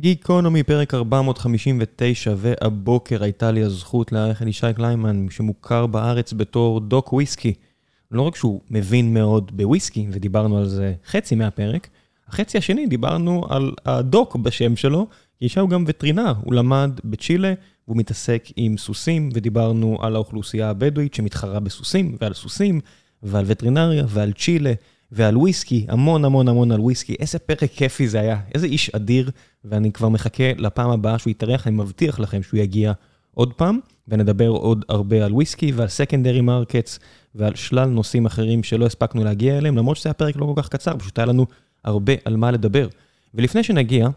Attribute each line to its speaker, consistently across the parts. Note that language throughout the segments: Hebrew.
Speaker 1: גיקונומי, פרק 459, והבוקר הייתה לי הזכות לארח את ישי קליימן, שמוכר בארץ בתור דוק וויסקי. לא רק שהוא מבין מאוד בוויסקי, ודיברנו על זה חצי מהפרק, החצי השני דיברנו על הדוק בשם שלו, כי ישי הוא גם וטרינר, הוא למד בצ'ילה, והוא מתעסק עם סוסים, ודיברנו על האוכלוסייה הבדואית שמתחרה בסוסים, ועל סוסים, ועל וטרינריה, ועל צ'ילה. ועל וויסקי, המון המון המון על וויסקי, איזה פרק כיפי זה היה, איזה איש אדיר, ואני כבר מחכה לפעם הבאה שהוא יתארח, אני מבטיח לכם שהוא יגיע עוד פעם, ונדבר עוד הרבה על וויסקי ועל secondary markets, ועל שלל נושאים אחרים שלא הספקנו להגיע אליהם, למרות שזה היה פרק לא כל כך קצר, פשוט היה לנו הרבה על מה לדבר. ולפני שנגיע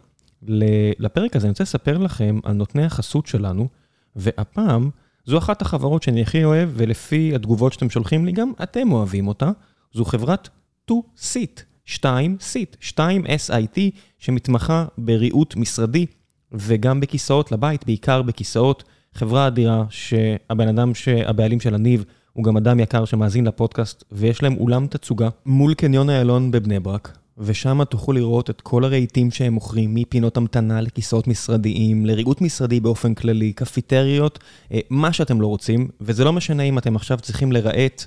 Speaker 1: לפרק הזה, אני רוצה לספר לכם על נותני החסות שלנו, והפעם, זו אחת החברות שאני הכי אוהב, ולפי התגובות שאתם שולחים לי, גם אתם אוהבים אותה. זו חברת 2-SIT, 2-SIT, 2-SIT, שמתמחה בריהוט משרדי וגם בכיסאות לבית, בעיקר בכיסאות. חברה אדירה שהבן אדם, שהבעלים של הניב, הוא גם אדם יקר שמאזין לפודקאסט, ויש להם אולם תצוגה מול קניון איילון בבני ברק, ושם תוכלו לראות את כל הרהיטים שהם מוכרים, מפינות המתנה לכיסאות משרדיים, לריהוט משרדי באופן כללי, קפיטריות, אה, מה שאתם לא רוצים, וזה לא משנה אם אתם עכשיו צריכים לרהט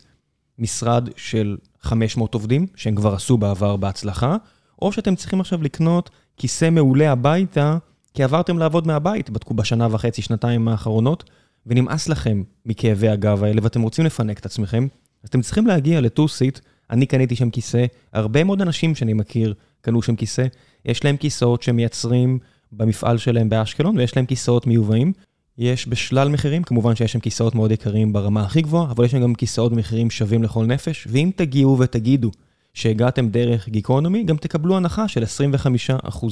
Speaker 1: משרד של 500 עובדים, שהם כבר עשו בעבר בהצלחה, או שאתם צריכים עכשיו לקנות כיסא מעולה הביתה, כי עברתם לעבוד מהבית בשנה וחצי, שנתיים האחרונות, ונמאס לכם מכאבי הגב האלה, ואתם רוצים לפנק את עצמכם, אז אתם צריכים להגיע לטו-סיט, אני קניתי שם כיסא, הרבה מאוד אנשים שאני מכיר קנו שם כיסא, יש להם כיסאות שמייצרים במפעל שלהם באשקלון, ויש להם כיסאות מיובאים. יש בשלל מחירים, כמובן שיש שם כיסאות מאוד יקרים ברמה הכי גבוהה, אבל יש שם גם כיסאות במחירים שווים לכל נפש, ואם תגיעו ותגידו שהגעתם דרך גיקונומי, גם תקבלו הנחה של 25%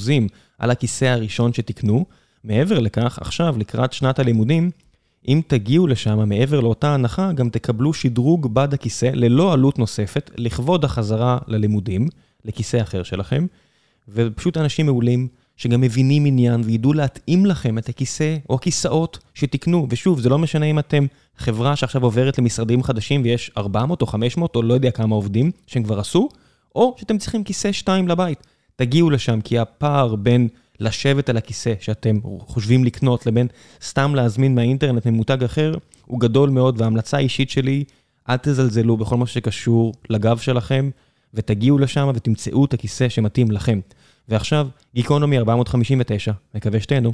Speaker 1: על הכיסא הראשון שתקנו. מעבר לכך, עכשיו, לקראת שנת הלימודים, אם תגיעו לשם, מעבר לאותה הנחה, גם תקבלו שדרוג בד הכיסא ללא עלות נוספת, לכבוד החזרה ללימודים, לכיסא אחר שלכם, ופשוט אנשים מעולים. שגם מבינים עניין וידעו להתאים לכם את הכיסא או הכיסאות שתקנו. ושוב, זה לא משנה אם אתם חברה שעכשיו עוברת למשרדים חדשים ויש 400 או 500 או לא יודע כמה עובדים שהם כבר עשו, או שאתם צריכים כיסא 2 לבית. תגיעו לשם, כי הפער בין לשבת על הכיסא שאתם חושבים לקנות לבין סתם להזמין מהאינטרנט ממותג אחר, הוא גדול מאוד, וההמלצה האישית שלי, אל תזלזלו בכל מה שקשור לגב שלכם, ותגיעו לשם ותמצאו את הכיסא שמתאים לכם. ועכשיו, גיקונומי 459, מקווה שתהנו.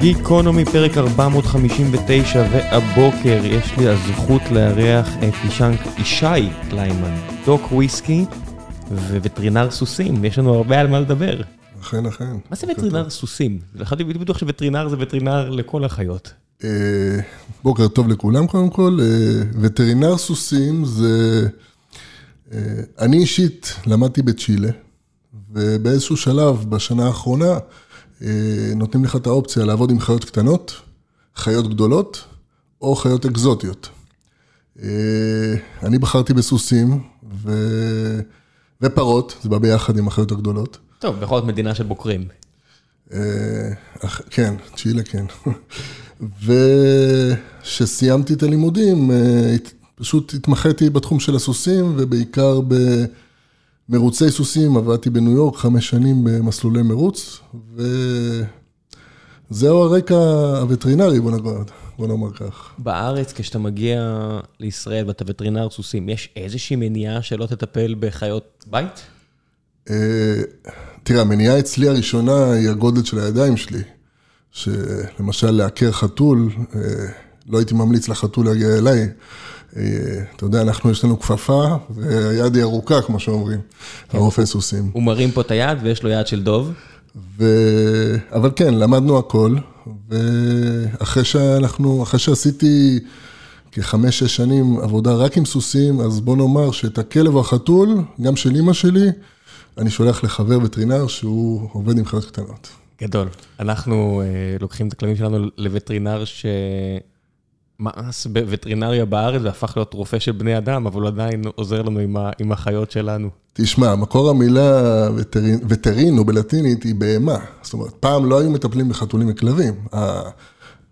Speaker 1: גיקונומי פרק 459, והבוקר יש לי הזכות לארח את אישנק, ישי קליינמן, דוק וויסקי ווטרינר סוסים, יש לנו הרבה על מה לדבר.
Speaker 2: אכן, אכן.
Speaker 1: מה זה וטרינר סוסים? אני בטוח שווטרינר זה וטרינר לכל החיות.
Speaker 2: אה, בוקר טוב לכולם קודם כל. אה, וטרינר סוסים זה... אה, אני אישית למדתי בצ'ילה, ובאיזשהו שלב בשנה האחרונה נותנים לך את האופציה לעבוד עם חיות קטנות, חיות גדולות או חיות אקזוטיות. אני בחרתי בסוסים ו... ופרות, זה בא ביחד עם החיות הגדולות.
Speaker 1: טוב, בכל זאת מדינה של בוקרים.
Speaker 2: כן, צ'ילה כן. וכשסיימתי את הלימודים, אה, פשוט התמחיתי בתחום של הסוסים, ובעיקר במרוצי סוסים, עבדתי בניו יורק חמש שנים במסלולי מרוץ, וזהו הרקע הווטרינרי, בוא נאמר, בוא נאמר כך.
Speaker 1: בארץ, כשאתה מגיע לישראל ואתה וטרינר סוסים, יש איזושהי מניעה שלא תטפל בחיות בית?
Speaker 2: אה, תראה, המניעה אצלי הראשונה היא הגודל של הידיים שלי. שלמשל לעקר חתול, אה, לא הייתי ממליץ לחתול להגיע אליי. אה, אתה יודע, אנחנו, יש לנו כפפה, והיד היא ארוכה, כמו שאומרים, כן. הרופא סוסים.
Speaker 1: הוא מרים פה את היד ויש לו יד של דוב.
Speaker 2: ו... אבל כן, למדנו הכל, ואחרי שאנחנו, אחרי שעשיתי כחמש-שש שנים עבודה רק עם סוסים, אז בוא נאמר שאת הכלב החתול, גם של אימא שלי, אני שולח לחבר וטרינר שהוא עובד עם חיות קטנות.
Speaker 1: גדול. אנחנו uh, לוקחים את הכלבים שלנו לווטרינר שמאס בווטרינריה בארץ והפך להיות רופא של בני אדם, אבל הוא עדיין עוזר לנו עם, ה, עם החיות שלנו.
Speaker 2: תשמע, מקור המילה וטרין, וטרינו בלטינית היא בהמה. זאת אומרת, פעם לא היו מטפלים בחתולים וכלבים.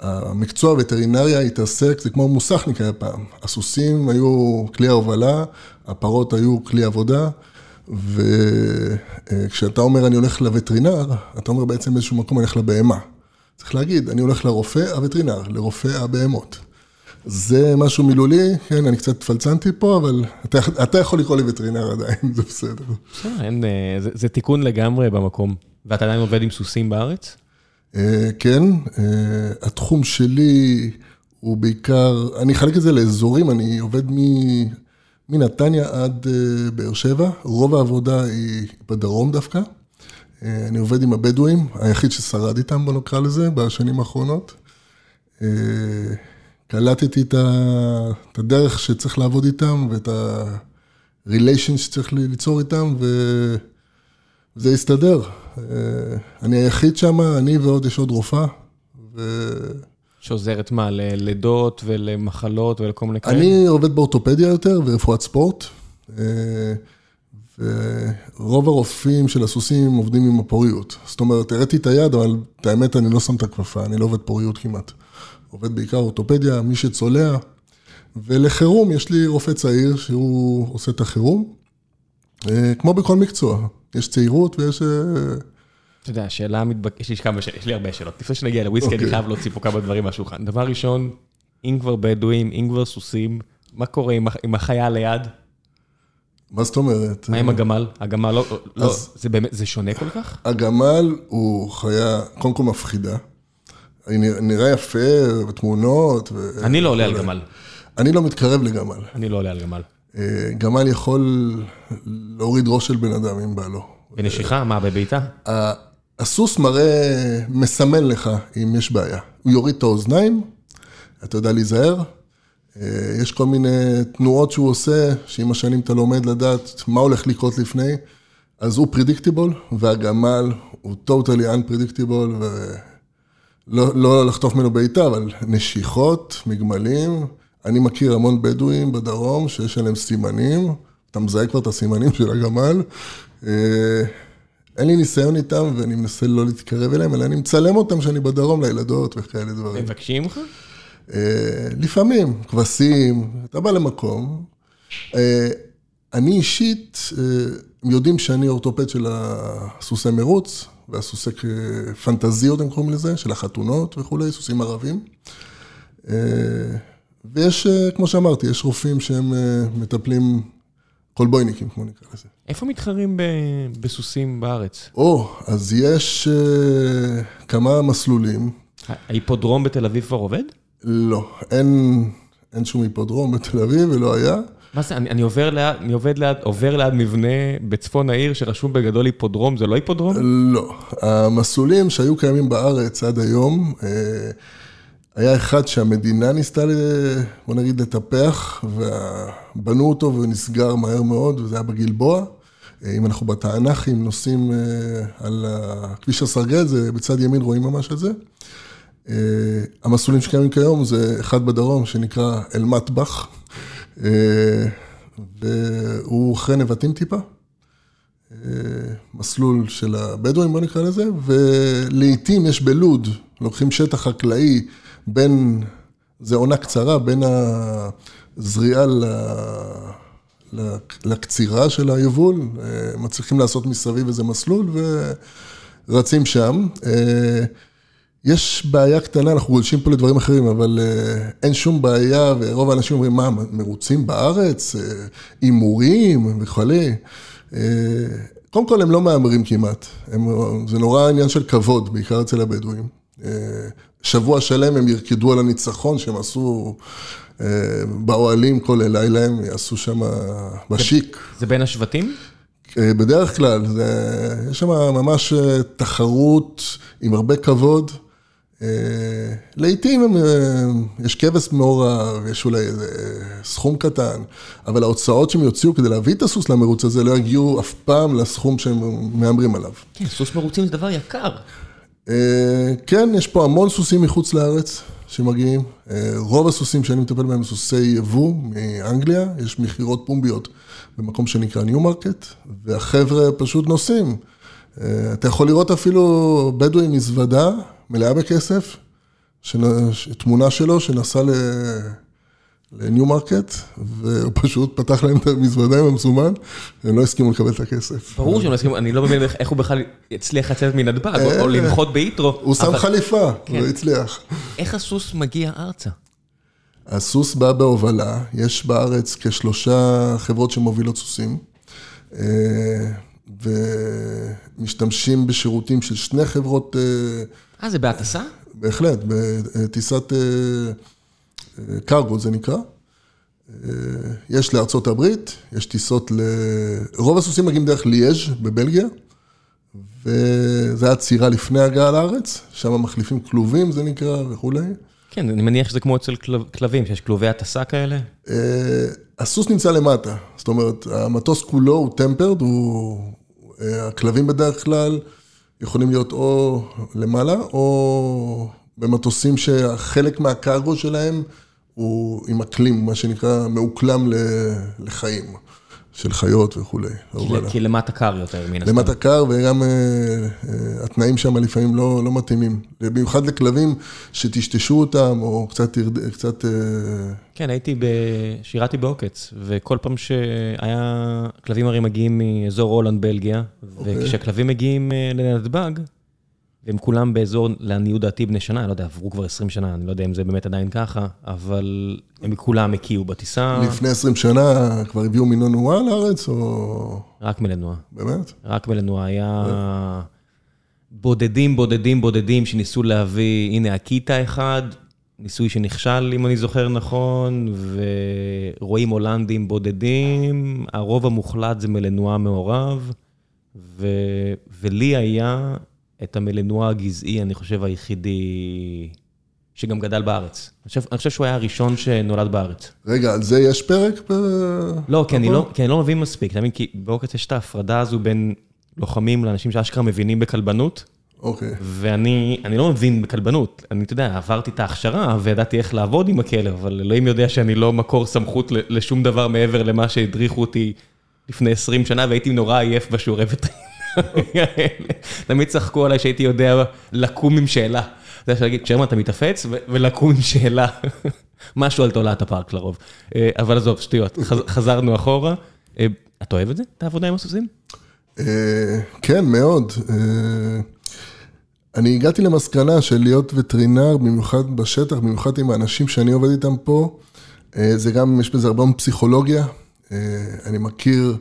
Speaker 2: המקצוע הווטרינריה התעסק, זה כמו מוסכניק היה פעם. הסוסים היו כלי ההובלה, הפרות היו כלי עבודה, וכשאתה אומר אני הולך לווטרינר, אתה אומר בעצם באיזשהו מקום אני הולך לבהמה. צריך להגיד, אני הולך לרופא הווטרינר, לרופא הבהמות. זה משהו מילולי, כן, אני קצת פלצנתי פה, אבל אתה, אתה יכול לקרוא לי וטרינר עדיין, זה בסדר.
Speaker 1: אין, אה, זה, זה תיקון לגמרי במקום. ואתה עדיין עובד עם סוסים בארץ?
Speaker 2: אה, כן, אה, התחום שלי הוא בעיקר, אני אחלק את זה לאזורים, אני עובד מנתניה עד באר שבע, רוב העבודה היא בדרום דווקא. אני עובד עם הבדואים, היחיד ששרד איתם, בוא נקרא לזה, בשנים האחרונות. קלטתי את הדרך שצריך לעבוד איתם ואת ה-relation שצריך ליצור איתם, וזה הסתדר. אה, אני היחיד שם, אני ועוד, יש עוד רופאה. ו...
Speaker 1: שעוזרת מה, ללידות ולמחלות ולכל מיני כאלה?
Speaker 2: אני עובד באורתופדיה יותר ורפואת ספורט. אה, ורוב הרופאים של הסוסים עובדים עם הפוריות. זאת אומרת, הראיתי את היד, אבל את האמת, אני לא שם את הכפפה, אני לא עובד פוריות כמעט. עובד בעיקר אורתופדיה, מי שצולע. ולחירום יש לי רופא צעיר שהוא עושה את החירום. אה, כמו בכל מקצוע, יש צעירות ויש... אה,
Speaker 1: אתה יודע, השאלה מתבקשת, יש לי כמה שאלות, יש לי הרבה שאלות. לפני שנגיע לוויסקי, אני אוקיי. חייב להוציא פה כמה דברים מהשולחן. דבר ראשון, אם כבר בדואים, אם כבר סוסים, מה קורה עם החיה ליד?
Speaker 2: מה זאת אומרת?
Speaker 1: מה עם הגמל? הגמל לא, לא, זה באמת, זה שונה כל כך?
Speaker 2: הגמל הוא חיה, קודם כל מפחידה. נראה יפה בתמונות.
Speaker 1: אני לא עולה על גמל.
Speaker 2: אני לא מתקרב לגמל.
Speaker 1: אני לא עולה על גמל.
Speaker 2: אה, גמל יכול להוריד ראש של בן אדם אם בא לו.
Speaker 1: בנשיכה? מה, בביתה?
Speaker 2: הסוס מראה, מסמן לך אם יש בעיה. הוא יוריד את האוזניים, אתה יודע להיזהר. אה, יש כל מיני תנועות שהוא עושה, שעם השנים אתה לומד לדעת מה הולך לקרות לפני. אז הוא פרדיקטיבול, והגמל הוא totally unpredictable, לא, לא לחטוף ממנו בעיטה, אבל נשיכות, מגמלים. אני מכיר המון בדואים בדרום שיש עליהם סימנים, אתה מזהה כבר את הסימנים של הגמל. אה, אין לי ניסיון איתם ואני מנסה לא להתקרב אליהם, אלא אני מצלם אותם כשאני בדרום לילדות וכאלה דברים.
Speaker 1: מבקשים לך?
Speaker 2: אה, לפעמים, כבשים, אתה בא למקום. אה, אני אישית, הם יודעים שאני אורתופד של הסוסי מרוץ, והסוסי פנטזיות הם קוראים לזה, של החתונות וכולי, סוסים ערבים. אה, ויש, אה, כמו שאמרתי, יש רופאים שהם אה, מטפלים קולבויניקים, כמו נקרא לזה.
Speaker 1: איפה מתחרים בסוסים בארץ?
Speaker 2: או, אז יש כמה מסלולים.
Speaker 1: ההיפודרום בתל אביב כבר עובד?
Speaker 2: לא, אין, אין שום היפודרום בתל אביב ולא היה.
Speaker 1: מה זה, אני, אני עובר ליד, אני עובד ליד, עובר ליד מבנה בצפון העיר שרשום בגדול היפודרום, זה לא היפודרום?
Speaker 2: לא. המסלולים שהיו קיימים בארץ עד היום, אה, היה אחד שהמדינה ניסתה, בוא נגיד, לטפח, ובנו אותו ונסגר מהר מאוד, וזה היה בגלבוע. אה, אם אנחנו בתענכים נוסעים אה, על כביש הסרגל, זה בצד ימין רואים ממש את זה. המסלולים שקיימים כיום זה אחד בדרום שנקרא אל-מטבח. אה, והוא אחרי נבטים טיפה, אה, מסלול של הבדואים בוא נקרא לזה, ולעיתים יש בלוד, לוקחים שטח חקלאי בין, זה עונה קצרה, בין הזריעה ל... לקצירה של היבול, אה, מצליחים לעשות מסביב איזה מסלול ורצים שם. יש בעיה קטנה, אנחנו גולשים פה לדברים אחרים, אבל uh, אין שום בעיה, ורוב האנשים אומרים, מה, מרוצים בארץ? אה, הימורים. Uh, קודם כל, הם לא מהמרים כמעט. הם, זה נורא עניין של כבוד, בעיקר אצל הבדואים. שבוע שלם הם ירקדו על הניצחון שהם עשו uh, באוהלים כל לילה, הם יעשו שם בשיק.
Speaker 1: זה בין השבטים?
Speaker 2: בדרך כלל, זה, יש שם ממש תחרות עם הרבה כבוד. אה, לעיתים אה, יש כבש מעורב, יש אולי איזה סכום קטן, אבל ההוצאות שהם יוציאו כדי להביא את הסוס למרוץ הזה לא יגיעו אף פעם לסכום שהם מהמרים עליו.
Speaker 1: כן, סוס מרוצים זה דבר יקר.
Speaker 2: אה, כן, יש פה המון סוסים מחוץ לארץ שמגיעים. רוב הסוסים שאני מטפל בהם הם סוסי יבוא מאנגליה, יש מכירות פומביות במקום שנקרא ניו-מרקט, והחבר'ה פשוט נוסעים. אתה יכול לראות אפילו בדואים מזוודה. מלאה בכסף, תמונה שלו שנסע לניו מרקט, והוא פשוט פתח להם את המזוודה עם המזומן, הם לא הסכימו לקבל את הכסף.
Speaker 1: ברור שהם לא הסכימו, אני לא מבין איך הוא בכלל הצליח לצאת מנתב"ג, או לנחות בהית'רו.
Speaker 2: הוא שם חליפה, הוא הצליח.
Speaker 1: איך הסוס מגיע ארצה?
Speaker 2: הסוס בא בהובלה, יש בארץ כשלושה חברות שמובילות סוסים, ומשתמשים בשירותים של שני חברות...
Speaker 1: אה, זה בהטסה?
Speaker 2: בהחלט, בטיסת קרגו זה נקרא. יש לארצות הברית, יש טיסות ל... רוב הסוסים מגיעים דרך ליאז' בבלגיה, וזה היה צירה לפני הגעה לארץ, שם מחליפים כלובים זה נקרא וכולי.
Speaker 1: כן, אני מניח שזה כמו אצל כלבים, שיש כלובי הטסה כאלה.
Speaker 2: הסוס נמצא למטה, זאת אומרת, המטוס כולו הוא טמפרד, הוא... הכלבים בדרך כלל יכולים להיות או למעלה, או במטוסים שהחלק מהקרגו שלהם הוא עם אקלים, מה שנקרא, מאוקלם לחיים. של חיות וכולי.
Speaker 1: כי למטה קר יותר, מן הסתם.
Speaker 2: למטה קר, וגם התנאים שם לפעמים לא מתאימים. במיוחד לכלבים שטשטשו אותם, או קצת...
Speaker 1: כן, הייתי, שירתי בעוקץ, וכל פעם שהיה, כלבים הרי מגיעים מאזור הולנד, בלגיה, וכשהכלבים מגיעים לנתב"ג, והם כולם באזור, לעניות דעתי, בני שנה, אני לא יודע, עברו כבר 20 שנה, אני לא יודע אם זה באמת עדיין ככה, אבל הם כולם הקיאו בטיסה.
Speaker 2: לפני 20 שנה כבר הביאו מנונואה לארץ, או...
Speaker 1: רק מלנואה.
Speaker 2: באמת?
Speaker 1: רק מלנואה, היה בודדים, בודדים, בודדים שניסו להביא, הנה, הקיטה אחד, ניסוי שנכשל, אם אני זוכר נכון, ורואים הולנדים בודדים, הרוב המוחלט זה מלנואה מעורב, ולי היה... את המלנוע הגזעי, אני חושב, היחידי שגם גדל בארץ. אני חושב שהוא היה הראשון שנולד בארץ.
Speaker 2: רגע, על זה יש פרק?
Speaker 1: לא, כי אני לא מבין מספיק. אתה מבין, כי בעוקץ יש את ההפרדה הזו בין לוחמים לאנשים שאשכרה מבינים בכלבנות.
Speaker 2: אוקיי.
Speaker 1: ואני לא מבין בכלבנות. אני, אתה יודע, עברתי את ההכשרה וידעתי איך לעבוד עם הכלב, אבל אלוהים יודע שאני לא מקור סמכות לשום דבר מעבר למה שהדריכו אותי לפני 20 שנה, והייתי נורא עייף בשיעורי וטרינר. תמיד צחקו עליי שהייתי יודע לקום עם שאלה. זה אפשר להגיד, שרמן, אתה מתאפץ, ולקום עם שאלה. משהו על תולעת הפארק לרוב. אה, אבל עזוב, שטויות, חזרנו אחורה. אה, אתה אוהב את זה, את העבודה עם הסוסים?
Speaker 2: אה, כן, מאוד. אני הגעתי למסקנה של להיות וטרינר, במיוחד בשטח, במיוחד עם האנשים שאני עובד איתם פה, זה גם, יש בזה הרבה פסיכולוגיה. אני מכיר...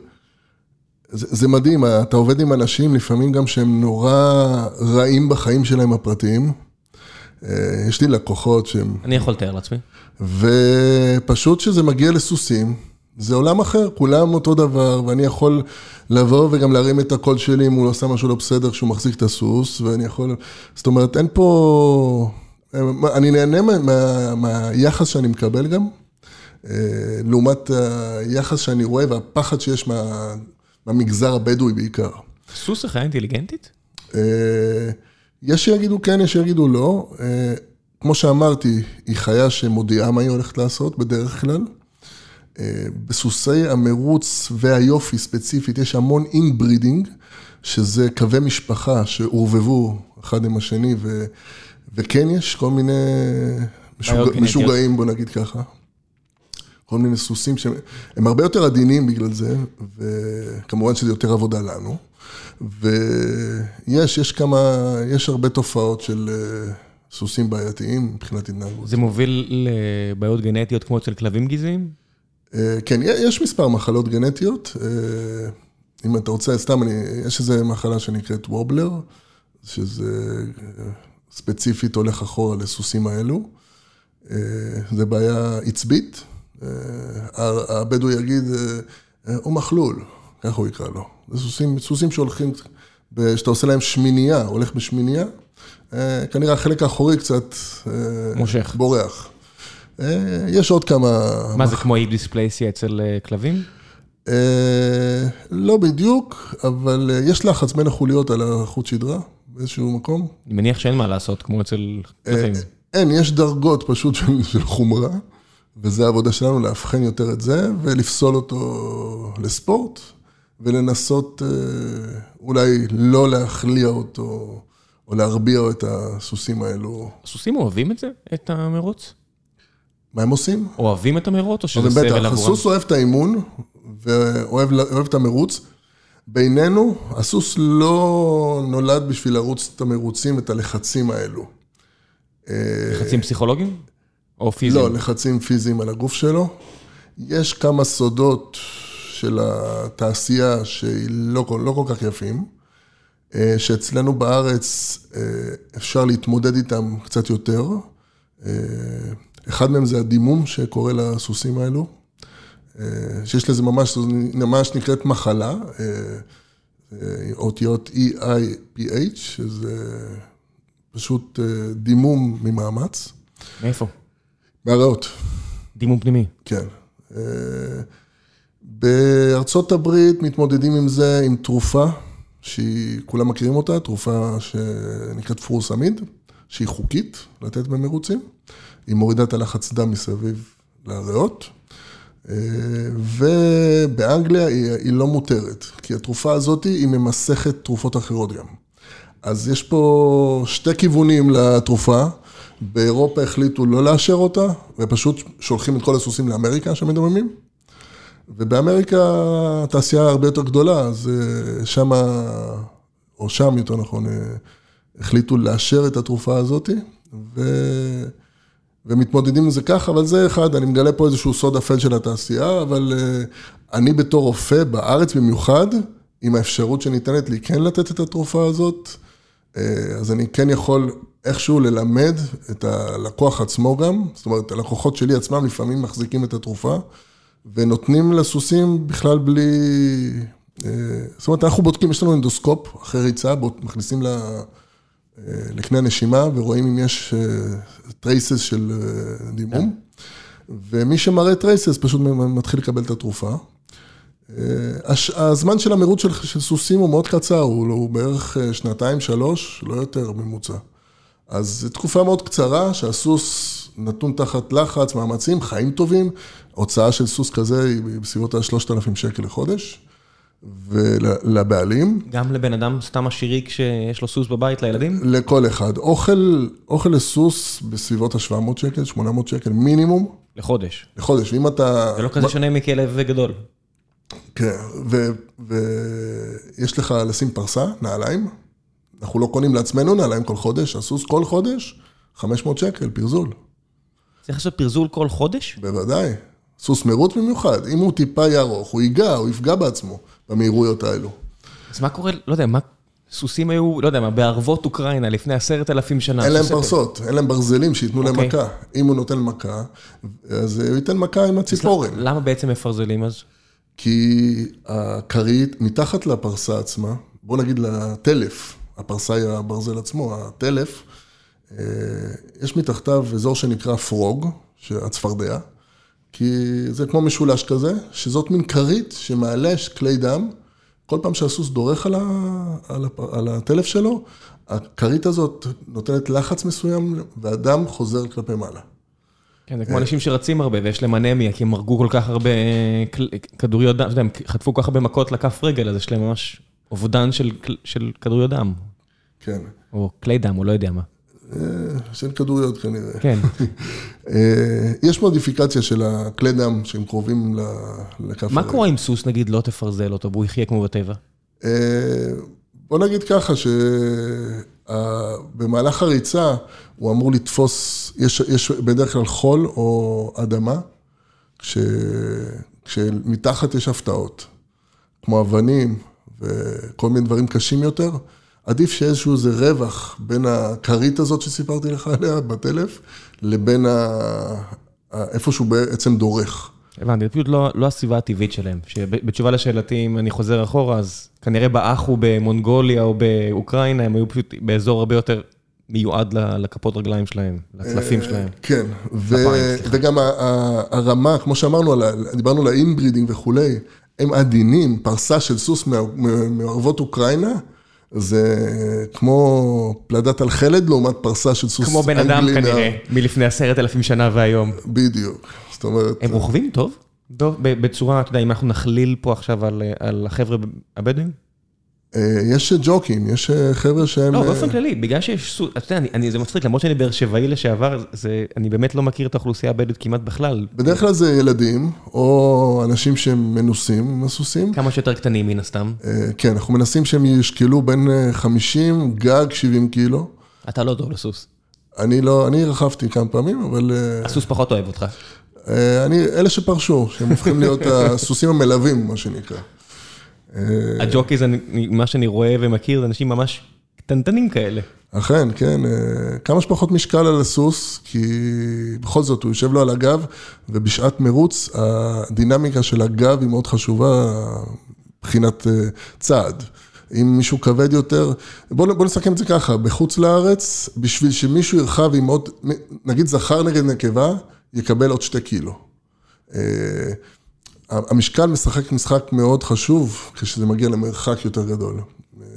Speaker 2: זה זה מדהים, אתה עובד עם אנשים לפעמים גם שהם נורא רעים בחיים שלהם הפרטיים. אה, יש לי לקוחות שהם...
Speaker 1: אני יכול לתאר לעצמי.
Speaker 2: ופשוט כשזה מגיע לסוסים, זה עולם אחר, כולם אותו דבר, ואני יכול לבוא וגם להרים את הקול שלי אם הוא לא עושה משהו לא בסדר כשהוא מחזיק את הסוס, ואני יכול... זאת אומרת, אין פה... אני נהנה מה, מה, מהיחס שאני מקבל גם, אה, לעומת היחס שאני רואה והפחד שיש מה... במגזר הבדואי בעיקר.
Speaker 1: סוס זה חיה אינטליגנטית?
Speaker 2: אה, יש שיגידו כן, יש שיגידו לא. אה, כמו שאמרתי, היא חיה שמודיעה מה היא הולכת לעשות בדרך כלל. אה, בסוסי המרוץ והיופי ספציפית, יש המון inbreeding, שזה קווי משפחה שעורבבו אחד עם השני, ו, וכן יש כל מיני משוגע, משוגעים, בוא נגיד ככה. כל מיני סוסים שהם הרבה יותר עדינים בגלל זה, וכמובן שזה יותר עבודה לנו. ויש, יש כמה, יש הרבה תופעות של אה, סוסים בעייתיים מבחינת התנהגות.
Speaker 1: זה מוביל לבעיות גנטיות כמו אצל כלבים גזעיים?
Speaker 2: אה, כן, יש מספר מחלות גנטיות. אה, אם אתה רוצה, סתם, אני, יש איזו מחלה שנקראת וובלר, שזה ספציפית הולך אחורה לסוסים האלו. זה בעיה עצבית. אה, הבדואי יגיד, אה, הוא מחלול, ככה הוא יקרא לו. זה סוסים, סוסים שהולכים, שאתה עושה להם שמינייה, הולך בשמינייה, אה, כנראה החלק האחורי קצת...
Speaker 1: מושך.
Speaker 2: בורח. יש עוד כמה...
Speaker 1: מה זה כמו אי דיספלייסיה אצל כלבים?
Speaker 2: לא בדיוק, אבל יש לחץ בין החוליות על החוט שדרה באיזשהו מקום.
Speaker 1: אני מניח שאין מה לעשות כמו אצל כלבים.
Speaker 2: אין, יש דרגות פשוט של חומרה. וזה העבודה שלנו, לאבחן יותר את זה, ולפסול אותו לספורט, ולנסות אה, אולי לא להכליע אותו, או להרביע את הסוסים האלו.
Speaker 1: הסוסים אוהבים את זה, את המרוץ?
Speaker 2: מה הם עושים?
Speaker 1: אוהבים את המרוץ, או שזה סבל עבורם?
Speaker 2: הסוס אוהב את האימון, ואוהב אוהב את המרוץ. בינינו, הסוס לא נולד בשביל לרוץ את המרוצים, את הלחצים האלו.
Speaker 1: לחצים פסיכולוגיים? או פיזיים?
Speaker 2: לא, לחצים פיזיים על הגוף שלו. יש כמה סודות של התעשייה שהיא לא, כל- לא כל כך יפים, אה, שאצלנו בארץ אה, אפשר להתמודד איתם קצת יותר. אה, אחד מהם זה הדימום שקורה לסוסים האלו, שיש לזה ממש, ממש נקראת מחלה, אותיות EIPH, שזה פשוט דימום ממאמץ,
Speaker 1: מאיפה?
Speaker 2: מהריאות.
Speaker 1: דימום פנימי.
Speaker 2: כן. אה, בארצות הברית מתמודדים עם זה עם תרופה, שהיא, כולם מכירים אותה, תרופה שנקראת פורסמיד, שהיא חוקית לתת במרוצים. היא מורידה את הלחץ דם מסביב לריאות. אה, ובאנגליה היא, היא לא מותרת, כי התרופה הזאת היא ממסכת תרופות אחרות גם. אז יש פה שתי כיוונים לתרופה. באירופה החליטו לא לאשר אותה, ופשוט שולחים את כל הסוסים לאמריקה שמדממים. ובאמריקה התעשייה הרבה יותר גדולה, אז אה, שמה, או שם יותר נכון, אה, החליטו לאשר את התרופה הזאת, ו... ומתמודדים עם זה ככה, אבל זה אחד, אני מגלה פה איזשהו סוד אפל של התעשייה, אבל אה, אני בתור רופא, בארץ במיוחד, עם האפשרות שניתנת לי כן לתת את התרופה הזאת, אז אני כן יכול איכשהו ללמד את הלקוח עצמו גם, זאת אומרת, הלקוחות שלי עצמם לפעמים מחזיקים את התרופה, ונותנים לסוסים בכלל בלי... אה, זאת אומרת, אנחנו בודקים, יש לנו אנדוסקופ אחרי ריצה, מכניסים ל... אה, לקנה הנשימה ורואים אם יש traces של אה, דימום, ומי שמראה traces פשוט מתחיל לקבל את התרופה. אה, הש- הזמן של המרוץ של, של סוסים הוא מאוד קצר, הוא, הוא בערך אה, שנתיים, שלוש, לא יותר ממוצע. אז זו תקופה מאוד קצרה שהסוס נתון תחת לחץ, מאמצים, חיים טובים. הוצאה של סוס כזה היא בסביבות ה-3,000 שקל לחודש, ולבעלים.
Speaker 1: גם לבן אדם סתם עשירי כשיש לו סוס בבית לילדים?
Speaker 2: לכל אחד. אוכל, אוכל לסוס בסביבות ה-700 שקל, 800 שקל מינימום
Speaker 1: לחודש.
Speaker 2: לחודש. ואם אתה...
Speaker 1: זה לא כזה שונה מכלב וגדול.
Speaker 2: כן, ויש לך לשים פרסה, נעליים. אנחנו לא קונים לעצמנו נעליים כל חודש, הסוס כל חודש, 500 שקל, פרזול.
Speaker 1: צריך לעשות פרזול כל חודש?
Speaker 2: בוודאי. סוס מרוץ במיוחד. אם הוא טיפה יארוך, הוא ייגע, הוא יפגע בעצמו במהירויות האלו.
Speaker 1: אז מה קורה, לא יודע, מה, סוסים היו, לא יודע מה, בערבות אוקראינה לפני עשרת אלפים שנה.
Speaker 2: אין להם פרסות, אין להם ברזלים שייתנו להם
Speaker 1: אוקיי.
Speaker 2: מכה. אם הוא נותן מכה, אז הוא ייתן מכה עם הציפורן.
Speaker 1: למה בעצם מפרזלים אז?
Speaker 2: כי הכרית, מתחת לפרסה עצמה, בוא נגיד לטלף, הפרסה היא הברזל עצמו, הטלף, אה, יש מתחתיו אזור שנקרא פרוג, הצפרדע, כי זה כמו משולש כזה, שזאת מין כרית שמעלה כלי דם, כל פעם שהסוס דורך על, ה, על, הפ, על הטלף שלו, הכרית הזאת נותנת לחץ מסוים, והדם חוזר כלפי מעלה.
Speaker 1: כן, זה כמו אנשים שרצים הרבה ויש להם אנמיה, כי הם הרגו כל כך הרבה אה, כדוריות דם, אתה יודע, הם חטפו כל כך הרבה מכות לכף רגל, אז יש להם ממש אובדן של, של כדוריות דם,
Speaker 2: כן,
Speaker 1: או כלי דם, או לא יודע מה.
Speaker 2: אה, של כדוריות כנראה.
Speaker 1: כן,
Speaker 2: אה, יש מודיפיקציה של הכלי דם שהם קרובים לכף
Speaker 1: מה
Speaker 2: הרגל.
Speaker 1: קורה אם סוס נגיד לא תפרזל אותו והוא יחיה כמו בטבע?
Speaker 2: אה, בוא נגיד ככה, שבמהלך הריצה הוא אמור לתפוס, יש, יש בדרך כלל חול או אדמה, כש, כשמתחת יש הפתעות, כמו אבנים וכל מיני דברים קשים יותר. עדיף שאיזשהו איזה רווח בין הכרית הזאת שסיפרתי לך עליה בטלף, לבין ה... איפה שהוא בעצם דורך.
Speaker 1: הבנתי, זה פשוט לא, לא הסביבה הטבעית שלהם. שבתשובה לשאלתי, אם אני חוזר אחורה, אז כנראה באחו במונגוליה או באוקראינה, הם היו פשוט באזור הרבה יותר מיועד לכפות רגליים שלהם, לצלפים שלהם.
Speaker 2: כן. וגם הרמה, כמו שאמרנו, דיברנו על ה inbreeding וכולי, הם עדינים, פרסה של סוס מערבות אוקראינה, זה כמו פלדת אל-חלד לעומת פרסה של סוס
Speaker 1: כמו בן אדם
Speaker 2: אנגלי מה-
Speaker 1: כנראה, מלפני עשרת אלפים שנה והיום.
Speaker 2: בדיוק, זאת אומרת,
Speaker 1: הם רוכבים טוב? טוב, ב- בצורה, אתה יודע, אם אנחנו נכליל פה עכשיו על, על החבר'ה הבדואים?
Speaker 2: אה, יש ג'וקים, יש אה, חבר'ה שהם...
Speaker 1: לא,
Speaker 2: אה,
Speaker 1: באופן כללי, בגלל שיש אתה יודע, אני- אני- זה מצחיק, למרות שאני באר שבעי לשעבר, זה- אני באמת לא מכיר את האוכלוסייה הבדואית כמעט בכלל.
Speaker 2: בדרך כלל זה ילדים, או אנשים שהם מנוסים עם הסוסים.
Speaker 1: כמה שיותר קטנים מן הסתם.
Speaker 2: כן, אנחנו מנסים שהם ישקלו בין אה, 50, גג 70 קילו.
Speaker 1: אתה לא טוב לסוס.
Speaker 2: אני לא, אני רכבתי כמה פעמים, אבל
Speaker 1: הסוס פחות אוהב אותך.
Speaker 2: אני, אלה שפרשו, שהם הופכים להיות הסוסים המלווים, מה שנקרא. אה,
Speaker 1: הג'וקיז, מה שאני רואה ומכיר, זה אנשים ממש קטנטנים כאלה.
Speaker 2: אכן, כן, אה, כמה שפחות משקל על הסוס, כי בכל זאת הוא יושב לו על הגב, ובשעת מרוץ הדינמיקה של הגב היא מאוד חשובה מבחינת אה, צעד. אם מישהו כבד יותר, בואו בוא נסכם את זה ככה, בחוץ לארץ, בשביל שמישהו ירחב עם עוד, נגיד זכר נגד נקבה, יקבל עוד שתי קילו. המשקל משחק משחק מאוד חשוב כשזה מגיע למרחק יותר גדול.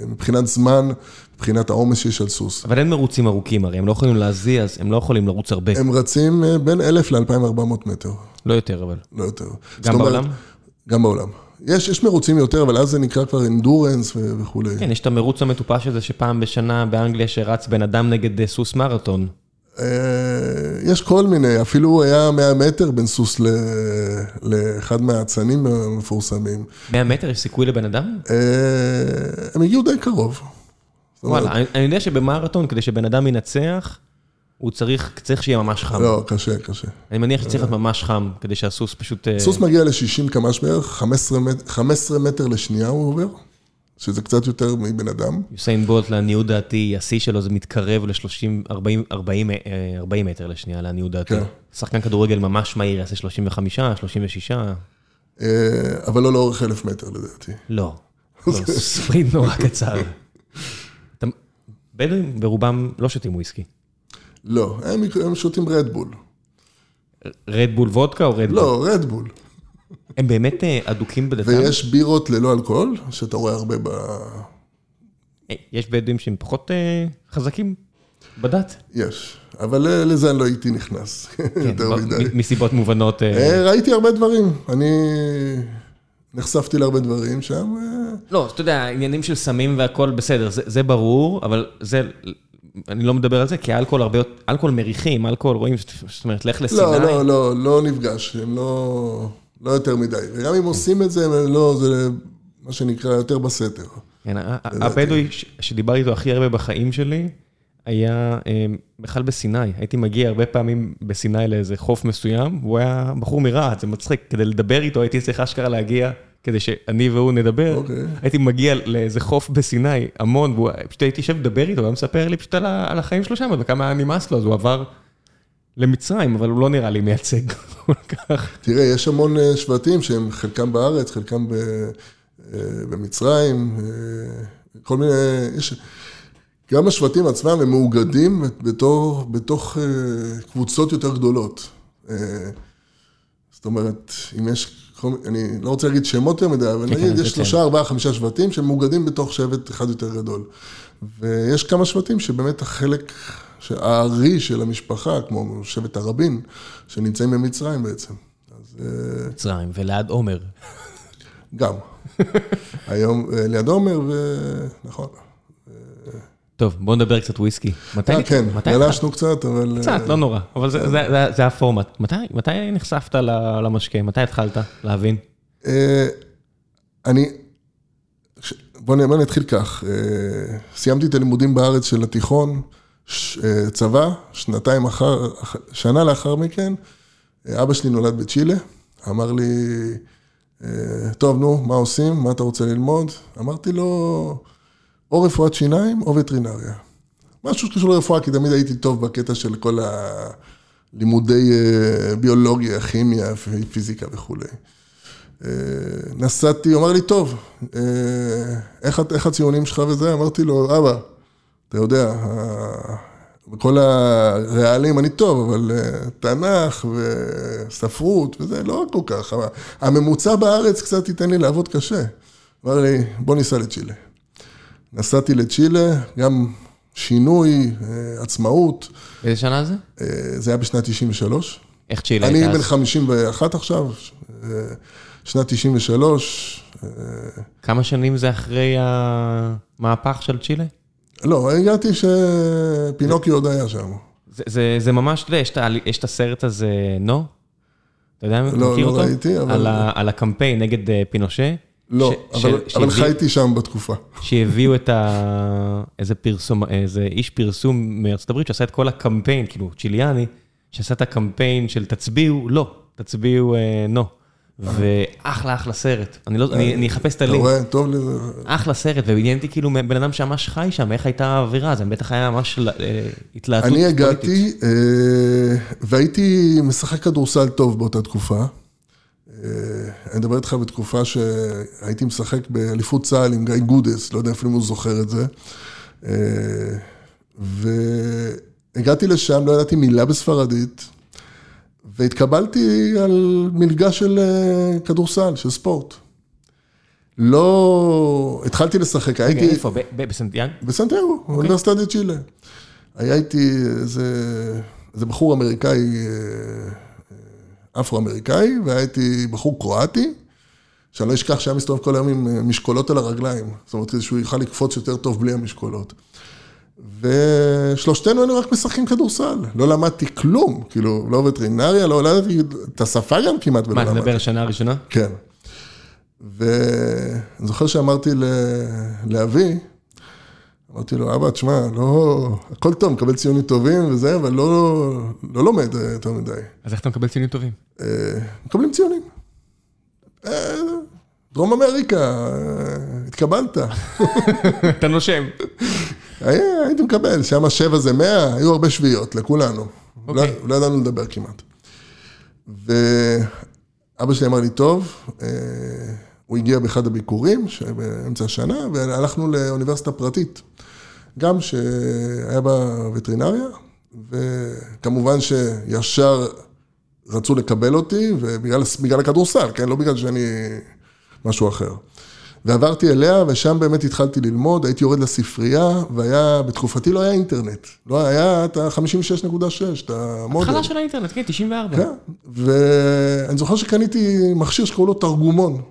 Speaker 2: מבחינת זמן, מבחינת העומס שיש על סוס.
Speaker 1: אבל אין מרוצים ארוכים הרי, הם לא יכולים להזיע, אז הם לא יכולים לרוץ הרבה.
Speaker 2: הם רצים אה, בין 1,000 ל-2,400 מטר,
Speaker 1: לא יותר אבל.
Speaker 2: לא יותר.
Speaker 1: גם
Speaker 2: אומרת-
Speaker 1: בעולם?
Speaker 2: גם בעולם. יש, יש מרוצים יותר, אבל אז זה נקרא כבר אינדורנס וכולי.
Speaker 1: כן, יש את המרוץ המטופש הזה שפעם בשנה באנגליה שרץ בן אדם נגד אה, סוס מרתון.
Speaker 2: אה, יש כל מיני, אפילו היה 100 מטר בין סוס ל- לאחד מהאצנים המפורסמים.
Speaker 1: 100 מטר יש סיכוי לבן אדם?
Speaker 2: אה, הם הגיעו די קרוב.
Speaker 1: וואלה, אני- אני יודע שבמרתון, כדי שבן אדם ינצח, הוא צריך צריך שיהיה ממש חם.
Speaker 2: לא, קשה, קשה.
Speaker 1: אני מניח שצריך להיות ממש חם, כדי שהסוס פשוט... אה,
Speaker 2: סוס מגיע ל-60 קמ"ש בערך, 15 מט- 15 מטר לשנייה הוא עובר, שזה קצת יותר מבן אדם.
Speaker 1: יוסיין בולט, לעניות דעתי, השיא שלו זה מתקרב ל-30, 40, 40, אה, 40 מטר לשנייה, לעניות דעתי.
Speaker 2: כן.
Speaker 1: שחקן כדורגל ממש מהיר, יעשה 35, 36,
Speaker 2: אה, אבל לא לאורך אלף מטר לדעתי.
Speaker 1: לא. לא, ספרינט נורא קצר. אתה- בדואים ברובם לא שותים וויסקי.
Speaker 2: לא, הם, הם שותים רדבול.
Speaker 1: רדבול וודקה או רדבול?
Speaker 2: לא, רדבול.
Speaker 1: הם באמת אה, אדוקים בדתם?
Speaker 2: ויש בירות ללא אלכוהול, שאתה רואה הרבה ב...
Speaker 1: אה, יש בדואים שהם פחות אה, חזקים בדת.
Speaker 2: יש. אבל לזה אני לא הייתי נכנס,
Speaker 1: כן,
Speaker 2: יותר מדי.
Speaker 1: מסיבות מובנות.
Speaker 2: ראיתי הרבה דברים. אני נחשפתי להרבה דברים שם.
Speaker 1: לא, אתה יודע, עניינים של סמים והכל בסדר, זה, זה ברור, אבל זה, אני לא מדבר על זה, כי אלכוהול הרבה, יותר- אלכוהול מריחים, אלכוהול רואים, זאת אומרת, לך לסיני.
Speaker 2: לא, לא, לא, לא נפגש. הם לא... לא יותר מדי. וגם אם עושים את זה, הם לא, זה מה שנקרא יותר בסתר.
Speaker 1: כן, הבדואי שדיברתי איתו הכי הרבה בחיים שלי, היה אה, בכלל בסיני. הייתי מגיע הרבה פעמים בסיני לאיזה חוף מסוים, והוא היה בחור מרהט, זה מצחיק. כדי לדבר איתו הייתי צריך אשכרה להגיע, כדי שאני והוא נדבר.
Speaker 2: אוקיי.
Speaker 1: הייתי מגיע לאיזה חוף בסיני, המון, והוא פשוט הייתי יושב לדבר איתו, והוא היה מספר לי פשוט על החיים שלו שם, וכמה היה נמאס לו, אז הוא עבר למצרים, אבל הוא לא נראה לי מייצג כל כך.
Speaker 2: תראה, יש המון אה, שבטים שהם חלקם בארץ, חלקם ב, אה, במצרים, אה, כל מיני, יש, גם השבטים עצמם הם מאוגדים בתור, בתוך אה, קבוצות יותר גדולות. זאת אומרת, אם יש, אני לא רוצה להגיד שמות יותר מדי, אבל
Speaker 1: כן,
Speaker 2: נגיד
Speaker 1: זה
Speaker 2: יש
Speaker 1: כן.
Speaker 2: שלושה, ארבעה, חמישה שבטים שהם מאוגדים בתוך שבט אחד יותר גדול. ויש כמה שבטים שבאמת החלק, הארי של המשפחה, כמו שבט הרבין, שנמצאים במצרים בעצם. אז אה,
Speaker 1: מצרים, וליד עומר.
Speaker 2: גם. היום אה, ליד עומר, ונכון.
Speaker 1: טוב, בואו נדבר קצת וויסקי. מתי
Speaker 2: אה, כן, גלשנו קצת, אבל... אה,
Speaker 1: קצת, לא נורא, אבל זה- זה זה- זה הפורמט. מתי- מתי נחשפת למשקה? מתי התחלת להבין?
Speaker 2: אני, ש- בוא נ- בוא נתחיל כך, סיימתי את הלימודים בארץ של התיכון, ש- אה, צבא, שנתיים אחר, אח- שנה לאחר מכן, אה, אבא שלי נולד בצ'ילה, אמר לי, אה, טוב, נו, מה עושים? מה אתה רוצה ללמוד? אמרתי לו, או רפואת שיניים או וטרינריה. משהו שקשור לרפואה, כי תמיד הייתי טוב בקטע של כל הלימודי ביולוגיה, כימיה, פיזיקה וכולי. נסעתי, הוא אמר לי, טוב, איך, איך הציונים שלך וזה? אמרתי לו, אבא, אתה יודע, בכל הריאלים אני טוב, אבל אה, תנ"ך וספרות וזה, לא כל כך. הממוצע בארץ קצת ייתן לי לעבוד קשה. אמר לי, בוא ניסע לצ'ילה. נסעתי לצ'ילה, גם שינוי, אה, עצמאות,
Speaker 1: באיזה שנה זה?
Speaker 2: אה, זה היה בשנת 93.
Speaker 1: איך צ'ילה
Speaker 2: אני
Speaker 1: הייתה
Speaker 2: בן
Speaker 1: אז?
Speaker 2: 51 עכשיו, שנת 93.
Speaker 1: כמה שנים זה אחרי המהפך של צ'ילה?
Speaker 2: לא, הגעתי שפינוקי עוד היה שם.
Speaker 1: זה, זה, זה ממש, אתה יודע, יש, את הסרט הזה, נו? אתה יודע,
Speaker 2: לא,
Speaker 1: מכיר
Speaker 2: לא
Speaker 1: אותו?
Speaker 2: ראיתי, אבל...
Speaker 1: על, ה, על הקמפיין נגד אה, פינושה?
Speaker 2: לא,
Speaker 1: ש-
Speaker 2: אבל,
Speaker 1: ש-
Speaker 2: אבל
Speaker 1: שהביא-
Speaker 2: חייתי שם בתקופה.
Speaker 1: שהביאו את ה... איזה פרסום, איזה איש פרסום מארצות הברית שעשה את כל הקמפיין, כאילו צ'יליאני, שעשה את הקמפיין של תצביעו, לא, תצביעו אה, נו. ואחלה אחלה סרט. אני לא, אני אני אחפש את
Speaker 2: אתה
Speaker 1: הלינק.
Speaker 2: רואה? טוב לי.
Speaker 1: אחלה סרט, ועניין אותי כאילו בן אדם שממש חי שם, איך הייתה האווירה, זה בטח היה ממש אה, התלהטות
Speaker 2: אני
Speaker 1: פוליטית.
Speaker 2: הגעתי, אה, והייתי משחק כדורסל טוב באותה תקופה. אה, אני מדבר איתך בתקופה שהייתי משחק באליפות צה"ל עם גיא גודס, לא יודע אפילו אם הוא זוכר את זה. אה, והגעתי לשם, לא ידעתי מילה בספרדית, והתקבלתי על מלגה של אה, כדורסל, של ספורט. לא... התחלתי לשחק,
Speaker 1: רגע,
Speaker 2: הייתי...
Speaker 1: איפה? ב- ב- בסנטיאגו?
Speaker 2: באוניברסיטה דה צ'ילה. היה איתי איזה, איזה בחור אמריקאי, אה, אפרו-אמריקאי, והיה איתי בחור קרואטי, שאני לא אשכח שהיה מסתובב כל היום עם אה, משקולות על הרגליים. זאת אומרת, שהוא יוכל לקפוץ יותר טוב בלי המשקולות. ושלושתנו היינו רק משחקים כדורסל. לא למדתי כלום, כאילו, לא וטרינריה, לא ידעתי את השפה גם כמעט ולא
Speaker 1: מה, אתה
Speaker 2: למדתי.
Speaker 1: מדבר על שנה הראשונה?
Speaker 2: כן. ואני זוכר שאמרתי ל- לאבי, אמרתי לו, אבא, תשמע, לא, הכל טוב, מקבל ציונים טובים וזה, אבל לא, לא לומד אה, יותר מדי.
Speaker 1: אז איך אתה מקבל ציונים טובים?
Speaker 2: אה, מקבלים ציונים. אה, דרום אמריקה, התקבלת.
Speaker 1: אתה נושם.
Speaker 2: הייתי מקבל, שם שבע זה מאה, היו הרבה שביעיות לכולנו. לא,
Speaker 1: אוקיי.
Speaker 2: לא ידענו לדבר כמעט. ואבא שלי אמר לי, טוב, אה, הוא הגיע באחד הביקורים באמצע השנה, והלכנו לאוניברסיטה פרטית, גם שהיה בה וטרינריה, וכמובן שישר רצו לקבל אותי, ובגלל בגלל הכדורסל, כן? לא בגלל שאני משהו אחר. ועברתי אליה, ושם באמת התחלתי ללמוד, הייתי יורד לספרייה, והיה, בתקופתי לא היה אינטרנט. לא היה את ה-56.6, את המודל.
Speaker 1: התחלה של האינטרנט, כן, 94.
Speaker 2: כן, ואני זוכר שקניתי מכשיר שקראו לו תרגומון.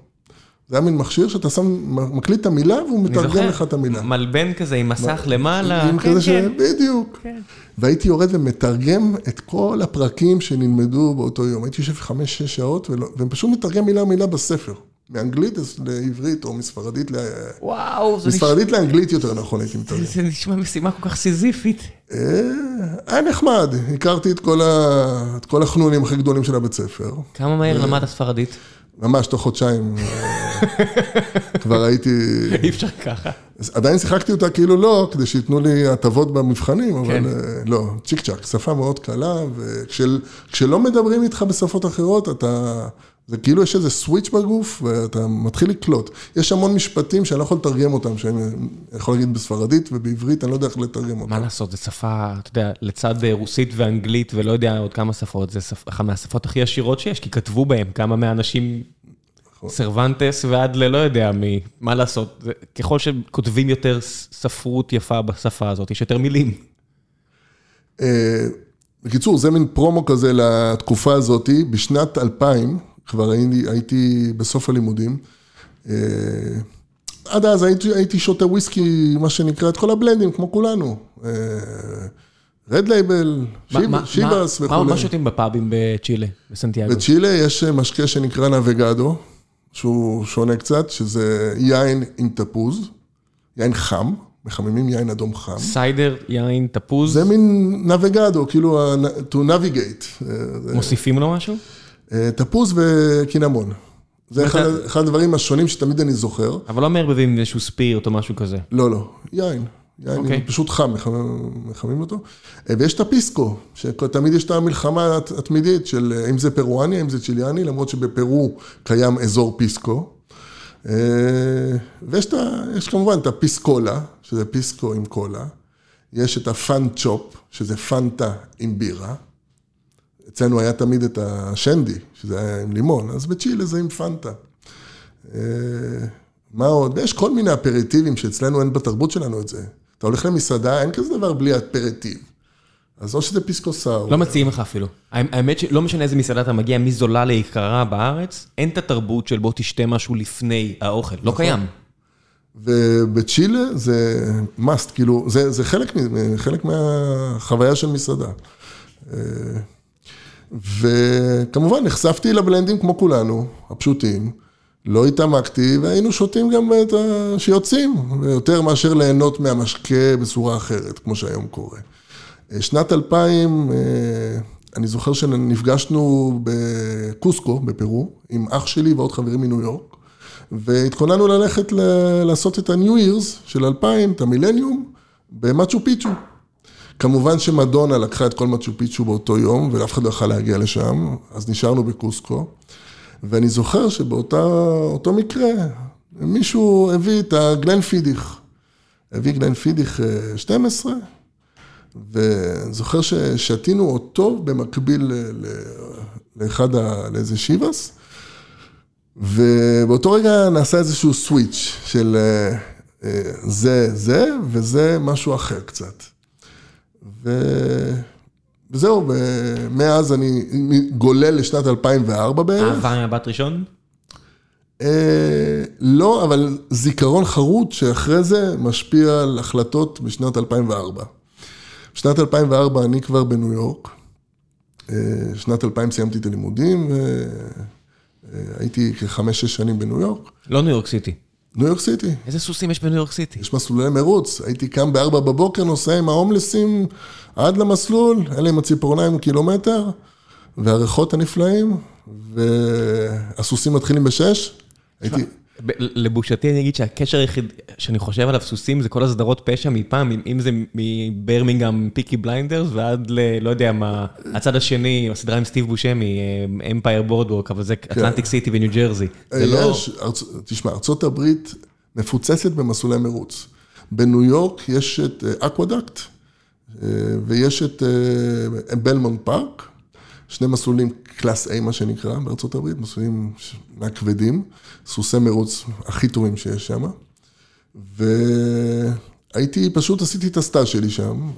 Speaker 2: זה היה מין מכשיר שאתה שם, מקליט את המילה והוא מתרגם לך את המילה.
Speaker 1: מלבן כזה עם מסך למעלה.
Speaker 2: עם
Speaker 1: כן,
Speaker 2: כזה ש...
Speaker 1: כן.
Speaker 2: בדיוק.
Speaker 1: כן.
Speaker 2: והייתי יורד ומתרגם את כל הפרקים שנלמדו באותו יום. הייתי יושב חמש-שש שעות, ולא- ופשוט מתרגם מילה מילה בספר. מאנגלית לעברית, או מספרדית ל...
Speaker 1: וואו, זה נשמע-
Speaker 2: מספרדית לאנגלית יותר נכון הייתי מתרגם.
Speaker 1: זה נשמע משימה כל כך סיזיפית.
Speaker 2: אה, היה נחמד, הכרתי את כל ה- את כל החנונים הכי גדולים של הבית ספר.
Speaker 1: כמה מהר למדת ספרדית?
Speaker 2: ממש תוך חודשיים אה, כבר הייתי...
Speaker 1: אי אפשר ככה.
Speaker 2: עדיין שיחקתי אותה כאילו לא, כדי שייתנו לי הטבות במבחנים, אבל
Speaker 1: כן.
Speaker 2: אה, לא, צ'יק צ'אק, שפה מאוד קלה, וכשלא מדברים איתך בשפות אחרות, אתה... זה כאילו יש איזה סוויץ' בגוף, ואתה מתחיל לקלוט. יש המון משפטים שאני לא יכול לתרגם אותם, שאני יכול להגיד בספרדית ובעברית, אני לא יודע איך לתרגם אותם.
Speaker 1: מה לעשות, זו שפה, אתה יודע, לצד אה, רוסית ואנגלית ולא יודע עוד כמה שפות, זה שפ- אחת מהשפות הכי עשירות שיש, כי כתבו בהם כמה מהאנשים,
Speaker 2: נכון.
Speaker 1: סרבנטס ועד ללא יודע מי, מה לעשות, זה- ככל שכותבים יותר ספרות יפה בשפה הזאת, יש יותר מילים.
Speaker 2: אה, בקיצור, זה מין פרומו כזה לתקופה הזאת. בשנת 2000, כבר הייתי, הייתי בסוף הלימודים. אה, עד אז הייתי, הייתי שותה וויסקי, מה שנקרא, את כל הבלנדים, כמו כולנו. רד לייבל,
Speaker 1: מה- מה-
Speaker 2: שיבאס וכולי.
Speaker 1: מה שותים בפאבים בצ'ילה, בסנטיאגו?
Speaker 2: בצ'ילה יש משקה שנקרא navegado, שהוא שונה קצת, שזה יין עם תפוז, יין חם, מחממים יין אדום חם.
Speaker 1: סיידר, יין, תפוז,
Speaker 2: זה מין נווגדו, כאילו to navigate. אה,
Speaker 1: מוסיפים לו משהו?
Speaker 2: אה, תפוז וקינמון. זה אחד, אחד הדברים השונים שתמיד אני זוכר.
Speaker 1: אבל לא מערבבים איזשהו ספירט או משהו כזה.
Speaker 2: לא, לא, יין. יין
Speaker 1: אוקיי.
Speaker 2: פשוט חם, מחממים אותו. אה, ויש את הפיסקו, שתמיד יש את המלחמה הת- התמידית של אה, אם זה פרואני, אם זה צ'יליאני, למרות שבפרו קיים אזור פיסקו. ויש כמובן את הפיסקולה, שזה פיסקו עם קולה. יש את הפאנצ'ופ, שזה פנטה עם בירה. אצלנו היה תמיד את השנדי, שזה היה עם לימון, אז בצ'ילה זה עם פנטה. אה, מה עוד? ויש כל מיני אפרטיבים שאצלנו אין בתרבות שלנו את זה. אתה הולך למסעדה, אין כזה דבר בלי אפרטיב. אז או שזה פיסקו סאו.
Speaker 1: לא מציעים לך אפילו. האמת שלא משנה איזה מסעדה אתה מגיע, מזולה ליקרה בארץ, אין את התרבות של בוא תשתה משהו לפני האוכל, לא
Speaker 2: נכון.
Speaker 1: קיים.
Speaker 2: ובצ'ילה זה must, כאילו, זה, זה חלק, מהחוויה של מסעדה. וכמובן, נחשפתי לבלנדים כמו כולנו, הפשוטים. לא התעמקתי, והיינו שותים גם את ה... שיוצאים, יותר מאשר ליהנות מהמשקה בצורה אחרת, כמו שהיום קורה. אה, שנת 2000, אה, אני זוכר שנפגשנו בקוסקו, בפרו, עם אח שלי ועוד חברים מניו יורק, והתכוננו ללכת ל- לעשות את ה-New Year's של 2000, את המילניום, במצ'ו פיצ'ו. כמובן שמדונה לקחה את כל מצ'ו פיצ'ו באותו יום, ואף אחד לא יכל להגיע לשם, אז נשארנו בקוסקו. ואני זוכר שבאותו מקרה, מישהו הביא את הגלן פידיך. הביא גלן פידיך אה, 12, וזוכר ששתינו אותו במקביל ל- ל- לאחד, ה- לאיזה שיבאס, ובאותו רגע נעשה איזשהו סוויץ' של אה, אה, זה זה, וזה משהו אחר קצת. ו... וזהו, ומאז אני גולל לשנת 2004 בערך.
Speaker 1: אהבה מבט ראשון?
Speaker 2: אה, לא, אבל זיכרון חרוט שאחרי זה משפיע על החלטות בשנת 2004. בשנת 2004 אני כבר בניו יורק. אה, שנת 2000 סיימתי את הלימודים, והייתי כחמש-שש שנים בניו יורק.
Speaker 1: לא ניו יורק סיטי.
Speaker 2: ניו יורק סיטי,
Speaker 1: איזה סוסים יש בניו יורק סיטי?
Speaker 2: יש מסלולי מרוץ. הייתי קם בארבע בבוקר, נוסע עם ההומלסים עד למסלול, אלה עם הציפורניים קילומטר, והריחות הנפלאים, והסוסים מתחילים בשש. הייתי...
Speaker 1: לבושתי אני אגיד שהקשר היחיד שאני חושב עליו סוסים זה כל הסדרות פשע מפעם, אם- זה מברמינגהם Peaky Blinders ועד ל... לא יודע מה, הצד השני, הסדרה עם סטיב בושמי, Empire Boardwalk, אבל זה אטלנטיק סיטי וניו ג'רזי. זה לא...
Speaker 2: תשמע, ארה"ב מפוצצת במסלולי מרוץ. בניו יורק יש את אה, אקוודקט, אה, ויש את אה, בלמונט פארק, שני מסלולים class A, מה שנקרא, בארצות הברית, מסלולים מהכבדים, סוסי מרוץ הכי טובים שיש שם. והייתי, פשוט עשיתי את הסטאז' שלי שם,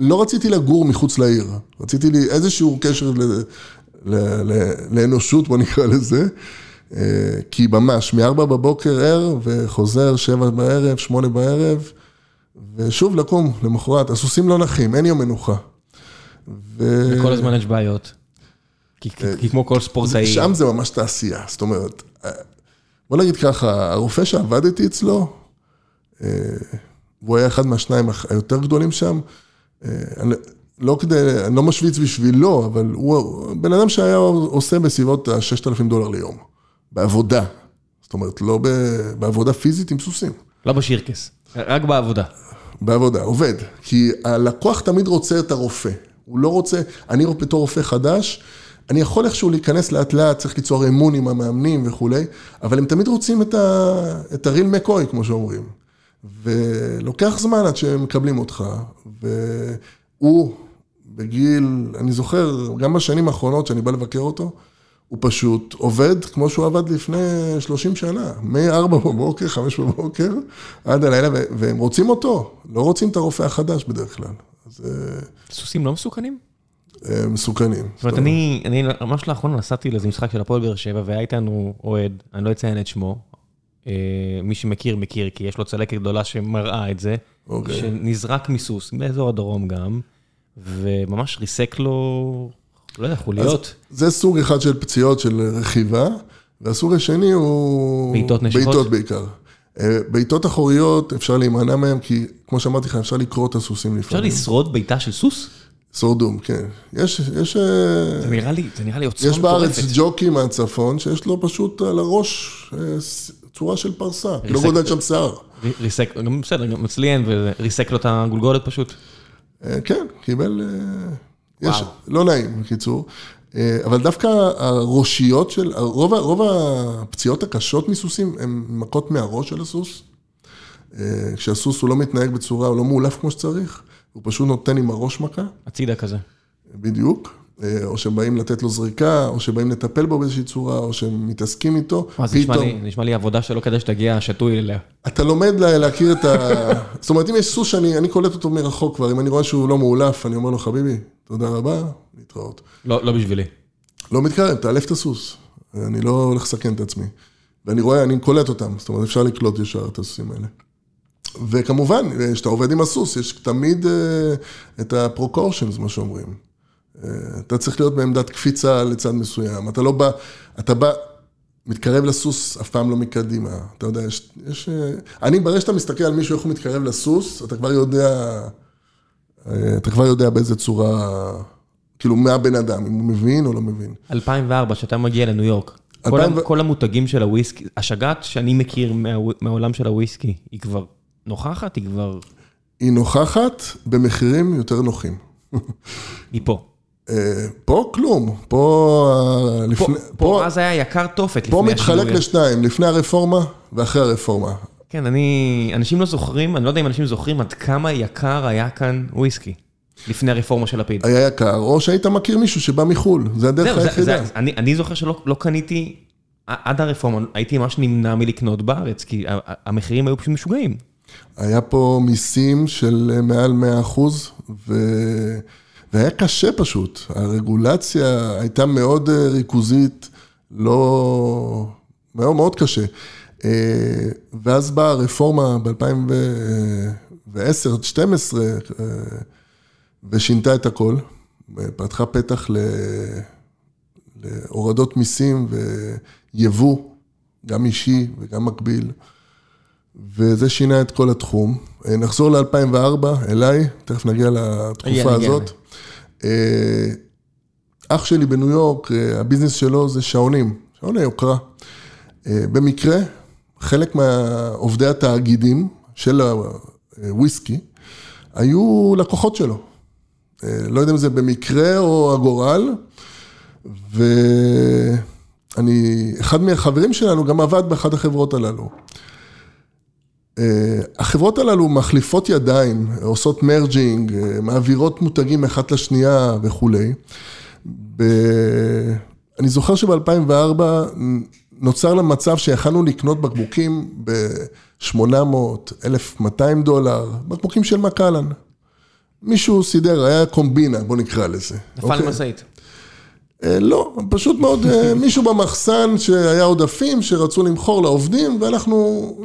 Speaker 2: ולא רציתי לגור מחוץ לעיר, רציתי לי איזשהו קשר ל... ל- ל- לאנושות, בוא נקרא לזה. אה, כי ממש, מ-4 בבוקר ער, וחוזר 7 בערב, 8 בערב, ושוב לקום למחרת. הסוסים לא נחים, אין יום מנוחה. ו...
Speaker 1: וכל הזמן יש בעיות. כי- כי כי כמו כל ספורטאי.
Speaker 2: שם זה ממש תעשייה, זאת אומרת, אה, בוא נגיד ככה, הרופא שעבדתי אצלו, אה, והוא היה אחד מהשניים היותר גדולים שם, אה, אני לא כדי, אני לא משוויץ בשבילו, אבל הוא בן אדם שהיה עושה בסביבות ה-6,000 דולר ליום, בעבודה. זאת אומרת, לא ב, בעבודה פיזית עם סוסים.
Speaker 1: לא בשירקס, רק בעבודה.
Speaker 2: בעבודה, עובד. כי הלקוח תמיד רוצה את הרופא. הוא לא רוצה, אני בתור רופא חדש, אני יכול איכשהו להיכנס לאט לאט, צריך ליצור אמון עם המאמנים וכולי, אבל הם תמיד רוצים את, ה, את הריל מקוי, כמו שאומרים. ולוקח זמן עד שהם מקבלים אותך, והוא בגיל, אני זוכר, גם בשנים האחרונות שאני בא לבקר אותו, הוא פשוט עובד כמו שהוא עבד לפני 30 שנה, מ-4 בבוקר, 5 בבוקר, עד הלילה, והם רוצים אותו, לא רוצים את הרופא החדש בדרך כלל. אז
Speaker 1: סוסים לא מסוכנים?
Speaker 2: מסוכנים.
Speaker 1: זאת אומרת, אני, אני ממש לאחרונה נסעתי לאיזה משחק של הפועל באר שבע, והיה איתנו אוהד, אני לא אציין את שמו, אה, מי שמכיר, מכיר, כי יש לו צלקת גדולה שמראה את זה,
Speaker 2: אוקיי.
Speaker 1: שנזרק מסוס, באזור הדרום גם, וממש ריסק לו, לא יודע, חוליות.
Speaker 2: זה סוג אחד של פציעות של רכיבה, והסוג השני הוא...
Speaker 1: בעיטות נשכות?
Speaker 2: בעיטות בעיקר. בעיטות אחוריות, אפשר להימנע מהם, כי כמו שאמרתי לך, אפשר לקרוא את הסוסים
Speaker 1: אפשר
Speaker 2: לפעמים.
Speaker 1: לשרוד בעיטה של סוס?
Speaker 2: סורדום, כן. יש, יש, אה,
Speaker 1: זה נראה לי, זה נראה לי עוצמה
Speaker 2: יש בארץ. ג'וקי מהצפון, שיש לו פשוט על הראש אה, צורה של פרסה, לא גודל שם שיער.
Speaker 1: ריסק, גם בסדר, גם אצלי אין, וריסק לו את הגולגולת פשוט.
Speaker 2: אה, כן, קיבל... יש. לא נעים, בקיצור. אה, אבל דווקא הראשיות של, רוב, רוב הפציעות הקשות מסוסים הן מכות מהראש של הסוס. אה, כשהסוס הוא לא מתנהג בצורה, הוא לא מאולף כמו שצריך, הוא פשוט נותן עם הראש מכה,
Speaker 1: הצידה כזה.
Speaker 2: בדיוק. אה, או שהם באים לתת לו זריקה, או שבאים לטפל בו באיזושהי צורה, או שהם מתעסקים איתו,
Speaker 1: זה נשמע לי- נשמע לי עבודה שלא כדאי שתגיע שתוי אליה.
Speaker 2: אתה לומד לה- להכיר את ה... זאת אומרת, אם יש סוס שאני אני קולט אותו מרחוק כבר, אם אני רואה שהוא לא מאולף, אני אומר לו, חביבי, תודה רבה, להתראות.
Speaker 1: לא לא בשבילי.
Speaker 2: לא מתקרב, תאלף את הסוס. אני לא הולך לסכן את עצמי. ואני רואה, אני קולט אותם, זאת אומרת, אפשר לקלוט ישר את הסוסים האלה. וכמובן, כשאתה עובד עם הסוס, יש תמיד אה, את ה-proportions, מה שאומרים. אתה צריך להיות בעמדת קפיצה לצד מסוים. אתה לא בא, אתה בא, מתקרב לסוס, אף פעם לא מקדימה. אתה יודע, יש... יש אה, אני, ברגע שאתה מסתכל על מישהו, איך הוא מתקרב לסוס, אתה כבר יודע, אה, אתה כבר יודע באיזה צורה, כאילו, מה הבן אדם, אם הוא מבין או לא מבין.
Speaker 1: 2004, שאתה מגיע לניו יורק. כל,
Speaker 2: 2000
Speaker 1: ה- כל המותגים של הוויסקי, השגת שאני מכיר מה, מהעולם של הוויסקי, היא כבר נוכחת, היא כבר...
Speaker 2: היא נוכחת במחירים יותר נוחים.
Speaker 1: היא פה.
Speaker 2: אה, פה כלום, פה, אה,
Speaker 1: פה, פה,
Speaker 2: פה,
Speaker 1: אז היה יקר תופת
Speaker 2: פה
Speaker 1: לפני
Speaker 2: מתחלק
Speaker 1: השינוי.
Speaker 2: לשניים, לפני הרפורמה ואחרי הרפורמה.
Speaker 1: כן, אני... אנשים לא זוכרים, אני לא יודע אם אנשים זוכרים עד כמה יקר היה כאן וויסקי. לפני הרפורמה של לפיד.
Speaker 2: היה יקר, או שהיית מכיר מישהו שבא מחו"ל, זה הדרך
Speaker 1: זה,
Speaker 2: היחידה.
Speaker 1: זה, אני, אני זוכר שלא לא קניתי, עד הרפורמה, הייתי ממש נמנע מלקנות בארץ, כי המחירים היו פשוט משוגעים.
Speaker 2: היה פה מיסים של אה, מעל 100 אחוז, ו... והיה קשה פשוט. הרגולציה הייתה מאוד אה, ריכוזית, לא... מאוד מאוד קשה. אה, ואז באה הרפורמה ב-2010 עד 2012, ושינתה את הכל, פתחה פתח ל... להורדות מיסים ויבוא, גם אישי וגם מקביל. וזה שינה את כל התחום. אה, נחזור ל-2004, אליי, תכף נגיע לתקופה. הזאת. אה, אח שלי בניו יורק, אה, הביזנס שלו זה שעונים, שעוני יוקרה. אה, במקרה, חלק מהעובדי התאגידים של הוויסקי היו לקוחות שלו. לא יודע אם זה במקרה או הגורל, ואני, אחד מהחברים שלנו גם עבד באחת החברות הללו. אה, החברות הללו מחליפות ידיים, עושות merging, אה, מעבירות מותגים אחת לשנייה וכולי. ב... אני זוכר שב-2004 נוצר למצב שיכלנו לקנות בקבוקים ב-800, 1,200 דולר, בקבוקים של מקלן. מישהו סידר, היה קומבינה, בוא נקרא לזה.
Speaker 1: נפל
Speaker 2: אוקיי?
Speaker 1: משאית.
Speaker 2: אה, לא, פשוט מאוד מישהו במחסן שהיה עודפים שרצו למכור לעובדים, ואנחנו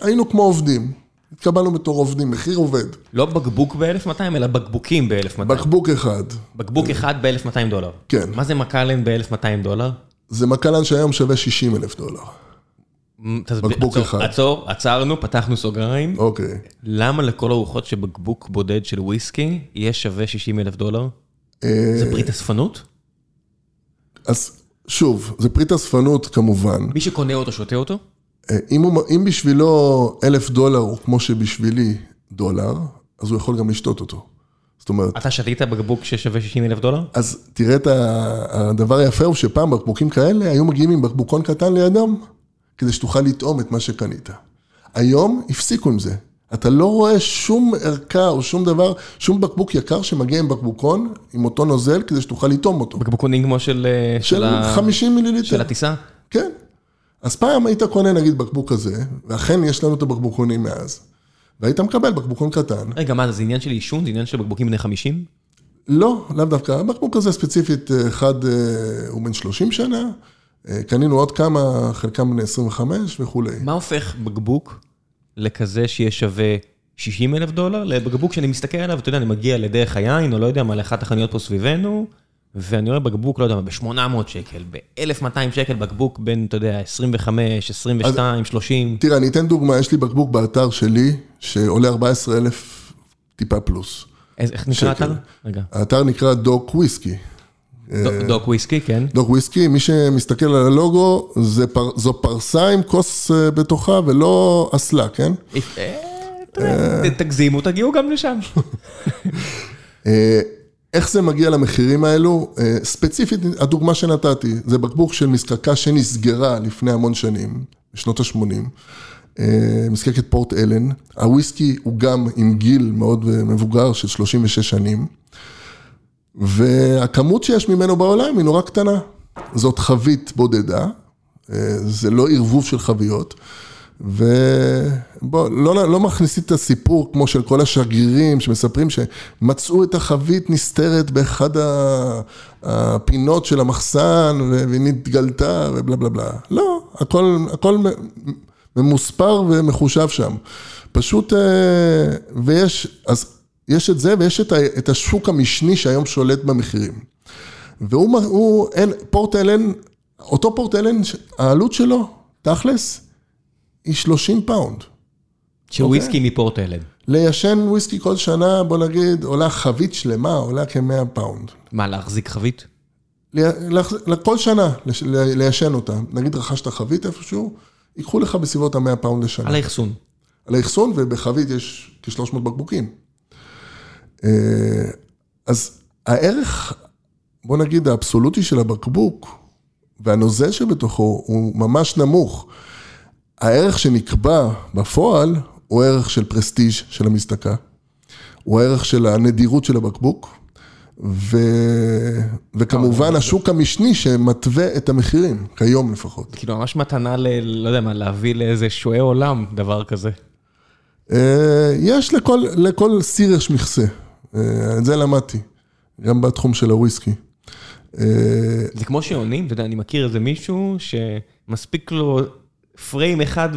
Speaker 2: היינו כמו עובדים. התקבלנו בתור עובדים, מחיר עובד.
Speaker 1: לא בקבוק ב-1200, אלא בקבוקים ב-1200.
Speaker 2: בקבוק אחד.
Speaker 1: בקבוק אחד ב-1200 דולר.
Speaker 2: כן.
Speaker 1: מה זה מקלן ב-1200 דולר?
Speaker 2: זה מקלן שהיום שווה 60 אלף דולר. בקבוק
Speaker 1: עצור,
Speaker 2: אחד.
Speaker 1: עצור, עצרנו, פתחנו סוגריים.
Speaker 2: אוקיי.
Speaker 1: למה לכל הרוחות שבקבוק בודד של וויסקי יהיה שווה 60 אלף דולר?
Speaker 2: אה,
Speaker 1: זה ברית אספנות?
Speaker 2: אז שוב, זה פריט אספנות כמובן.
Speaker 1: מי שקונה אותו שותה אותו?
Speaker 2: אה, אם, הוא, אם בשבילו אלף דולר הוא כמו שבשבילי דולר, אז הוא יכול גם לשתות אותו. זאת אומרת,
Speaker 1: אתה שתית בקבוק ששווה 60 אלף דולר?
Speaker 2: אז תראה את ה- הדבר היפה הוא שפעם בקבוקים כאלה היו מגיעים עם בקבוקון קטן לידם, כדי שתוכל לטעום את מה שקנית. היום הפסיקו עם זה. אתה לא רואה שום ערכה או שום דבר, שום בקבוק יקר שמגיע עם בקבוקון, עם אותו נוזל, כדי שתוכל לטעום אותו.
Speaker 1: בקבוקונים כמו של... אה,
Speaker 2: של
Speaker 1: ה-
Speaker 2: 50 מיליליטר.
Speaker 1: של הטיסה?
Speaker 2: אז פעם היית קונה נגיד בקבוק כזה, ואכן יש לנו את הבקבוקונים מאז, והיית מקבל בקבוקון קטן.
Speaker 1: רגע, מה, זה עניין של עישון? זה עניין של בקבוקים בני 50?
Speaker 2: לא, לאו דווקא. הבקבוק הזה ספציפית, אה, אחד אה, הוא בן 30 שנה, אה, קנינו עוד כמה, חלקם בני 25 וכולי.
Speaker 1: מה הופך בקבוק לכזה שיהיה שווה 60 אלף דולר? לבקבוק שאני מסתכל עליו, אתה יודע, אני מגיע לדרך היין, או לא יודע מה, לאחת החנויות פה סביבנו, ואני רואה בקבוק, לא יודע מה, ב-800 שקל, ב-1200 שקל בקבוק בין, אתה יודע, 25, 22, 30.
Speaker 2: תראה, אני אתן דוגמה, יש לי בקבוק באתר שלי, שעולה 14,000 טיפה פלוס.
Speaker 1: איזה- איך נקרא
Speaker 2: שקל.
Speaker 1: אתר? רגע.
Speaker 2: האתר נקרא דוק וויסקי.
Speaker 1: דוק- דוק וויסקי, כן.
Speaker 2: דוק וויסקי, מי שמסתכל על הלוגו, זה פר, זו פרסה עם כוס אה, בתוכה ולא אסלה, כן?
Speaker 1: אה, תגזימו, תגיעו גם לשם.
Speaker 2: אה, איך זה מגיע למחירים האלו? אה, ספציפית, הדוגמה שנתתי, זה בקבוק של מזקקה שנסגרה לפני המון שנים, בשנות ה-80, מזקקת פורט אלן. הוויסקי הוא גם עם גיל מאוד אה, מבוגר של 36 שנים. והכמות שיש ממנו בעולם היא נורא קטנה. זאת חבית בודדה, אה, זה לא ערבוב של חביות. ובוא, לא, לא מכניסים את הסיפור כמו של כל השגרירים שמספרים שמצאו את החבית נסתרת באחד הפינות של המחסן והיא נתגלתה ובלה בלה בלה. לא, הכל, הכל ממוספר ומחושב שם. פשוט, אה, ויש, אז יש את זה ויש את, את השוק המשני שהיום שולט במחירים. והוא, הוא, אין, פורט אלן, אותו פורט אלן, העלות שלו, תכלס, היא 30 פאונד.
Speaker 1: שהוא אוקיי? וויסקי מפורט אלן.
Speaker 2: ליישן וויסקי כל שנה, בוא נגיד, עולה חבית שלמה, עולה כ-100 פאונד.
Speaker 1: מה, להחזיק חבית?
Speaker 2: כל שנה, ליישן אותה. נגיד רכשת חבית איפשהו, ייקחו לך בסביבות ה-100 פאונד לשנה.
Speaker 1: על האחסון.
Speaker 2: על האחסון, ובחבית יש כ-300 בקבוקים. אה, אז הערך, בוא נגיד, האבסולוטי של הבקבוק, והנוזל שבתוכו הוא ממש נמוך. הערך שנקבע בפועל הוא ערך של prestige של המזקקה, הוא הערך של הנדירות של הבקבוק, ו... וכמובן השוק המשני שמתווה את המחירים, כיום לפחות.
Speaker 1: כאילו ממש מתנה ל... לא יודע מה, להביא לאיזה שועי עולם, דבר כזה.
Speaker 2: אה, יש לכל, לכל סיר יש מכסה, אה, את זה למדתי, גם בתחום של הוויסקי.
Speaker 1: אה, זה כמו שעונים, אתה יודע, אני מכיר איזה מישהו שמספיק לו פריים אחד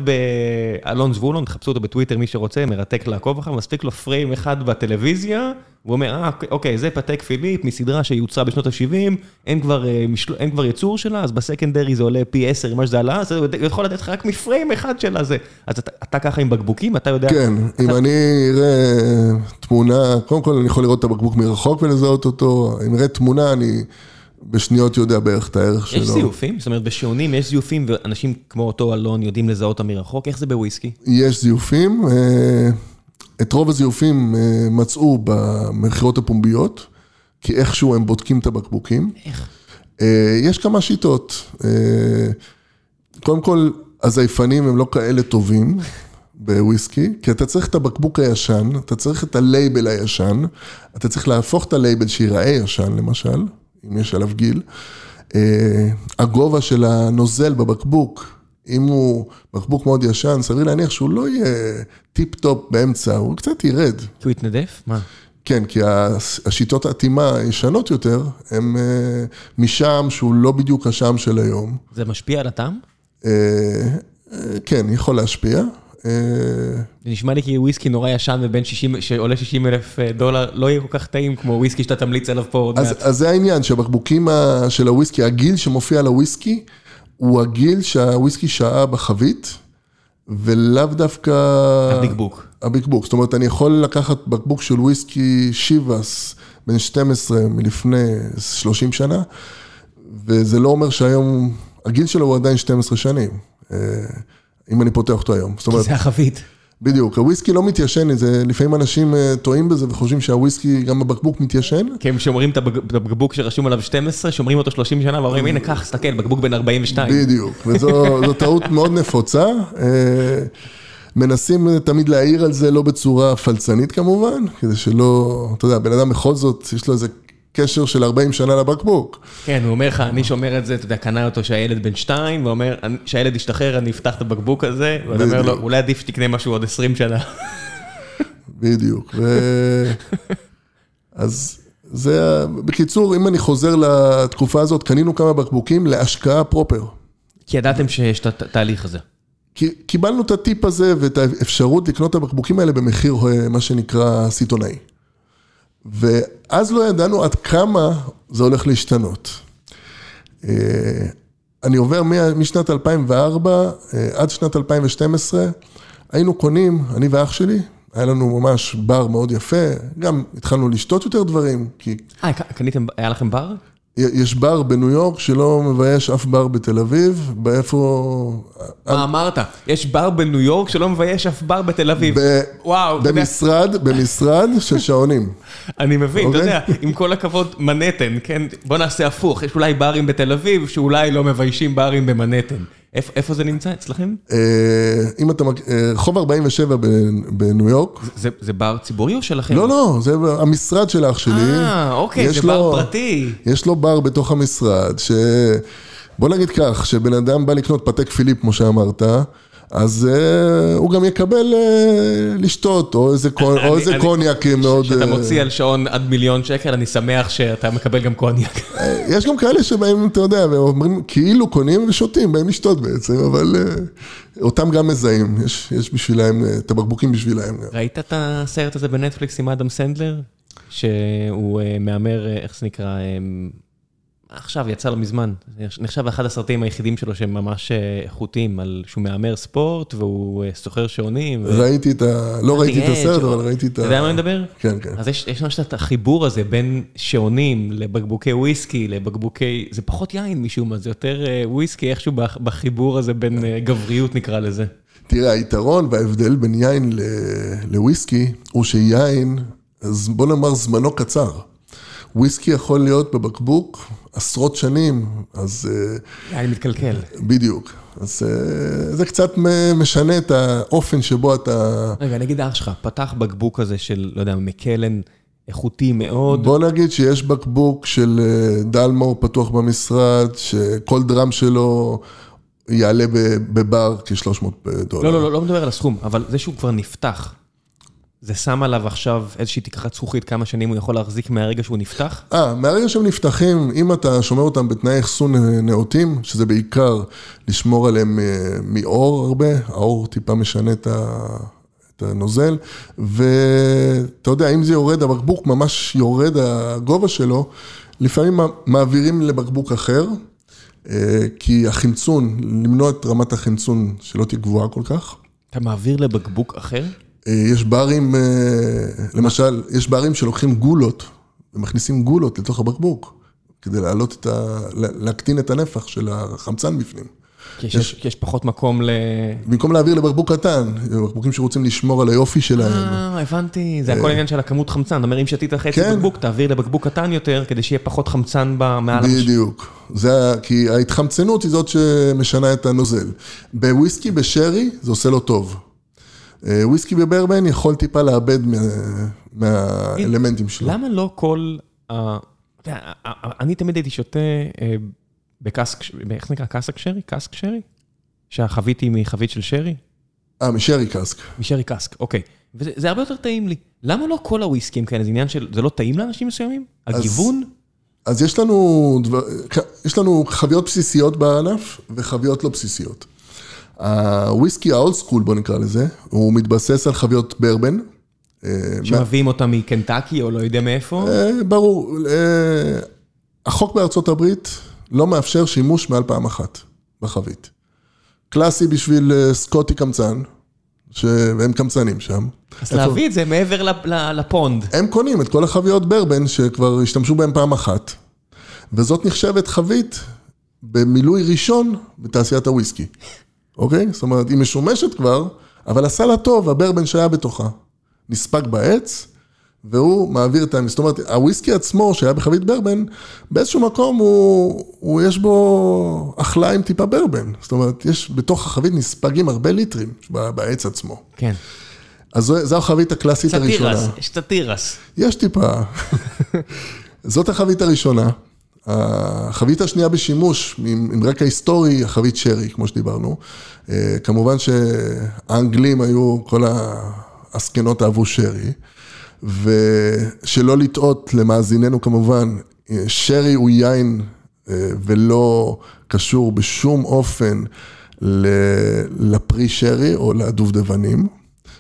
Speaker 1: באלון זבולון, תחפשו אותו בטוויטר מי שרוצה, מרתק לעקוב אחריו, מספיק לו פריים אחד בטלוויזיה, והוא אומר, אה, אוקיי, זה פתק פיליפ מסדרה שיוצרה בשנות ה-70, אין אה, אין כבר יצור שלה, אז בסקנדרי זה עולה פי 10 ממה שזה עלה, אז הוא יכול לתת לך רק מפריים אחד של הזה. אז אתה, אתה ככה עם בקבוקים, אתה יודע...
Speaker 2: כן, אתה... אם אני אראה תמונה, קודם כל אני יכול לראות את הבקבוק מרחוק ולזהות אותו, אם אראה תמונה, אני... בשניות יודע בערך את הערך שלו.
Speaker 1: יש זיופים? זאת אומרת, בשעונים יש זיופים ואנשים כמו אותו אלון יודעים לזהות אותם מרחוק? איך זה בוויסקי?
Speaker 2: יש זיופים. אה, את רוב הזיופים אה, מצאו במכירות הפומביות, כי איכשהו הם בודקים את הבקבוקים.
Speaker 1: איך?
Speaker 2: אה, יש כמה שיטות. קודם כל, הזייפנים הם לא כאלה טובים בוויסקי, כי אתה צריך את הבקבוק הישן, אתה צריך את הלייבל הישן, אתה צריך להפוך את הלייבל שייראה ישן למשל. אם יש עליו גיל. אה, הגובה של הנוזל בבקבוק, אם הוא בקבוק מאוד ישן, סביר להניח שהוא לא יהיה טיפ-טופ באמצע, הוא קצת ירד. כי
Speaker 1: הוא יתנדף? מה?
Speaker 2: כן, כי השיטות האטימה הישנות יותר, הם אה, משעם שהוא לא בדיוק השעם של היום.
Speaker 1: זה משפיע על הטעם?
Speaker 2: אה, כן, יכול להשפיע.
Speaker 1: זה נשמע לי כי וויסקי נורא ישן ובין 60, שעולה 60 אלף אה, דולר, לא יהיה כל כך טעים כמו וויסקי שאתה תמליץ עליו פה עוד
Speaker 2: מעט. אז זה העניין, שהבקבוקים של הוויסקי, הגיל שמופיע על הוויסקי, הוא הגיל שהוויסקי שעה בחבית, ולאו דווקא...
Speaker 1: הבקבוק.
Speaker 2: הבקבוק, זאת אומרת, אני יכול לקחת בקבוק של וויסקי שיבאס, בן 12 מלפני 30 שנה, וזה לא אומר שהיום, הגיל שלו הוא עדיין 12 שנים. אם אני פותח אותו היום.
Speaker 1: כי זה החבית.
Speaker 2: בדיוק, הוויסקי לא מתיישן, זה, לפעמים אנשים אה, טועים בזה וחושבים שהוויסקי, גם הבקבוק מתיישן.
Speaker 1: כי הם שומרים את הבקבוק שרשום עליו 12, שומרים אותו 30 שנה ואומרים, הנה, קח, תסתכל, בקבוק בן 42.
Speaker 2: בדיוק, וזו טעות מאוד נפוצה. אה, מנסים תמיד להעיר על זה, לא בצורה פלצנית כמובן, כדי שלא, אתה יודע, בן אדם בכל זאת, יש לו איזה קשר של 40 שנה לבקבוק.
Speaker 1: כן, הוא אומר לך, אני שומר את זה, אתה יודע, קנה אותו שהילד בן שתיים, ואומר, שהילד ישתחרר, אני אפתח את הבקבוק הזה, ואני אומר לו, אולי עדיף שתקנה משהו עוד 20 שנה.
Speaker 2: בדיוק, ו... אז זה, בקיצור, אם אני חוזר לתקופה הזאת, קנינו כמה בקבוקים להשקעה פרופר.
Speaker 1: כי ידעתם שיש את התהליך הזה.
Speaker 2: קיבלנו את הטיפ הזה ואת האפשרות לקנות את הבקבוקים האלה במחיר, אה, מה שנקרא, סיטונאי. ואז לא ידענו עד כמה זה הולך להשתנות. אה, אני עובר משנת 2004 אה, עד שנת 2012, היינו קונים, אני ואח שלי, היה לנו ממש בר מאוד יפה, גם התחלנו לשתות יותר דברים, כי...
Speaker 1: אה, קניתם, היה לכם בר?
Speaker 2: יש בר בניו יורק שלא מבייש אף בר בתל אביב, באיפה...
Speaker 1: מה אמרת? יש בר בניו יורק שלא מבייש אף בר בתל אביב. וואו.
Speaker 2: במשרד, במשרד של שעונים.
Speaker 1: אני מבין, אתה יודע, אוקיי? עם כל הכבוד, מנהטן, כן? בוא נעשה הפוך, יש אולי ברים בתל אביב שאולי לא מביישים ברים במנהטן. איפה זה נמצא אצלכם?
Speaker 2: אם אתה, רחוב 47 בניו יורק.
Speaker 1: זה בר ציבורי או שלכם?
Speaker 2: לא, לא, זה המשרד של אח שלי.
Speaker 1: אה, אוקיי, זה בר פרטי.
Speaker 2: יש לו בר בתוך המשרד, ש... בוא נגיד כך, שבן אדם בא לקנות פתק פיליפ, כמו שאמרת, אז uh, הוא גם יקבל uh, לשתות, או איזה, אני, או איזה אני, קוניאק מאוד...
Speaker 1: כשאתה מוציא על שעון עד מיליון שקל, אני שמח שאתה מקבל גם קוניאק.
Speaker 2: יש גם כאלה שבאים, אתה יודע, ואומרים, כאילו קונים ושותים, באים לשתות בעצם, אבל אה, אותם גם מזהים, יש, יש בשבילם, את הבקבוקים בשבילם.
Speaker 1: ראית את הסרט הזה בנטפליקס עם אדם סנדלר? שהוא אה, מהמר, איך זה נקרא? עכשיו, יצא לו מזמן. נחשב אחד הסרטים היחידים שלו שהם ממש אה, איכותיים, על שהוא מהמר ספורט והוא אה, סוחר שעונים.
Speaker 2: ראיתי את ה... לא ראיתי את הסרט, אבל ראיתי את ה...
Speaker 1: אתה יודע מה אני מדבר?
Speaker 2: כן, כן.
Speaker 1: אז יש ממש את החיבור הזה בין שעונים לבקבוקי וויסקי, לבקבוקי... זה פחות יין משום מה, זה יותר אה, וויסקי איכשהו בחיבור הזה בין גבריות נקרא לזה.
Speaker 2: תראה, היתרון וההבדל בין יין לוויסקי הוא שיין, אז בוא נאמר זמנו קצר. וויסקי יכול להיות בבקבוק עשרות שנים, אז...
Speaker 1: אה, אני מתקלקל.
Speaker 2: בדיוק. אז אה, זה קצת משנה את האופן שבו אתה...
Speaker 1: רגע, נגיד אח שלך, פתח בקבוק כזה של, לא יודע, מקלן איכותי מאוד.
Speaker 2: בוא נגיד שיש בקבוק של אה, דלמור פתוח במשרד, שכל דרם שלו יעלה בבר כ-300 דולר.
Speaker 1: לא, לא, לא, לא מדבר על הסכום, אבל זה שהוא כבר נפתח. זה שם עליו עכשיו איזושהי תקרת זכוכית, כמה שנים הוא יכול להחזיק מהרגע שהוא נפתח?
Speaker 2: אה, מהרגע שהם נפתחים, אם אתה שומר אותם בתנאי אחסון נאותים, שזה בעיקר לשמור עליהם אה, מאור הרבה, האור טיפה משנה את ה... את הנוזל, ואתה יודע, אם זה יורד, הבקבוק ממש יורד הגובה שלו, לפעמים מעבירים לבקבוק אחר, אה, כי החמצון, למנוע את רמת החמצון שלא תהיה גבוהה כל כך.
Speaker 1: אתה מעביר לבקבוק אחר?
Speaker 2: אה, יש ברים, אה, למשל, יש ברים שלוקחים גולות ומכניסים גולות לתוך הבקבוק, כדי להעלות את ה... להקטין את הנפח של החמצן בפנים.
Speaker 1: כי יש, יש, יש פחות מקום ל...
Speaker 2: במקום להעביר לבקבוק קטן, בקבוקים שרוצים לשמור על היופי שלהם.
Speaker 1: אה, הבנתי, זה הכל עניין של הכמות חמצן. זאת אומרת, אם שתית חצי כן. בקבוק, תעביר לבקבוק קטן יותר, כדי שיהיה פחות חמצן מעל...
Speaker 2: בדיוק. זה, כי ההתחמצנות היא זאת שמשנה את הנוזל. בוויסקי, בשרי, זה עושה לו טוב. אה, וויסקי בברבן יכול טיפה לאבד מהאלמנטים שלו.
Speaker 1: למה לא כל... אני תמיד הייתי שותה אה, בקאסק, איך זה נקרא? קאסק שרי? קאסק שרי? שהחבית היא מחבית של שרי?
Speaker 2: אה, מ sherry
Speaker 1: cask. מ sherry cask, אוקיי. וזה הרבה יותר טעים לי. למה לא כל הוויסקים כאלה? זה עניין של... זה לא טעים לאנשים מסוימים? הגיוון?
Speaker 2: אז יש לנו, יש לנו חביות בסיסיות בענף וחביות לא בסיסיות. הוויסקי ה old school, בוא נקרא לזה, הוא מתבסס על חביות ברבן.
Speaker 1: אה, שמביאים אותם מקנטקי או לא יודע מאיפה?
Speaker 2: אה, ברור. אה, החוק בארצות הברית לא מאפשר שימוש מעל פעם אחת בחבית. קלאסי בשביל סקוטי קמצן, והם קמצנים שם.
Speaker 1: אז להביא את זה מעבר לפונד.
Speaker 2: הם קונים את כל החביות ברבן שכבר השתמשו בהם פעם אחת, וזאת נחשבת חבית במילוי ראשון בתעשיית הוויסקי. אוקיי? זאת אומרת, היא משומשת כבר, אבל הסל הטוב, הברבן שהיה בתוכה, נספג בעץ, והוא מעביר את ה... זאת אומרת, הוויסקי עצמו, שהיה בחבית ברבן, באיזשהו מקום הוא, הוא יש בו אכלה עם טיפה ברבן. זאת אומרת, יש בתוך החבית נספגים הרבה ליטרים בעץ עצמו.
Speaker 1: כן.
Speaker 2: אז זו, זו החבית הקלאסית הראשונה.
Speaker 1: יש קצת תירס.
Speaker 2: יש טיפה. זאת החבית הראשונה. החבית השנייה בשימוש, עם, עם רקע היסטורי, החבית שרי, כמו שדיברנו. אה, כמובן שהאנגלים היו, כל הזקנות אהבו שרי, ושלא לטעות למאזיננו כמובן, שרי הוא יין אה, ולא קשור בשום אופן לפרי שרי או לדובדבנים.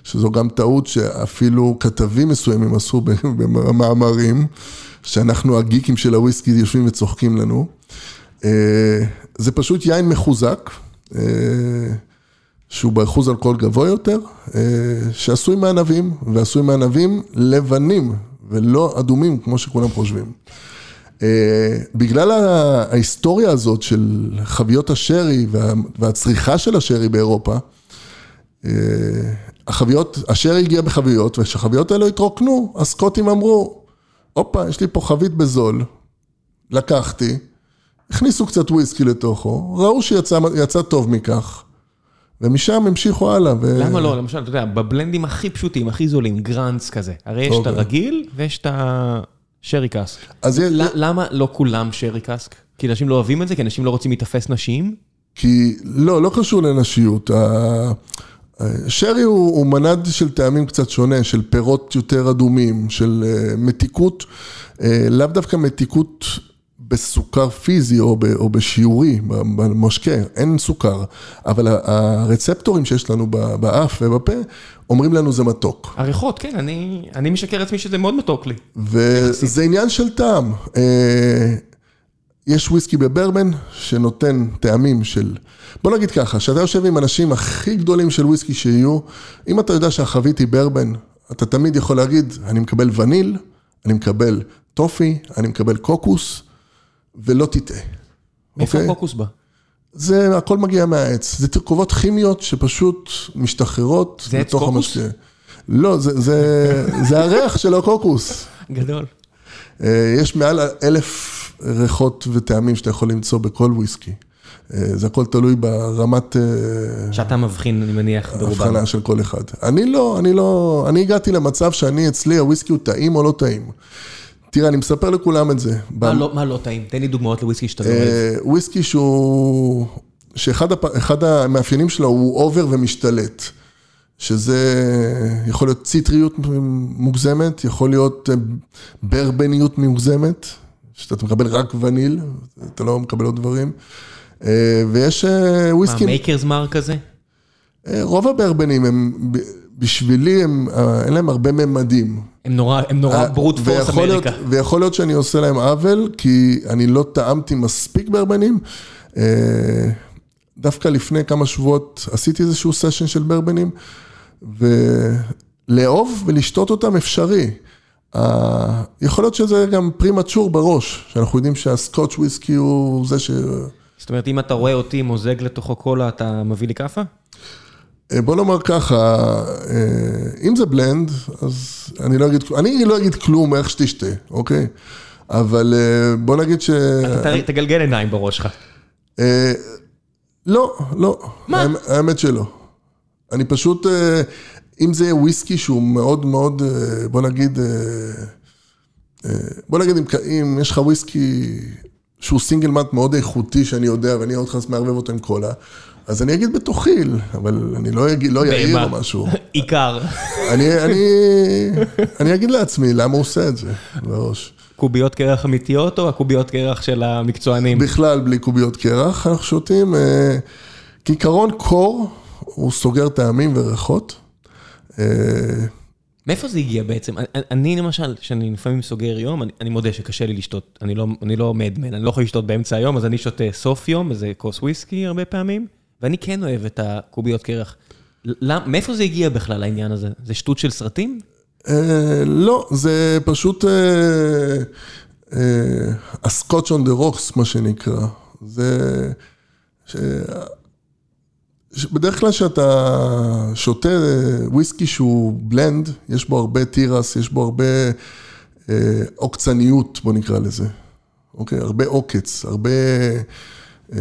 Speaker 2: שזו גם טעות שאפילו כתבים מסוימים עשו במאמרים. שאנחנו הגיקים של הוויסקי יושבים וצוחקים לנו. אה, זה פשוט יין מחוזק, אה, שהוא באחוז אלכוהול גבוה יותר, אה, שעשוי מענבים, ועשוי מענבים לבנים ולא אדומים כמו שכולם חושבים. בגלל ההיסטוריה הזאת של חביות השרי והצריכה של השרי באירופה, החביות, השרי הגיע בחביות, וכשהחביות האלו התרוקנו, הסקוטים אמרו, הופה, יש לי פה חבית בזול, לקחתי, הכניסו קצת וויסקי לתוכו, ראו שיצא טוב מכך, ומשם המשיכו הלאה. ו...
Speaker 1: למה לא? למשל, אתה יודע, בבלנדים הכי פשוטים, הכי זולים, גראנץ כזה, הרי יש את
Speaker 2: אוקיי.
Speaker 1: הרגיל ויש את השרי קאסק.
Speaker 2: אז י-
Speaker 1: ל- למה לא כולם שרי קאסק? כי אנשים לא אוהבים את זה? כי אנשים לא רוצים להיתפס נשיים?
Speaker 2: כי לא, לא קשור לנשיות. שרי הוא, הוא מנד של טעמים קצת שונה, של פירות יותר אדומים, של אה, מתיקות, אה, לאו דווקא מתיקות בסוכר פיזי או, ב, או בשיעורי, במשקה, אין סוכר, אבל הרצפטורים שיש לנו באף ובפה, אומרים לנו זה מתוק.
Speaker 1: הריחות, כן, אני, אני משקר לעצמי שזה מאוד מתוק לי.
Speaker 2: וזה עניין של טעם. יש וויסקי בברבן שנותן טעמים של... בוא נגיד ככה, כשאתה יושב עם אנשים הכי גדולים של וויסקי שיהיו, אם אתה יודע שהחבית היא ברבן, אתה תמיד יכול להגיד, אני מקבל וניל, אני מקבל טופי, אני מקבל קוקוס, ולא תטעה.
Speaker 1: מאיפה
Speaker 2: אוקיי?
Speaker 1: הקוקוס בא?
Speaker 2: זה, הכל מגיע מהעץ. זה תרכובות כימיות שפשוט משתחררות
Speaker 1: זה עץ קוקוס?
Speaker 2: המשקה. לא, זה, זה, זה הריח של הקוקוס.
Speaker 1: גדול.
Speaker 2: אה, יש מעל אלף ריחות וטעמים שאתה יכול למצוא בכל וויסקי. אה, זה הכל תלוי ברמת אה,
Speaker 1: שאתה מבחין, אני מניח, ברובם.
Speaker 2: הבחנה של כל אחד. אני לא, אני לא, אני הגעתי למצב שאני אצלי הוויסקי הוא טעים או לא טעים. תראה, אני מספר לכולם את זה.
Speaker 1: מה לא- מה לא טעים? תן לי דוגמאות לוויסקי שאתה לא אוהב.
Speaker 2: אה, וויסקי שהוא, שאחד הפ- המאפיינים שלו הוא over ומשתלט. שזה יכול להיות ציטריות מוגזמת, יכול להיות ברבניות מוגזמת, שאתה מקבל רק וניל, אתה לא מקבל עוד דברים. אה, ויש אה,
Speaker 1: מה,
Speaker 2: וויסקי,
Speaker 1: Maker's Mark כזה?
Speaker 2: אה, רוב הברבנים הם, בשבילי, הם, אין להם הרבה ממדים.
Speaker 1: הם נורא, הם נורא brute
Speaker 2: force ויכול להיות-
Speaker 1: אמריקה.
Speaker 2: ויכול להיות שאני עושה להם עוול, כי אני לא טעמתי מספיק ברבנים. דווקא לפני כמה שבועות עשיתי איזשהו סשן של ברבנים, ולאהוב ולשתות אותם אפשרי. אה, יכול להיות שזה גם פרימצ'ור בראש, שאנחנו יודעים שהסקוטש וויסקי הוא זה ש...
Speaker 1: זאת אומרת, אם אתה רואה אותי מוזג לתוכו קולה, אתה מביא לי כאפה?
Speaker 2: אה, בוא נאמר ככה, אה, אם זה בלנד, אז אני לא אגיד, אני לא אגיד כלום איך שתשתה, אוקיי? אבל אה, בוא נגיד ש...
Speaker 1: אתה תגלגל עיניים בראש שלך.
Speaker 2: לא, לא.
Speaker 1: מה?
Speaker 2: האמת- שלא. אני פשוט, אם זה יהיה וויסקי שהוא מאוד מאוד, אה, בוא נגיד, אה, אה, בוא נגיד אם, אם יש לך וויסקי שהוא סינגל מאט מאוד איכותי שאני יודע ואני עוד חס מערבב אותו עם קולה, אז אני אגיד בתוכיל, אבל אני לא אגיד, לא יעיר. או משהו.
Speaker 1: עיקר.
Speaker 2: אני, אני, אני אגיד לעצמי למה הוא עושה את זה בראש.
Speaker 1: קוביות קרח אמיתיות או הקוביות קרח של המקצוענים?
Speaker 2: בכלל בלי קוביות קרח אנחנו שותים. כעיקרון קור, הוא סוגר טעמים וריחות. אה,
Speaker 1: מאיפה זה הגיע בעצם? אני- למשל, שאני לפעמים סוגר יום, אני, מודה שקשה לי לשתות, אני לא, אני לא מדמן, אני לא יכול לשתות באמצע היום, אז אני שותה סוף יום, איזה כוס וויסקי הרבה פעמים, ואני כן אוהב את הקוביות קרח. מאיפה זה הגיע בכלל העניין הזה? זה שטות של סרטים?
Speaker 2: אה, לא, זה פשוט אה, הסקוטש on the rocks, מה שנקרא. זה... בדרך כלל כשאתה שותה אה, וויסקי שהוא blend, יש בו הרבה תירס, יש בו הרבה אה, עוקצניות, בוא נקרא לזה. אוקיי? הרבה עוקץ, הרבה... אה,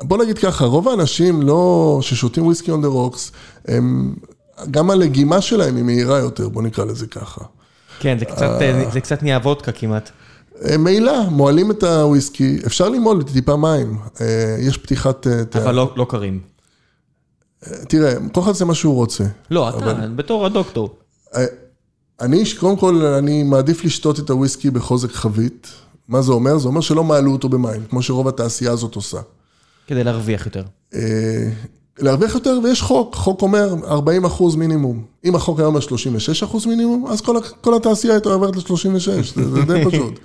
Speaker 2: בוא נגיד ככה, רוב האנשים לא, ששותים וויסקי on the rocks, הם, גם הלגימה שלהם היא מהירה יותר, בוא נקרא לזה ככה.
Speaker 1: כן, זה קצת, אה, זה קצת נהיה וודקה כמעט.
Speaker 2: אה, מעילה, מועלים את הוויסקי, אפשר למעול טיפה מים, אה, יש פתיחת... אה,
Speaker 1: אבל לא, לא קרים.
Speaker 2: תראה, כל אחד זה מה שהוא רוצה.
Speaker 1: לא, אתה, בתור הדוקטור.
Speaker 2: אני, קודם כל, אני מעדיף לשתות את הוויסקי בחוזק חבית. מה זה אומר? זה אומר שלא מעלו אותו במים, כמו שרוב התעשייה הזאת עושה.
Speaker 1: כדי להרוויח יותר.
Speaker 2: אה, להרוויח יותר, ויש חוק, חוק אומר 40 אחוז מינימום. אם החוק היה אומר 36 אחוז מינימום, אז כל, כל התעשייה הייתה עוברת ל-36, זה, זה די פשוט.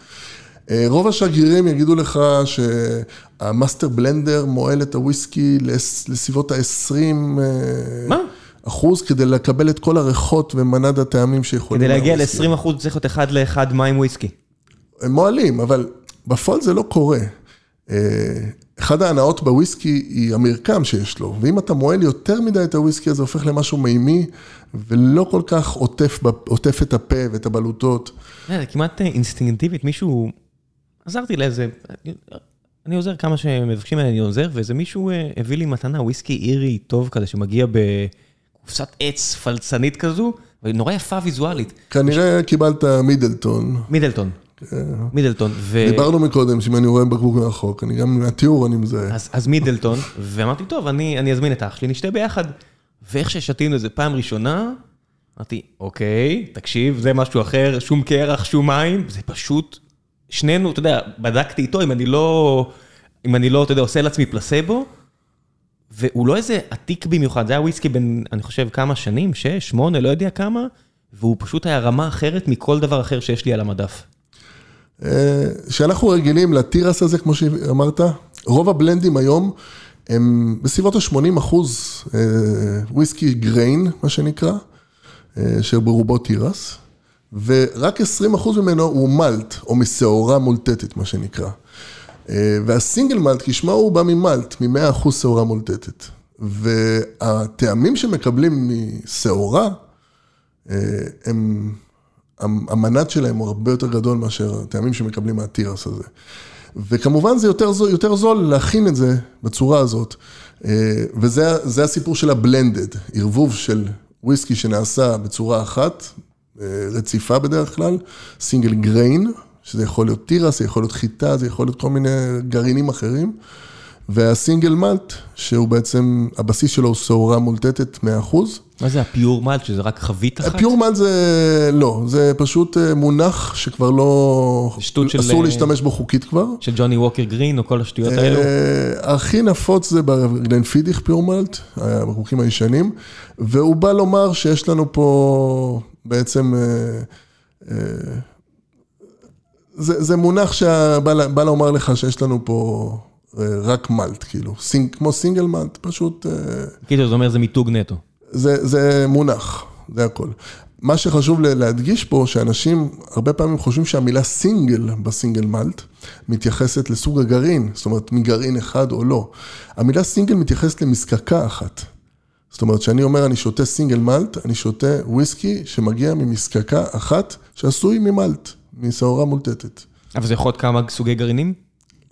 Speaker 2: אה, רוב השגרירים יגידו לך שה master blender מוהל את הוויסקי לס- לסביבות ה-20
Speaker 1: מה?
Speaker 2: אחוז, כדי לקבל את כל הריחות ומנעד הטעמים שיכולים.
Speaker 1: כדי להגיע
Speaker 2: מהוויסקי.
Speaker 1: ל-20 אחוז צריך להיות אחד לאחד מים וויסקי.
Speaker 2: הם מוהלים, אבל בפועל זה לא קורה. אחד ההנאות בוויסקי היא המרקם שיש לו, ואם אתה מוהל יותר מדי את הוויסקי, אז זה הופך למשהו מימי, ולא כל כך עוטף, עוטף את הפה ואת הבלוטות.
Speaker 1: אה, זה כמעט אה, אינסטינקטיבית, מישהו... עזרתי לאיזה, אני עוזר כמה שמבקשים ממני, אני עוזר, ואיזה מישהו אה, הביא לי מתנה, וויסקי אירי טוב כזה, שמגיע בקופסת עץ פלצנית כזו, ונורא יפה ויזואלית.
Speaker 2: כנראה קיבלת מידלטון.
Speaker 1: מידלטון. מידלטון. ו...
Speaker 2: דיברנו מקודם, שאם אני רואה בקבוק מרחוק, אני גם מהתיאור אני מזהה.
Speaker 1: אז, אז מידלטון, ואמרתי, טוב, אני, אני אזמין את אח שלי, נשתה ביחד. ואיך ששתינו איזה פעם ראשונה, אמרתי, אוקיי, תקשיב, זה משהו אחר, שום קרח, שום מים, זה פשוט, שנינו, אתה יודע, בדקתי איתו, אם אני לא, אם אני לא, אתה יודע, עושה לעצמי פלסבו, והוא לא איזה עתיק במיוחד, זה היה וויסקי בין, אני חושב, כמה שנים, שש, שמונה, לא יודע כמה, והוא פשוט היה רמה אחרת מכל דבר אחר שיש לי על המדף.
Speaker 2: שאנחנו רגילים לתירס הזה, כמו שאמרת, רוב הבלנדים היום הם בסביבות ה-80 אחוז וויסקי גריין, מה שנקרא, שברובו תירס, ורק 20 אחוז ממנו הוא מלט, או משעורה מולטטת, מה שנקרא. והסינגל מלט, כשמה הוא בא ממלט, מ-100 אחוז שעורה מולטטת. והטעמים שמקבלים משעורה, הם... המנד שלהם הוא הרבה יותר גדול מאשר הטעמים שמקבלים מהתירס הזה. וכמובן זה יותר זול, יותר זול להכין את זה בצורה הזאת. וזה הסיפור של הבלנדד, ערבוב של וויסקי שנעשה בצורה אחת, רציפה בדרך כלל, סינגל גריין, שזה יכול להיות תירס, זה יכול להיות חיטה, זה יכול להיות כל מיני גרעינים אחרים. והסינגל מלט, שהוא בעצם, הבסיס שלו הוא שעורה מולטטת 100%.
Speaker 1: מה זה ה pure malt, שזה רק חבית אחת?
Speaker 2: ה pure malt זה, לא, זה פשוט מונח שכבר לא,
Speaker 1: שטות של...
Speaker 2: אסור להשתמש בו חוקית כבר.
Speaker 1: של ג'וני ווקר גרין או כל השטויות האלו?
Speaker 2: הכי נפוץ זה בגלנפידיך pure malt, הבקבוקים הישנים, והוא בא לומר שיש לנו פה בעצם... זה, זה מונח שבא לומר לך שיש לנו פה רק malt, כאילו, sing, כמו single malt, פשוט...
Speaker 1: כאילו, זה אומר זה מיתוג נטו.
Speaker 2: זה, זה מונח, זה הכל. מה שחשוב להדגיש פה, שאנשים הרבה פעמים חושבים שהמילה סינגל בסינגל מלט מתייחסת לסוג הגרעין, זאת אומרת, מגרעין אחד או לא. המילה סינגל מתייחסת למזקקה אחת. זאת אומרת, כשאני אומר אני שותה סינגל מלט, אני שותה וויסקי שמגיע ממזקקה אחת שעשוי ממלט. משעורה מולטטת.
Speaker 1: אבל זה יכול להיות כמה סוגי גרעינים?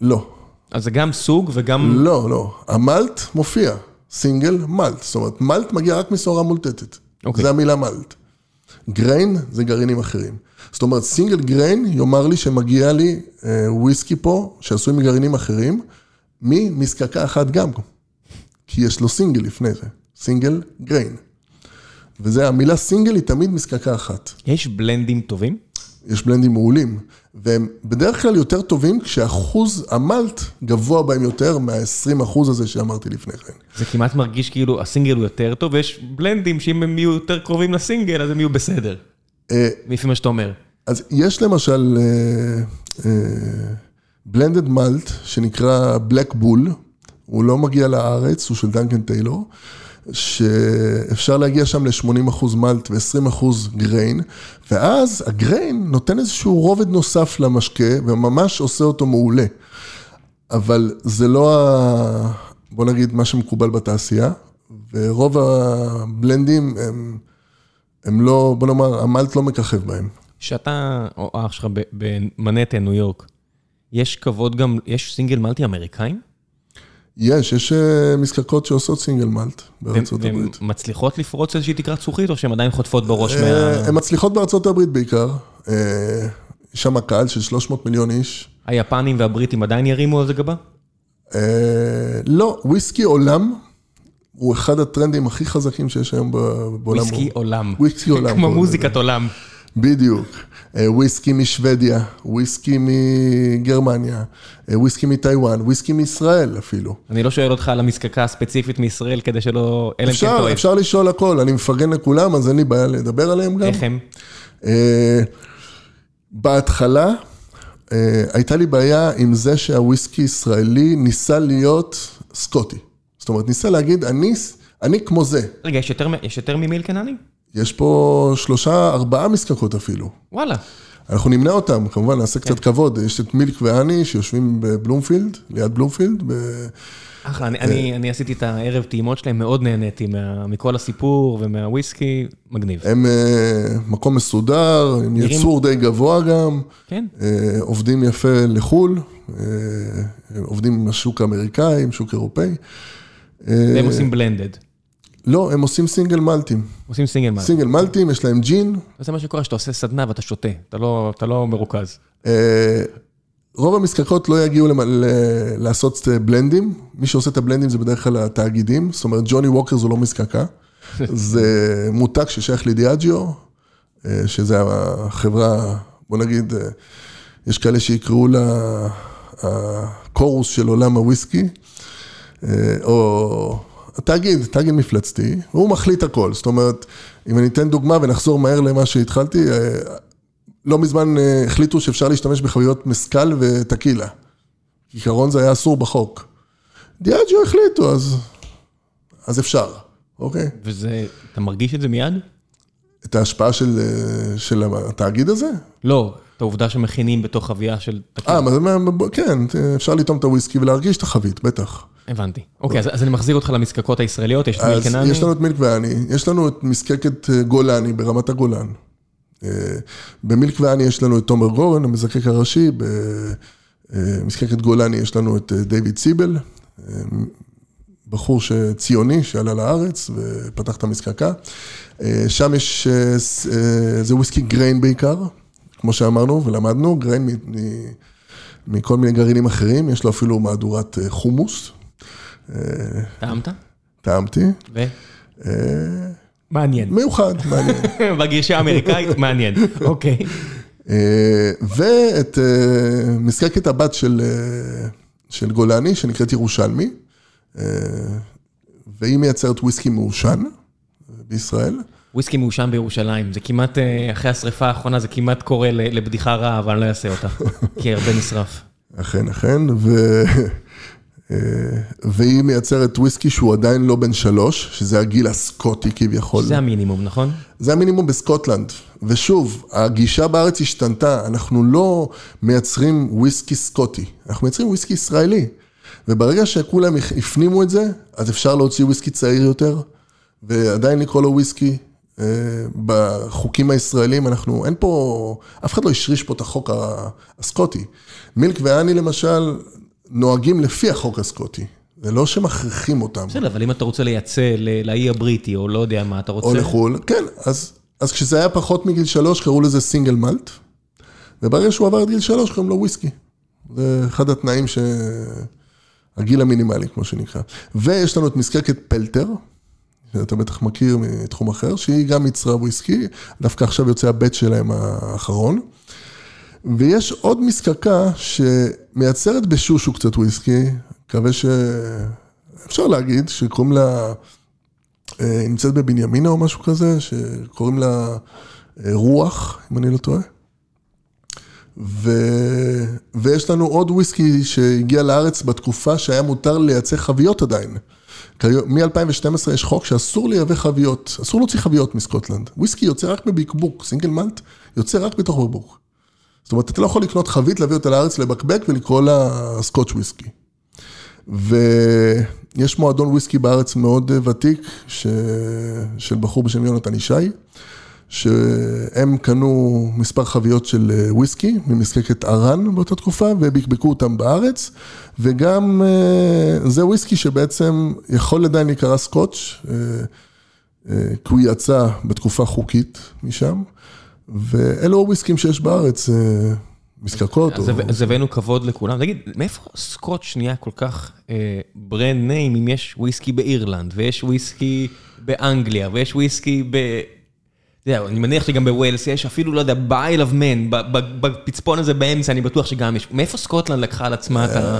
Speaker 2: לא.
Speaker 1: אז זה גם סוג וגם...
Speaker 2: לא, לא. ה malt מופיע, single malt. זאת אומרת, malt מגיע רק משעורה מולתתת. אוקיי. זה המילה malt. grain זה גרעינים אחרים. זאת אומרת, single grain יאמר לי שמגיע לי אה, וויסקי פה, שעשוי מגרעינים אחרים, ממזקקה אחת גם. כי יש לו סינגל לפני זה. single grain. וזה, המילה סינגל היא תמיד מזקקה אחת.
Speaker 1: יש בלנדים טובים?
Speaker 2: יש בלנדים מעולים, והם בדרך כלל יותר טובים כשאחוז המלט גבוה בהם יותר מה-20 אחוז הזה שאמרתי לפני כן.
Speaker 1: זה כמעט מרגיש כאילו הסינגל הוא יותר טוב, ויש בלנדים שאם הם יהיו יותר קרובים לסינגל, אז הם יהיו בסדר. לפי מה שאתה אומר.
Speaker 2: אז יש למשל בלנדד מלט שנקרא בלק בול, הוא לא מגיע לארץ, הוא של דנקן טיילור. שאפשר להגיע שם ל-80% מלט ו-20% גריין, ואז הגריין נותן איזשהו רובד נוסף למשקה, וממש עושה אותו מעולה. אבל זה לא, ה... בוא נגיד, מה שמקובל בתעשייה, ורוב הבלנדים הם, הם לא, בוא נאמר, המלט לא מככב בהם.
Speaker 1: כשאתה, או אח שלך במנהטן, ניו יורק, יש כבוד גם, יש סינגל מלטי אמריקאים?
Speaker 2: יש, יש מזקקות שעושות סינגל מלט בארצות הברית.
Speaker 1: הן מצליחות לפרוץ איזושהי תקרת זכוכית, או שהן עדיין חוטפות בראש מה...
Speaker 2: הן מצליחות בארצות הברית בעיקר. יש שם קהל של 300 מיליון איש.
Speaker 1: היפנים והבריטים עדיין ירימו על זה גבה?
Speaker 2: לא, וויסקי עולם הוא אחד הטרנדים הכי חזקים שיש היום בעולם.
Speaker 1: וויסקי עולם.
Speaker 2: וויסקי עולם.
Speaker 1: כמו מוזיקת עולם.
Speaker 2: בדיוק. וויסקי משוודיה, וויסקי מגרמניה, וויסקי מטיוואן, וויסקי מישראל אפילו.
Speaker 1: אני לא שואל אותך על המזקקה הספציפית מישראל כדי שלא...
Speaker 2: אפשר, אפשר לשאול הכל, אני מפרגן לכולם, אז אין לי בעיה לדבר עליהם גם.
Speaker 1: איך הם?
Speaker 2: בהתחלה הייתה לי בעיה עם זה שהוויסקי ישראלי ניסה להיות סקוטי. זאת אומרת, ניסה להגיד, אני כמו זה.
Speaker 1: רגע, יש יותר ממילקנני?
Speaker 2: יש פה שלושה, ארבעה מזקקות אפילו.
Speaker 1: וואלה.
Speaker 2: אנחנו נמנה אותם, כמובן, נעשה קצת כבוד. יש את מילק ואני שיושבים בבלומפילד, ליד בלומפילד. ב-
Speaker 1: אחלה, אני- אני אני עשיתי את הערב טעימות שלהם, מאוד נהניתי מה- מכל הסיפור ומהוויסקי, מגניב.
Speaker 2: הם אה, מקום מסודר, עם
Speaker 1: נראים-
Speaker 2: יצור די גבוה גם,
Speaker 1: כן?
Speaker 2: אה, עובדים יפה לחו"ל, אה, עובדים עם השוק האמריקאי, עם שוק אירופאי.
Speaker 1: והם עושים בלנדד.
Speaker 2: לא, הם עושים סינגל מלטים.
Speaker 1: עושים סינגל מאל.
Speaker 2: סינגל מלטים, יש להם ג'ין.
Speaker 1: זה מה שקורה, שאתה עושה סדנה ואתה שותה, אתה לא אתה לא מרוכז.
Speaker 2: אה, רוב המזקקות לא יגיעו למ- ל- לעשות בלנדים, מי שעושה את הבלנדים זה בדרך כלל התאגידים, זאת אומרת ג'וני ווקר זו לא מזקקה, זה מותג ששייך לדיאג'יו, אה, שזה החברה, בוא נגיד, אה, יש כאלה שיקראו לה הקורוס של עולם הוויסקי, או התאגיד, תאגיד מפלצתי, הוא מחליט הכל, זאת אומרת, אם אני אתן דוגמה ונחזור מהר למה שהתחלתי, אה, לא מזמן אה, החליטו שאפשר להשתמש בחביות מסקל וטקילה. כעיקרון זה היה אסור בחוק. דיאג'ו החליטו, אז, אז אפשר, אוקיי?
Speaker 1: וזה, אתה מרגיש את זה מיד?
Speaker 2: את ההשפעה של, אה, של התאגיד הזה?
Speaker 1: לא, את העובדה שמכינים בתוך חבייה של...
Speaker 2: אה, כן, אפשר לטעום את הוויסקי ולהרגיש את החבית, בטח.
Speaker 1: הבנתי. אוקיי, אז אני מחזיר אותך למזקקות הישראליות, יש את מילקנני.
Speaker 2: יש לנו את מילק ואני, יש לנו את מזקקת אה, גולני ברמת הגולן. אה, במילק ואני יש לנו את תומר גורן, המזקק הראשי, במזקקת גולני יש לנו את אה, דיוויד סיבל, אה, בחור ציוני שעלה לארץ ופתח את המזקקה. אה, שם יש, אה, אה, זה וויסקי גריין בעיקר, כמו שאמרנו ולמדנו, גריין מכל מיני גרעינים אחרים, יש לו אפילו מהדורת אה, חומוס,
Speaker 1: טעמת?
Speaker 2: טעמתי.
Speaker 1: ו? מעניין.
Speaker 2: מיוחד, מעניין.
Speaker 1: בגישה האמריקאית, מעניין. אוקיי.
Speaker 2: אה, ואת אה, מזקקת הבת של, אה, של גולני, שנקראת ירושלמי, אה, והיא מייצרת וויסקי מעושן אה, בישראל.
Speaker 1: וויסקי מעושן בירושלים, זה כמעט, אה, אחרי השריפה האחרונה, זה כמעט קורה ל- לבדיחה רעה, אבל אני לא אעשה אותה. כי הרבה נשרף.
Speaker 2: אכן, אכן, ו... אה, והיא מייצרת וויסקי שהוא עדיין לא בן שלוש, שזה הגיל הסקוטי כביכול.
Speaker 1: זה המינימום, נכון?
Speaker 2: זה המינימום בסקוטלנד. ושוב, הגישה בארץ השתנתה, אנחנו לא מייצרים וויסקי סקוטי, אנחנו מייצרים וויסקי ישראלי. וברגע שכולם הפנימו את זה, אז אפשר להוציא וויסקי צעיר יותר, ועדיין לקרוא לו וויסקי. אה, בחוקים הישראלים אנחנו, אין פה, אף אחד לא השריש פה את החוק הסקוטי. מילק ואני למשל נוהגים לפי החוק הסקוטי, זה לא שמכריחים אותם.
Speaker 1: בסדר, אבל אם אתה רוצה לייצא לאי הבריטי, או לא יודע מה אתה רוצה...
Speaker 2: או לחו"ל, כן, אז, אז כשזה היה פחות מגיל שלוש, קראו לזה סינגל מלט, וברגע שהוא עבר את גיל שלוש, קוראים לו וויסקי. זה אחד התנאים ש... הגיל המינימלי, כמו שנקרא. ויש לנו את מזקקת פלטר, שאתה בטח מכיר מתחום אחר, שהיא גם ייצרה וויסקי, דווקא עכשיו יוצא הבט שלהם האחרון. ויש עוד מזקקה שמייצרת בשושו קצת וויסקי, מקווה ש... אפשר להגיד, שקוראים לה... אה, היא נמצאת בבנימינה או משהו כזה, שקוראים לה אה, רוח, אם אני לא טועה. ו... ויש לנו עוד וויסקי שהגיע לארץ בתקופה שהיה מותר לייצא חביות עדיין. מ-2012 יש חוק שאסור לייבא חביות, אסור להוציא חביות מסקוטלנד. וויסקי יוצא רק בבקבוק, single malt יוצא רק בתוך בקבוק. זאת אומרת, אתה לא יכול לקנות חבית, להביא אותה לארץ לבקבק ולקרוא לה סקוטש וויסקי. ויש מועדון וויסקי בארץ מאוד ותיק, ש... של בחור בשם יונתן ישי, שהם קנו מספר חביות של וויסקי ממזקקת ארן באותה תקופה, ובקבקו אותם בארץ, וגם זה וויסקי שבעצם יכול עדיין להיקרא סקוטש, כי הוא יצא בתקופה חוקית משם, ואלו הוויסקים שיש בארץ. מזקקות.
Speaker 1: אז, או... אז הבאנו כבוד לכולם. תגיד, מאיפה סקוטש נהיה כל כך brand name אם יש וויסקי באירלנד, ויש וויסקי באנגליה, ויש וויסקי ב... זהו, אני מניח שגם בווילס יש אפילו, לא יודע, ב Isle of Man, בפצפון הזה באמצע, אני בטוח שגם יש. מאיפה סקוטלנד לקחה על עצמה את ה...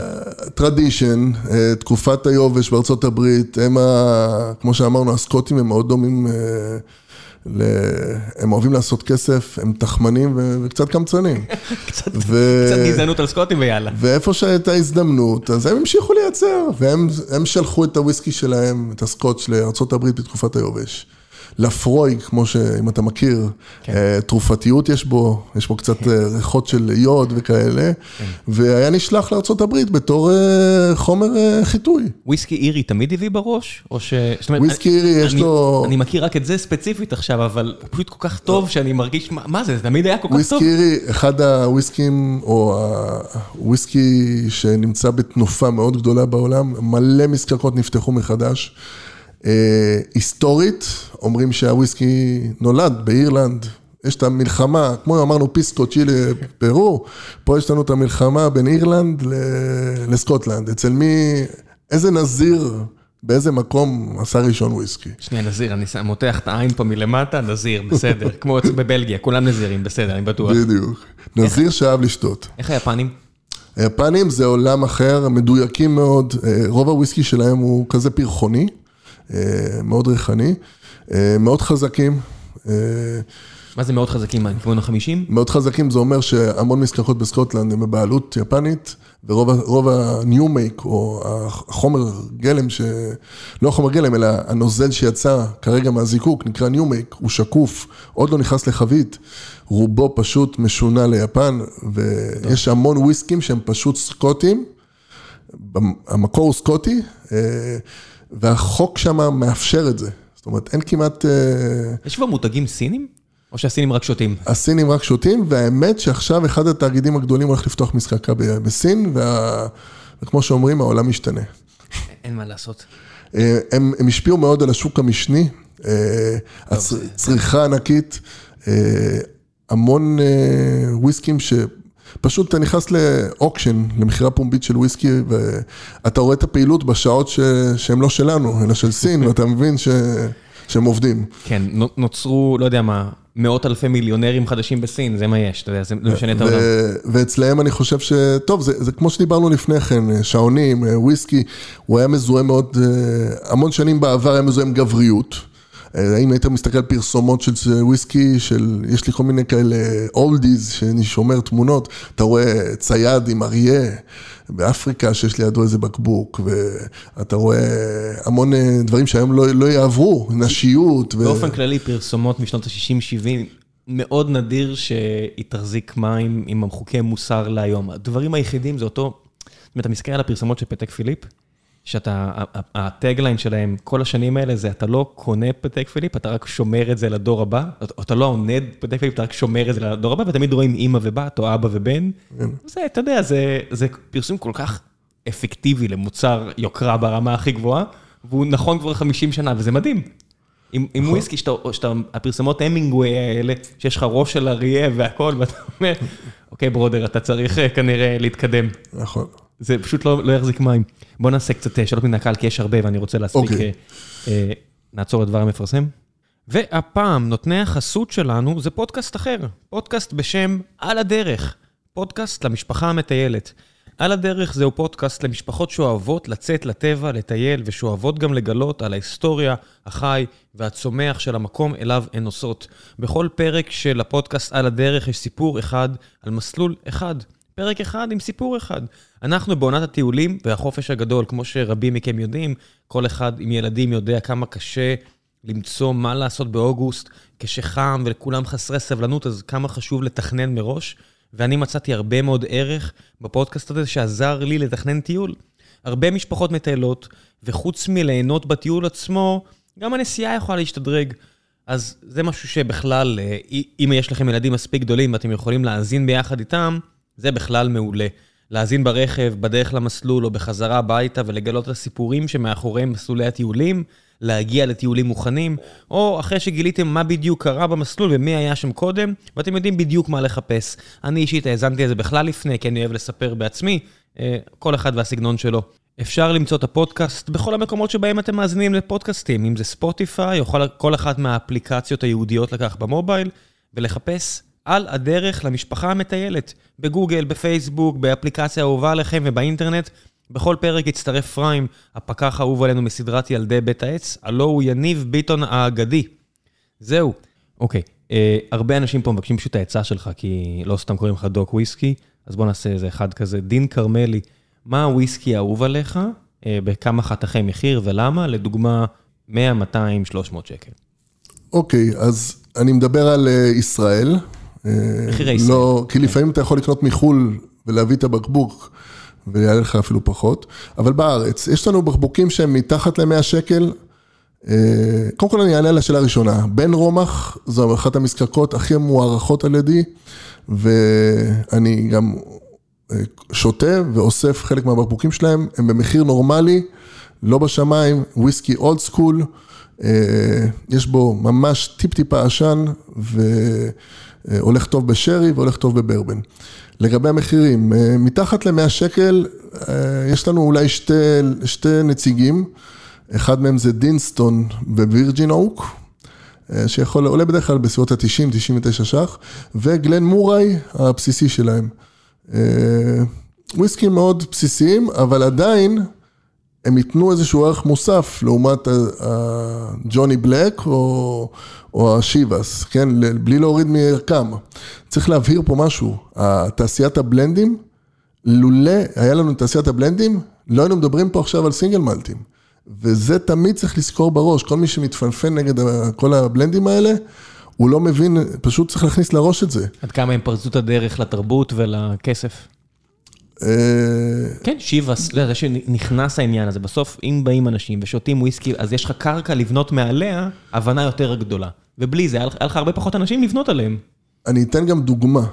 Speaker 2: tradition, תקופת היובש בארצות הברית, הם, ה... כמו שאמרנו, הסקוטים הם מאוד דומים... הם אוהבים לעשות כסף, הם תחמנים וקצת קמצנים.
Speaker 1: קצת גזענות על סקוטים ויאללה.
Speaker 2: ואיפה שהייתה הזדמנות, אז הם המשיכו לייצר, והם שלחו את הוויסקי שלהם, את הסקוטש לארה"ב בתקופת היובש. לפרוי, כמו שאם אתה מכיר,
Speaker 1: כן.
Speaker 2: אה, תרופתיות יש בו, יש בו קצת אה, ריחות של יוד וכאלה,
Speaker 1: כן.
Speaker 2: והיה נשלח לארה"ב בתור אה, חומר חיטוי.
Speaker 1: וויסקי אירי תמיד הביא בראש? או ש... אומרת,
Speaker 2: וויסקי אירי יש
Speaker 1: אני-
Speaker 2: לו-
Speaker 1: אני מכיר רק את זה ספציפית עכשיו, אבל הוא פשוט כל כך טוב שאני מרגיש, מה- מה זה? זה תמיד היה כל כך טוב.
Speaker 2: וויסקי אירי, אחד הוויסקים, או הוויסקי שנמצא בתנופה מאוד גדולה בעולם, מלא מזקקות נפתחו מחדש. אה, היסטורית, אומרים שהוויסקי נולד באירלנד. יש את המלחמה, כמו אמרנו פיסקו, צ'ילה, פרו, פה יש לנו את המלחמה בין אירלנד ל- לסקוטלנד. אצל מי, איזה נזיר, באיזה מקום עשה ראשון וויסקי.
Speaker 1: שנייה, נזיר, אני מותח את העין פה מלמטה, נזיר, בסדר. כמו בבלגיה, כולם נזירים, בסדר, אני בטוח.
Speaker 2: בדיוק. נזיר שאהב לשתות.
Speaker 1: איך היפנים?
Speaker 2: היפנים זה עולם אחר, מדויקים מאוד, אה, רוב הוויסקי שלהם הוא כזה פרחוני, מאוד ריחני, אה, מאוד חזקים. אה,
Speaker 1: מה זה מאוד חזקים, מה, כיוון ה-50?
Speaker 2: מאוד חזקים זה אומר שהמון מזקקות בסקוטלנד הם בבעלות יפנית, ורוב ה-new make, או החומר גלם, ש... לא החומר גלם, אלא הנוזל שיצא כרגע מהזיקוק, נקרא new make, הוא שקוף, עוד לא נכנס לחבית, רובו פשוט משונה ליפן, ויש המון וויסקים שהם פשוט סקוטים, המקור הוא סקוטי, אה, והחוק שם מאפשר את זה. זאת אומרת, אין כמעט... אה,
Speaker 1: יש כבר מותגים סינים? או שהסינים רק שותים?
Speaker 2: הסינים רק שותים, והאמת שעכשיו אחד התאגידים הגדולים הולך לפתוח מזקקה ב- בסין, וה... וכמו שאומרים, העולם משתנה.
Speaker 1: אין מה לעשות.
Speaker 2: אה, הם, הם השפיעו מאוד על השוק המשני, אה, הצ- צריכה ענקית, אה, המון אה, וויסקים שפשוט אתה נכנס לאוקשן, למכירה פומבית של וויסקי, ואתה רואה את הפעילות בשעות ש... שהן לא שלנו, אלא של סין, ואתה מבין ש... שהם עובדים.
Speaker 1: כן, נו- נוצרו, לא יודע מה, מאות אלפי מיליונרים חדשים בסין, זה מה יש, אתה יודע, זה זה משנה את העולם.
Speaker 2: ואצלהם אני חושב ש... טוב, זה, זה כמו שדיברנו לפני כן, שעונים, אה, וויסקי, הוא היה מזוהה מאוד, אה, המון שנים בעבר היה מזוהה עם גבריות. אה, אם היית מסתכל על פרסומות של וויסקי, של, יש לי כל מיני כאלה אולדיז, שאני שומר תמונות, אתה רואה צייד עם אריה באפריקה שיש לידו איזה בקבוק, ואתה רואה המון אה, דברים שהיום לא, לא יעברו, נשיות. ו...
Speaker 1: באופן כללי, פרסומות משנות ה-60-70, מאוד נדיר שהיא תחזיק מים עם חוקי מוסר להיום. הדברים היחידים זה אותו, זאת אומרת, אתה מסתכל על הפרסומות של פתק פיליפ, שאתה, הטגליין שלהם כל השנים האלה זה אתה לא קונה פתק פיליפ, אתה רק שומר את זה לדור הבא, אתה לא עונד פתק פיליפ, אתה רק שומר את זה לדור הבא, ותמיד רואים אימא ובת או אבא ובן. זה, אתה יודע, זה, זה פרסום כל כך אפקטיבי למוצר יוקרה ברמה הכי גבוהה, והוא נכון כבר 50 שנה, וזה מדהים. עם, עם וויסקי, שאתה, שאתה, הפרסמות המינגווי האלה, שיש לך ראש של אריה והכל, ואתה אומר, אוקיי ברודר, אתה צריך אה, כנראה להתקדם.
Speaker 2: נכון.
Speaker 1: זה פשוט לא, לא יחזיק מים. בוא נעשה קצת אה, שאלות מן הקהל, כי יש הרבה ואני רוצה להספיק,
Speaker 2: אוקיי.
Speaker 1: אה, אה, נעצור לדבר המפרסם. והפעם, נותני החסות שלנו זה פודקאסט אחר, פודקאסט בשם על הדרך, פודקאסט למשפחה המטיילת. על הדרך זהו פודקאסט למשפחות שאוהבות לצאת לטבע, לטייל, ושאוהבות גם לגלות על ההיסטוריה, החי והצומח של המקום אליו הן נוסעות. בכל פרק של הפודקאסט על הדרך יש סיפור אחד על מסלול אחד. פרק אחד עם סיפור אחד. אנחנו בעונת הטיולים והחופש הגדול, כמו שרבים מכם יודעים, כל אחד עם ילדים יודע כמה קשה למצוא מה לעשות באוגוסט, כשחם ולכולם חסרי סבלנות, אז כמה חשוב לתכנן מראש. ואני מצאתי הרבה מאוד ערך בפודקאסט הזה שעזר לי לתכנן טיול. הרבה משפחות מטיילות, וחוץ מליהנות בטיול עצמו, גם הנסיעה יכולה להשתדרג. אז זה משהו שבכלל, אה, אם יש לכם ילדים מספיק גדולים ואתם יכולים להאזין ביחד איתם, זה בכלל מעולה. להאזין ברכב, בדרך למסלול או בחזרה הביתה ולגלות את הסיפורים שמאחורי מסלולי הטיולים, להגיע לטיולים מוכנים, או אחרי שגיליתם מה בדיוק קרה במסלול ומי היה שם קודם, ואתם יודעים בדיוק מה לחפש. אני אישית האזנתי לזה בכלל לפני, כי אני אוהב לספר בעצמי, אה, כל אחד והסגנון שלו. אפשר למצוא את הפודקאסט בכל המקומות שבהם אתם מאזינים לפודקאסטים, אם זה ספוטיפיי או כל- אחת מהאפליקציות הייעודיות לכך במובייל, ולחפש על הדרך למשפחה המטיילת, בגוגל, בפייסבוק, באפליקציה האהובה עליכם ובאינטרנט. בכל פרק יצטרף פריים, הפקח האהוב עלינו מסדרת ילדי בית העץ, הלו הוא יניב ביטון האגדי. זהו. אוקיי, אה, הרבה אנשים פה מבקשים פשוט את העצה שלך, כי לא סתם קוראים לך דוק וויסקי, אז בוא נעשה איזה אחד כזה. דין כרמלי, מה הוויסקי האהוב עליך, אה, בכמה חתכי מחיר ולמה? לדוגמה, 100, 200, 300 שקל.
Speaker 2: אוקיי, אז אני מדבר על אה, ישראל. אה,
Speaker 1: מחירי ישראל.
Speaker 2: לא, כי לפעמים אתה יכול לקנות מחו"ל ולהביא את הבקבוק, ויעלה לך אפילו פחות. אבל בארץ, יש לנו בקבוקים שהם מתחת ל-100 שקל. אה, קודם כל אני אענה על השאלה הראשונה. בן רומח זו אחת המזקקות הכי מוערכות על ידי, ואני גם אה, שותה ואוסף חלק מהבקבוקים שלהם, הם במחיר נורמלי, לא בשמיים, וויסקי old school, יש בו ממש טיפ-טיפה עשן, והולך טוב בשרי והולך טוב בברבן. לגבי המחירים, אה, מתחת ל-100 שקל, אה, יש לנו אולי שתי, שתי נציגים, אחד מהם זה Deanston Virgin Oak, אה, שיכול, עולה בדרך כלל בסביבות ה-90-99 ש"ח, וגלן מוראי, הבסיסי שלהם. וויסקים מאוד בסיסיים, אבל עדיין הם ייתנו איזשהו ערך מוסף לעומת הג'וני בלק או, או השיבאס, כן? בלי להוריד מערכם. צריך להבהיר פה משהו, תעשיית הבלנדים, לולא היה לנו תעשיית הבלנדים, לא היינו מדברים פה עכשיו על סינגל מלטים. וזה תמיד צריך לזכור בראש, כל מי שמתפנפן נגד כל הבלנדים האלה, הוא לא מבין, פשוט צריך להכניס לראש את זה.
Speaker 1: עד כמה הם פרצו את הדרך לתרבות ולכסף.
Speaker 2: אה,
Speaker 1: כן, שיבאס, זה שנכנס העניין הזה, בסוף אם באים אנשים ושותים וויסקי, אז יש לך קרקע לבנות מעליה הבנה יותר גדולה. ובלי זה, היה לך הרבה פחות אנשים לבנות עליהם.
Speaker 2: אני אתן גם דוגמה.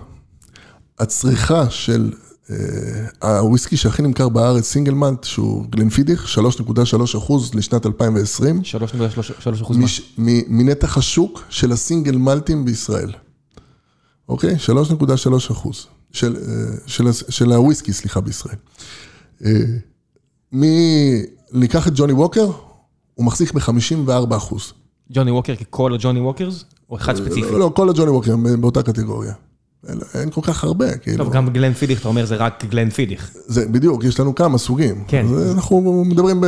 Speaker 2: הצריכה של אה, הוויסקי שהכי נמכר בארץ, סינגל מלט, שהוא גלנפידיך, 3.3 אחוז לשנת 2020.
Speaker 1: 3.3 אחוז מה?
Speaker 2: מנתח השוק של הסינגל מלטים בישראל. אוקיי? 3.3 אחוז. של, אה, של, של הוויסקי, סליחה, בישראל. אה, מי, ניקח את ג'וני ווקר, הוא מחזיק ב-54 אחוז.
Speaker 1: ג'וני ווקר ככל הג'וני ווקרס? או אחד ספציפי?
Speaker 2: לא, לא, כל הג'וני ווקר באותה קטגוריה. אין כל כך הרבה, כאילו.
Speaker 1: טוב, גם גלן פידיך, אתה אומר, זה רק גלן פידיך.
Speaker 2: זה, בדיוק, יש לנו כמה סוגים.
Speaker 1: כן.
Speaker 2: אנחנו מדברים ב...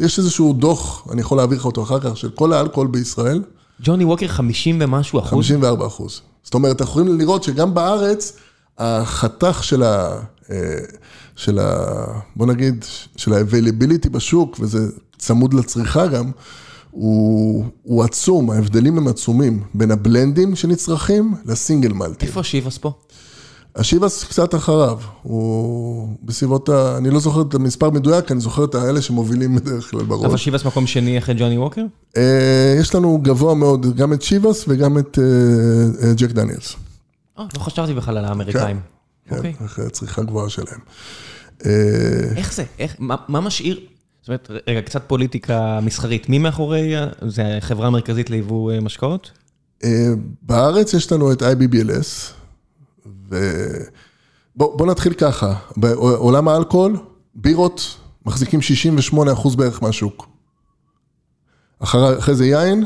Speaker 2: יש איזשהו דוח, אני יכול להעביר לך אותו אחר כך, של כל האלכוהול בישראל.
Speaker 1: ג'וני ווקר 50 ומשהו אחוז?
Speaker 2: 54 אחוז. זאת אומרת, אנחנו יכולים לראות שגם בארץ, החתך של ה... אה, של ה... בוא נגיד, של ה-availability בשוק, וזה צמוד לצריכה גם, הוא, הוא עצום, ההבדלים הם עצומים בין הבלנדים שנצרכים לסינגל מלטים.
Speaker 1: איפה שיבאס פה?
Speaker 2: השיבאס קצת אחריו, הוא בסביבות ה... אני לא זוכר את המספר מדויק, אני זוכר את האלה שמובילים בדרך כלל בראש.
Speaker 1: אבל שיבאס מקום שני אחרי ג'וני ווקר?
Speaker 2: אה, יש לנו גבוה מאוד, גם את שיבאס וגם את אה, ג'ק דניאלס.
Speaker 1: אה, לא חשבתי בכלל על האמריקאים.
Speaker 2: כן, כן, אחרי הצריכה גבוהה שלהם.
Speaker 1: איך זה? מה משאיר... זאת אומרת, רגע, קצת פוליטיקה מסחרית. מי מאחורי, זה החברה המרכזית ליבוא משקאות?
Speaker 2: בארץ יש לנו את IBBLS, ובוא נתחיל ככה, בעולם האלכוהול, בירות מחזיקים 68 אחוז בערך מהשוק. אחרי, אחרי זה יין,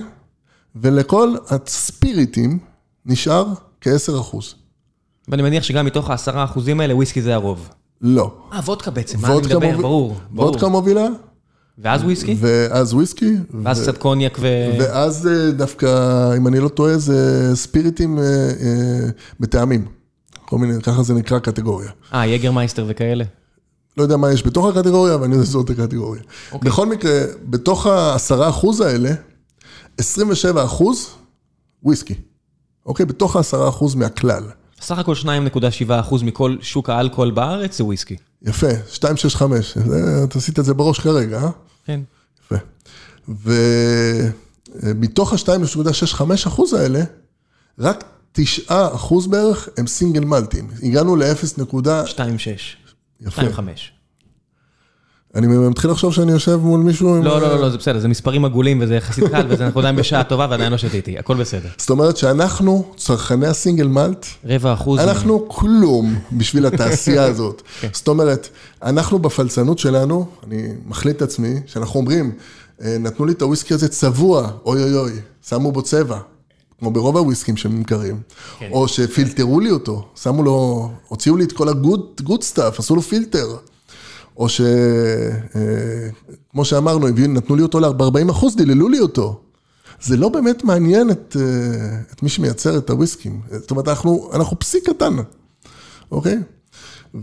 Speaker 2: ולכל הספיריטים נשאר כ-10 אחוז.
Speaker 1: ואני מניח שגם מתוך ה-10 אחוזים האלה, וויסקי זה הרוב.
Speaker 2: לא.
Speaker 1: אה, וודקה בעצם, מה אני מדבר, מוביל... ברור, ברור.
Speaker 2: וודקה מובילה.
Speaker 1: ואז וויסקי?
Speaker 2: ואז וויסקי.
Speaker 1: ואז ו... קצת קוניאק ו...
Speaker 2: ואז אה, דווקא, אם אני לא טועה, זה ספיריטים אה, אה, בטעמים. כל מיני, ככה זה נקרא קטגוריה.
Speaker 1: אה, יגרמייסטר וכאלה?
Speaker 2: לא יודע מה יש בתוך הקטגוריה, אבל אני יודע שזאת הקטגוריה. אוקיי. בכל מקרה, בתוך העשרה אחוז האלה, 27 אחוז וויסקי. אוקיי? בתוך העשרה אחוז מהכלל.
Speaker 1: סך הכל 2.7 אחוז מכל שוק האלכוהול בארץ זה וויסקי.
Speaker 2: יפה, 265. אתה עשית את זה בראש כרגע, אה?
Speaker 1: כן.
Speaker 2: יפה. ומתוך ה-2.65 אחוז האלה, רק 9 אחוז בערך הם סינגל מלטים. הגענו ל-0.
Speaker 1: 2.6.
Speaker 2: יפה.
Speaker 1: 2.5.
Speaker 2: אני מתחיל לחשוב שאני יושב מול מישהו עם...
Speaker 1: לא, לא, לא, לא, זה בסדר, זה מספרים עגולים וזה יחסית קל, ואנחנו עדיין בשעה טובה ועדיין לא שתיתי, הכל בסדר.
Speaker 2: זאת אומרת שאנחנו, צרכני הסינגל מלט,
Speaker 1: רבע אחוז.
Speaker 2: אנחנו כלום בשביל התעשייה הזאת.
Speaker 1: כן.
Speaker 2: זאת אומרת, אנחנו בפלצנות שלנו, אני מכליל את עצמי, שאנחנו אומרים, נתנו לי את הוויסקי הזה צבוע, אוי אוי אוי, שמו בו צבע. כמו ברוב הוויסקים שנמכרים,
Speaker 1: כן.
Speaker 2: או שפילטרו לי אותו, שמו לו, הוציאו לי את כל ה good stuff, עשו לו פילטר. או שכמו שאמרנו, נתנו לי אותו ל-40 אחוז, דיללו לי אותו. זה לא באמת מעניין את, את מי שמייצר את הוויסקים. זאת אומרת, אנחנו, אנחנו פסיק קטן, אוקיי?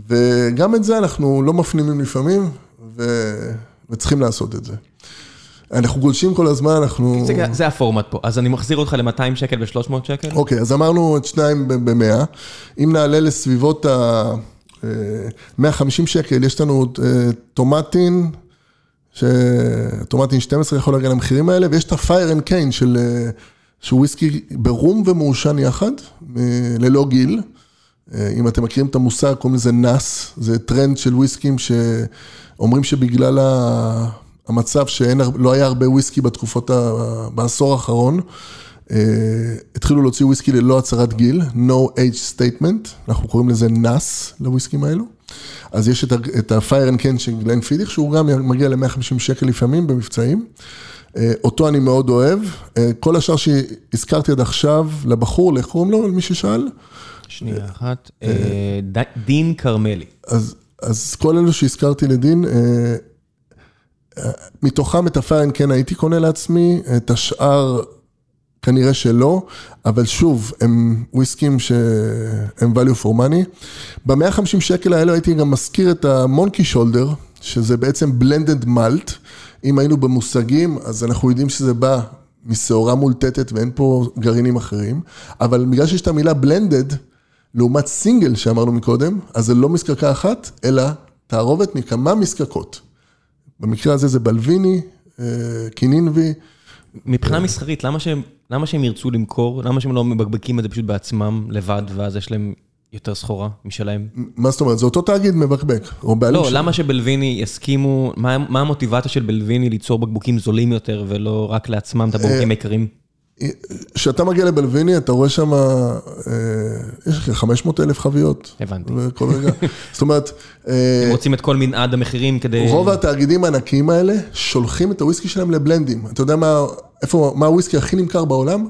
Speaker 2: וגם את זה אנחנו לא מפנימים לפעמים, ו, וצריכים לעשות את זה. אנחנו גולשים כל הזמן, אנחנו...
Speaker 1: זה, זה הפורמט פה, אז אני מחזיר אותך ל-200 שקל ו-300 שקל?
Speaker 2: אוקיי, אז אמרנו את שניים ב-100. אם נעלה לסביבות ה... 150 שקל, יש לנו טומטין, שטומטין 12 יכול להגיע למחירים האלה, ויש את ה-fire and cane של... שהוא וויסקי ברום ומעושן יחד, ללא גיל. אם אתם מכירים את המושג, קוראים לזה NAS, זה טרנד של וויסקים שאומרים שבגלל המצב שלא היה הרבה וויסקי בתקופות, בעשור האחרון, התחילו להוציא וויסקי ללא הצהרת גיל, no age statement, אנחנו קוראים לזה NAS לוויסקים האלו. אז יש את ה- Fire and Cane של Glenfiddich, שהוא גם מגיע ל-150 שקל לפעמים במבצעים. אותו אני מאוד אוהב. כל השאר שהזכרתי עד עכשיו, לבחור, איך קוראים לו, מי ששאל?
Speaker 1: שנייה אחת, דין כרמלי.
Speaker 2: אז, אז כל אלו שהזכרתי לדין, מתוכם את הפיין כן הייתי קונה לעצמי, את השאר כנראה שלא, אבל שוב, הם וויסקים שהם value for money. ב-150 שקל האלו הייתי גם מזכיר את המונקי שולדר, שזה בעצם blended malt. אם היינו במושגים, אז אנחנו יודעים שזה בא משעורה מולטטת ואין פה גרעינים אחרים, אבל בגלל שיש את המילה blended, לעומת סינגל שאמרנו מקודם, אז זה לא מזקקה אחת, אלא תערובת מכמה מזקקות. במקרה הזה זה בלוויני, קינינבי.
Speaker 1: מבחינה מסחרית, למה שהם, למה שהם ירצו למכור? למה שהם לא מבקבקים את זה פשוט בעצמם, לבד, ואז יש להם יותר סחורה משלהם?
Speaker 2: מה זאת אומרת? זה אותו תאגיד מבקבק, או בעלים
Speaker 1: לא, למה שבלוויני יסכימו, מה, מה המוטיבציה של בלוויני ליצור בקבוקים זולים יותר, ולא רק לעצמם את הבקבוקים היקרים?
Speaker 2: כשאתה מגיע לבלוויני, אתה רואה שם, יש לך 500 אלף חביות.
Speaker 1: הבנתי.
Speaker 2: כל רגע. זאת אומרת...
Speaker 1: הם רוצים את כל מנעד המחירים כדי...
Speaker 2: רוב התאגידים הענקיים האלה שולחים את הוויסקי שלהם לבלנדים. אתה יודע מה, איפה, מה הוויסקי הכי נמכר בעולם?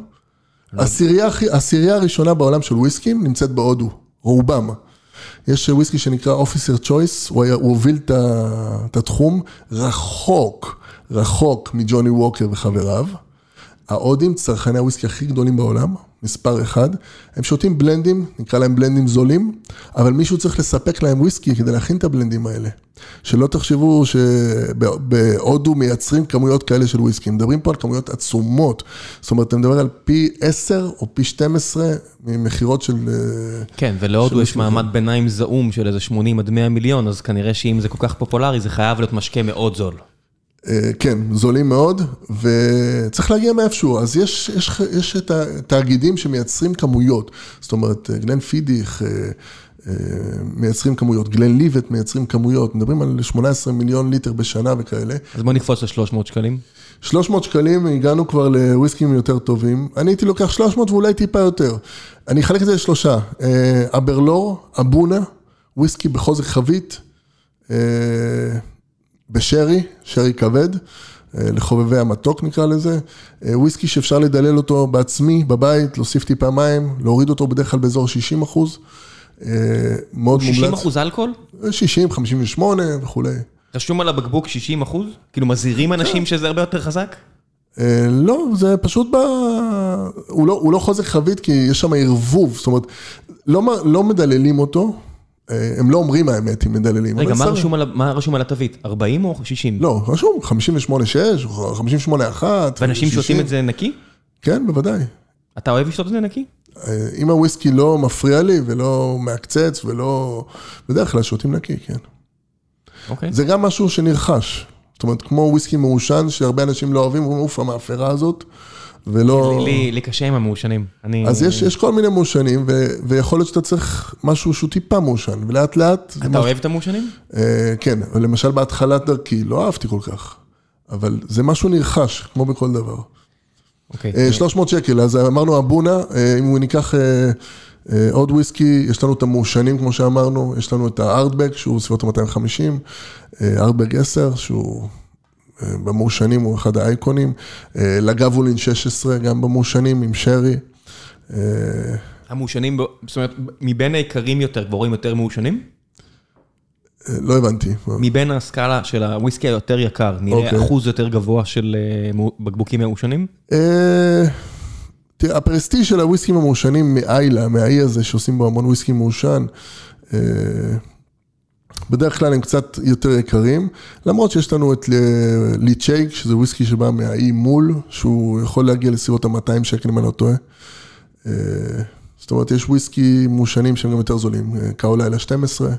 Speaker 2: הסירייה הראשונה בעולם של וויסקים נמצאת בהודו, רובם. יש וויסקי שנקרא Officer Choice, הוא, היה, הוא הוביל את התחום רחוק, רחוק מג'וני ווקר וחבריו. ההודים, צרכני הוויסקי הכי גדולים בעולם, מספר אחד, הם שותים בלנדים, נקרא להם בלנדים זולים, אבל מישהו צריך לספק להם וויסקי כדי להכין את הבלנדים האלה. שלא תחשבו שבהודו מייצרים כמויות כאלה של וויסקי, מדברים פה על כמויות עצומות, זאת אומרת, אתה מדבר על פי 10 או פי 12 ממכירות של...
Speaker 1: כן, ולהודו יש מעמד ביניים זעום של איזה 80 עד 100 מיליון, אז כנראה שאם זה כל כך פופולרי, זה חייב להיות משקה מאוד זול.
Speaker 2: כן, זולים מאוד, וצריך להגיע מאיפשהו. אז יש, יש, יש את התאגידים שמייצרים כמויות. זאת אומרת, גלן פידיך מייצרים כמויות, גלן ליבט מייצרים כמויות, מדברים על 18 מיליון ליטר בשנה וכאלה.
Speaker 1: אז בוא נקפוץ ל-300 שקלים.
Speaker 2: 300 שקלים, הגענו כבר לוויסקים יותר טובים. אני הייתי לוקח 300 ואולי טיפה יותר. אני אחלק את זה לשלושה. אברלור, אבונה, וויסקי בחוזק חבית. בשרי, שרי כבד, לחובבי המתוק נקרא לזה, וויסקי שאפשר לדלל אותו בעצמי, בבית, להוסיף טיפה מים, להוריד אותו בדרך כלל באזור 60 אחוז.
Speaker 1: מאוד מומלץ. 60 אחוז אלכוהול?
Speaker 2: 60, 58 וכולי.
Speaker 1: רשום על הבקבוק 60 אחוז? כאילו מזהירים אנשים שזה הרבה יותר חזק?
Speaker 2: לא, זה פשוט ב... הוא לא חוזק חבית כי יש שם ערבוב, זאת אומרת, לא מדללים אותו. הם לא אומרים האמת אם מדללים.
Speaker 1: רגע, מה רשום על התווית? 40 או 60?
Speaker 2: לא, רשום 58-6, 58-1.
Speaker 1: ואנשים שותים את זה נקי?
Speaker 2: כן, בוודאי.
Speaker 1: אתה אוהב לשתות את זה נקי?
Speaker 2: אם הוויסקי לא מפריע לי ולא מעקצץ ולא... בדרך כלל שותים נקי, כן.
Speaker 1: אוקיי.
Speaker 2: זה גם משהו שנרכש. זאת אומרת, כמו וויסקי מעושן, שהרבה אנשים לא אוהבים, אומרים, אוף, המאפרה הזאת. ולא...
Speaker 1: לי קשה עם המעושנים.
Speaker 2: אז יש יש כל מיני מעושנים, ויכול להיות שאתה צריך משהו שהוא טיפה מעושן, ולאט לאט...
Speaker 1: אתה אוהב את המעושנים?
Speaker 2: כן, למשל בהתחלת דרכי, לא אהבתי כל כך, אבל זה משהו נרכש, כמו בכל דבר.
Speaker 1: אוקיי.
Speaker 2: 300 שקל, אז אמרנו אבונה, אם ניקח עוד וויסקי, יש לנו את המעושנים, כמו שאמרנו, יש לנו את הארדבק, שהוא סביבות ה-250, ארדבק 10, שהוא... במעושנים הוא אחד האייקונים, לגבולין 16 גם במעושנים עם שרי.
Speaker 1: המעושנים, זאת אומרת, מבין היקרים יותר, כבר רואים יותר מעושנים?
Speaker 2: לא הבנתי.
Speaker 1: מבין הסקאלה של הוויסקי היותר יקר, נראה אחוז יותר גבוה של בקבוקים מעושנים?
Speaker 2: תראה, הפרסטיג' של הוויסקים המעושנים מאיילה, מהאי הזה שעושים בו המון וויסקי מעושן, בדרך כלל הם קצת יותר יקרים, למרות שיש לנו את ליצ'ייק, שזה וויסקי שבא מהאי מול, שהוא יכול להגיע לסביבות ה-200 שקל אם אני לא טועה. אה, זאת אומרת, יש וויסקי מושנים שהם גם יותר זולים, אה, קאו לילה 12.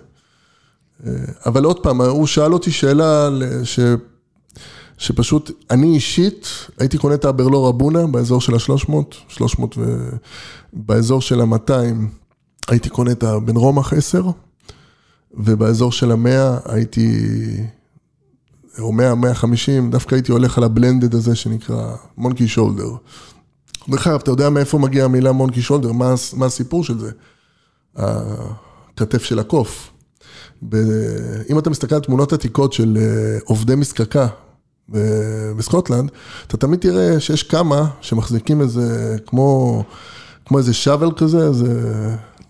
Speaker 2: אה, אבל עוד פעם, הוא שאל אותי שאלה ש... שפשוט, אני אישית הייתי קונה את הברלור אבונה באזור של ה-300, 300 ובאזור של ה-200 הייתי קונה את הבן רומח 10, ובאזור של ה-100 הייתי, או 100, 150, דווקא הייתי הולך על הבלנדד הזה שנקרא מונקי שולדר. דרך אגב, אתה יודע מאיפה מגיעה המילה מונקי שולדר? מה, מה הסיפור של זה? הכתף של הקוף. ב... אם אתה מסתכל על תמונות עתיקות של אה, עובדי מסקקה בסקוטלנד, אתה תמיד תראה שיש כמה שמחזיקים איזה, כמו, כמו איזה שוול כזה, איזה...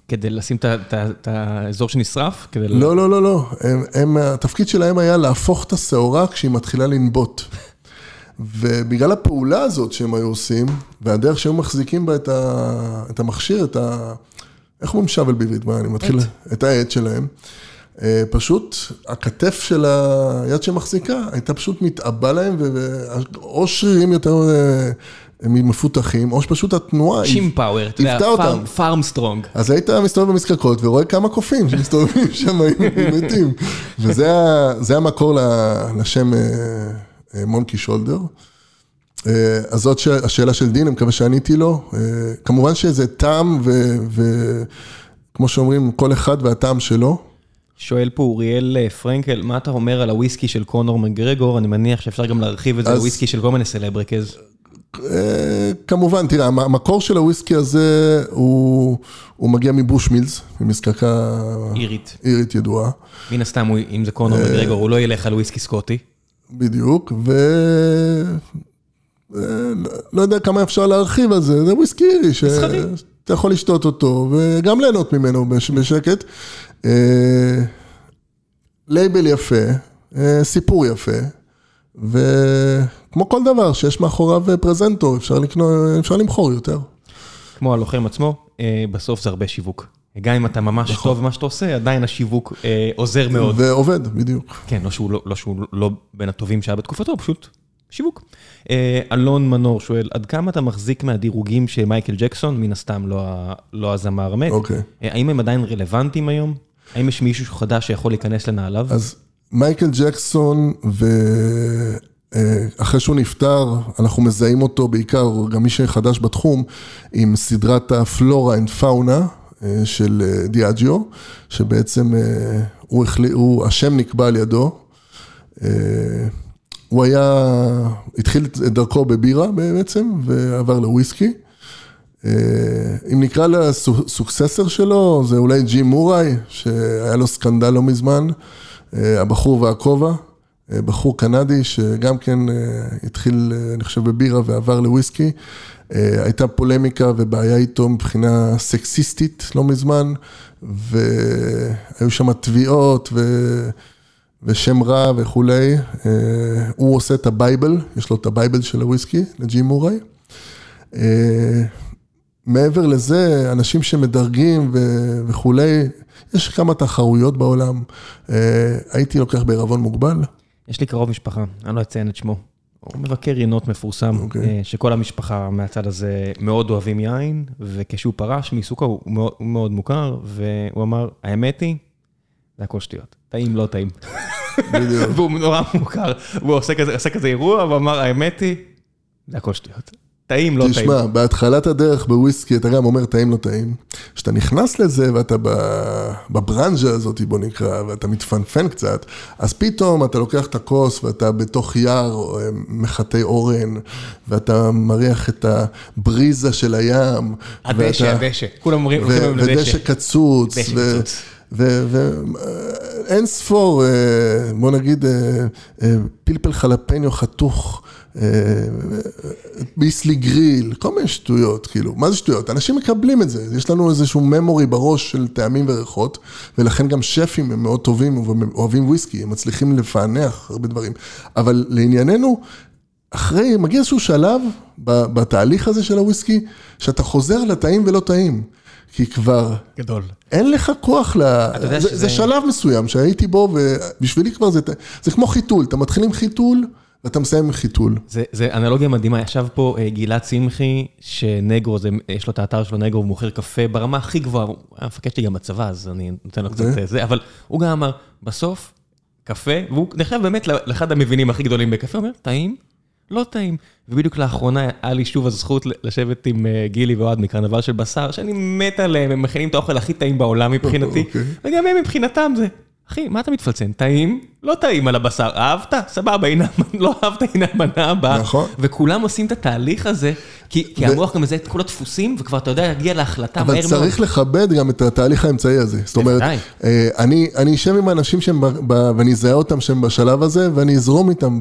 Speaker 1: כדי לשים את האזור שנשרף? כדי
Speaker 2: לא, לא, לא, לא. הם, הם, התפקיד שלהם היה להפוך את השעורה כשהיא מתחילה לנבוט. ובגלל הפעולה הזאת שהם היו עושים, והדרך שהם מחזיקים בה את, ה, את המכשיר, את ה... איך אומרים שוול בעברית? מה, אני מתחיל... את העט שלהם. אה, פשוט הכתף של היד שמחזיקה הייתה פשוט מתעבה להם, או שרירים יותר אה, מפותחים, או שפשוט התנועה
Speaker 1: שימפאוור, אתה יודע, פארם סטרונג.
Speaker 2: אז היית מסתובב במזקקות ורואה כמה קופים שמסתובבים שם, היו מתים. וזה המקור לשם אה, מונקי שולדר. אז זאת השאלה של דין, אני מקווה שעניתי לו. כמובן שזה טעם, וכמו שאומרים, כל אחד והטעם שלו.
Speaker 1: שואל פה אוריאל אה, פרנקל, מה אתה אומר על הוויסקי של קונור מגרגור? אני מניח שאפשר גם להרחיב את זה לוויסקי של כל מיני סלבריקז.
Speaker 2: אה, כמובן, תראה, המקור של הוויסקי הזה הוא, הוא מגיע מבוש מילס, ממזקקה
Speaker 1: אירית.
Speaker 2: אירית ידועה.
Speaker 1: מן הסתם, אם זה קונור מגרגור, הוא לא ילך על וויסקי סקוטי.
Speaker 2: בדיוק, ו... אה, לא יודע כמה אפשר להרחיב על זה, זה וויסקי אירי, שאתה יכול לשתות אותו וגם ליהנות ממנו בשקט. אה, לייבל יפה, אה, סיפור יפה, וכמו כל דבר שיש מאחוריו פרזנטור, אפשר, לקנות, אפשר למכור יותר.
Speaker 1: כמו הלוחם עצמו, אה, בסוף זה הרבה שיווק. גם אם אתה ממש נכון. טוב במה שאתה עושה, עדיין השיווק אה, עוזר מאוד.
Speaker 2: ועובד, בדיוק.
Speaker 1: כן, לא שהוא לא, לא, שהוא לא בין הטובים שהיה בתקופתו, פשוט שיווק. אה, אלון מנור שואל, עד כמה אתה מחזיק מהדירוגים של מייקל ג'קסון, מן הסתם לא, לא הזמר המת,
Speaker 2: אוקיי.
Speaker 1: אה, האם הם עדיין רלוונטיים היום? האם יש מישהו חדש שיכול להיכנס לנעליו?
Speaker 2: אז מייקל ג'קסון, ואחרי אה, שהוא נפטר, אנחנו מזהים אותו בעיקר, גם מי שחדש בתחום, עם סדרת ה Flora and Fauna של אה, Diageo, שבעצם אה, הוא, החלי, הוא, השם נקבע על ידו. הוא היה, התחיל את דרכו בבירה בעצם, ועבר לוויסקי. אה, אם נקרא ל successor שלו, זה אולי Jim Murray, שהיה לו scandal לא מזמן, אה, הבחור והכובע, אה, בחור קנדי שגם כן התחיל, אני חושב, בבירה ועבר לוויסקי. הייתה פולמיקה ובעיה איתו מבחינה סקסיסטית לא מזמן, והיו שם תביעות ו... ושם רע וכולי. הוא עושה את ה Bible, יש לו את ה Bible של הוויסקי, ל Jim Murray. מעבר לזה, אנשים שמדרגים ו- וכולי, יש כמה תחרויות בעולם. אה, הייתי לוקח בערבון מוגבל.
Speaker 1: יש לי קרוב משפחה, אני לא אציין את שמו. הוא מבקר יינות מפורסם, okay. אוקיי. אה, שכל המשפחה מהצד הזה מאוד אוהבים יין, וכשהוא פרש מעיסוקו הוא מאוד, הוא מאוד מוכר, והוא אמר, האמת היא, זה הכל שטויות. טעים, לא טעים. בדיוק. והוא נורא מוכר, והוא עושה כזה, עושה כזה אירוע, ואמר, האמת היא, זה הכל שטויות. טעים, לא
Speaker 2: תשמע, טעים. תשמע, בהתחלת הדרך בוויסקי אתה גם אומר טעים, לא טעים. כשאתה נכנס לזה ואתה בברנז'ה הזאת, בוא נקרא, ואתה מתפנפן קצת, אז פתאום אתה לוקח את הכוס ואתה בתוך יער אה, מחטי אורן, ואתה מריח את הבריזה של הים.
Speaker 1: הדשא, הדשא, כולם אומרים,
Speaker 2: ודשא קצוץ. דשא קצוץ. ואין ספור, אה, בוא נגיד, אה, פלפל חלפניו חתוך. ביסלי גריל, כל מיני שטויות, כאילו, מה זה שטויות? אנשים מקבלים את זה, יש לנו איזשהו ממורי בראש של טעמים וריחות, ולכן גם שפים הם מאוד טובים ואוהבים וויסקי, הם מצליחים לפענח הרבה דברים. אבל לענייננו, אחרי, מגיע איזשהו שלב בתהליך הזה של הוויסקי, שאתה חוזר לטעים ולא טעים. כי כבר...
Speaker 1: גדול.
Speaker 2: אין לך כוח ל... זה, שזה... זה שלב מסוים שהייתי בו, ובשבילי כבר זה, זה כמו חיתול, אתה מתחיל עם חיתול, ואתה מסיים עם חיתול.
Speaker 1: זה, זה אנלוגיה מדהימה, ישב פה uh, גלעד צמחי, שנגרו, זה, יש לו את האתר שלו, נגרו, הוא מוכר קפה ברמה הכי גבוהה, הוא היה מפקד שלי גם בצבא, אז אני נותן לו קצת זה, זה, אבל הוא גם אמר, בסוף, קפה, והוא נחשב באמת לאחד המבינים הכי גדולים בקפה, הוא אומר, טעים, לא טעים. ובדיוק לאחרונה היה לי שוב הזכות לשבת עם אה, גילי ואוהד מקרנבל של בשר, שאני מת עליהם, הם מכינים את האוכל הכי טעים בעולם מבחינתי, אוקיי. וגם הם מבחינתם זה. אחי, מה אתה מתפלצן? טעים? לא טעים על הבשר. אהבת? סבבה, הנה, לא אהבת, הנה המנה הבאה. נכון. וכולם עושים את התהליך הזה, כי המוח גם מזהה את כל הדפוסים, וכבר אתה יודע להגיע להחלטה מהר מאוד.
Speaker 2: אבל צריך לכבד גם את התהליך האמצעי הזה. זאת אומרת, אה, אני אשב עם האנשים שהם, ואני אזהה אותם שהם בשלב הזה, ואני אזרום איתם,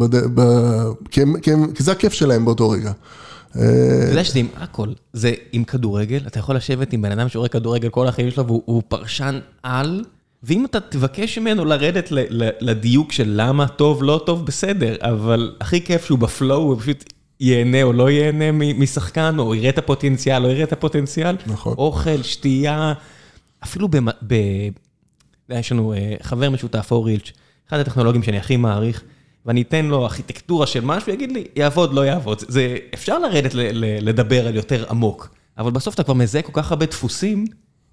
Speaker 2: כי זה הכיף שלהם באותו רגע.
Speaker 1: אתה יודע שזה עם הכל, זה עם כדורגל, אתה יכול לשבת עם בן אדם שרואה כדורגל כל החיים שלו, והוא פרשן על. ואם אתה תבקש ממנו לרדת לדיוק של למה טוב, לא טוב, בסדר, אבל הכי כיף שהוא בפלואו, הוא פשוט ייהנה או לא ייהנה משחקן, או יראה את הפוטנציאל, או יראה את הפוטנציאל.
Speaker 2: נכון.
Speaker 1: אוכל, שתייה, אפילו ב... יש לנו אה, חבר משותף, אורילץ', אחד הטכנולוגים שאני הכי מעריך, ואני אתן לו ארכיטקטורה של משהו, יגיד לי, יעבוד, לא יעבוד. זה, אפשר לרדת לדבר על יותר עמוק, אבל בסוף אתה כבר מזהה כל כך הרבה דפוסים,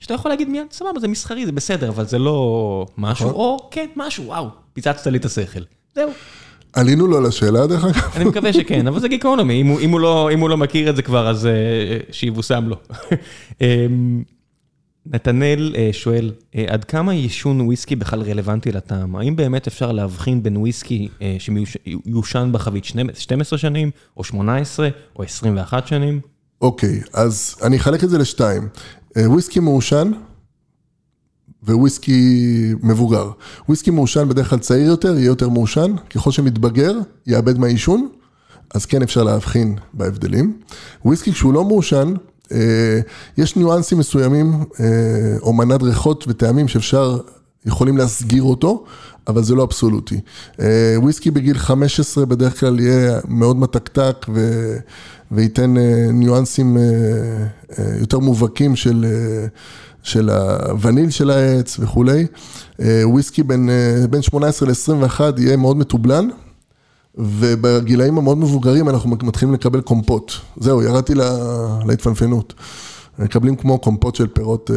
Speaker 1: שאתה יכול להגיד מיד, סבבה, זה מסחרי, זה בסדר, אבל זה לא משהו, נכון. או כן, משהו, וואו, פיצצת לי את השכל. זהו.
Speaker 2: עלינו לו לשאלה דרך אגב?
Speaker 1: אני מקווה שכן, אבל זה גיקונומי, אם אם, לא, אם הוא לא מכיר את זה כבר, אז uh, שיבושם לו. אמ, נתנאל uh, שואל, uh, עד כמה עישון וויסקי בכלל רלוונטי לטעם? האם באמת אפשר להבחין בין וויסקי שמיושן בחבית 12 שנים, או 18, או 21 שנים?
Speaker 2: אוקיי, okay, אז אני אחלק את זה לשתיים. אה, וויסקי מעושן וויסקי מבוגר. וויסקי מעושן בדרך כלל צעיר יותר, יהיה יותר מעושן, ככל שמתבגר, יאבד מהעישון, אז כן אפשר להבחין בהבדלים. וויסקי כשהוא לא מעושן, אה, יש ניואנסים מסוימים, אה, או מנת ריחות וטעמים שאפשר, יכולים להסגיר אותו, אבל זה לא אבסולוטי. וויסקי בגיל 15 בדרך כלל יהיה מאוד מתקתק ו... וייתן אה, ניואנסים אה, אה, יותר מובהקים של, של הווניל של העץ וכולי. וויסקי בין, בין 18 ל-21 יהיה מאוד מתובלן. ובגילאים המאוד מבוגרים אנחנו מתחילים לקבל קומפוט. זהו, ירדתי להתפנפנות. מקבלים כמו קומפוט של פירות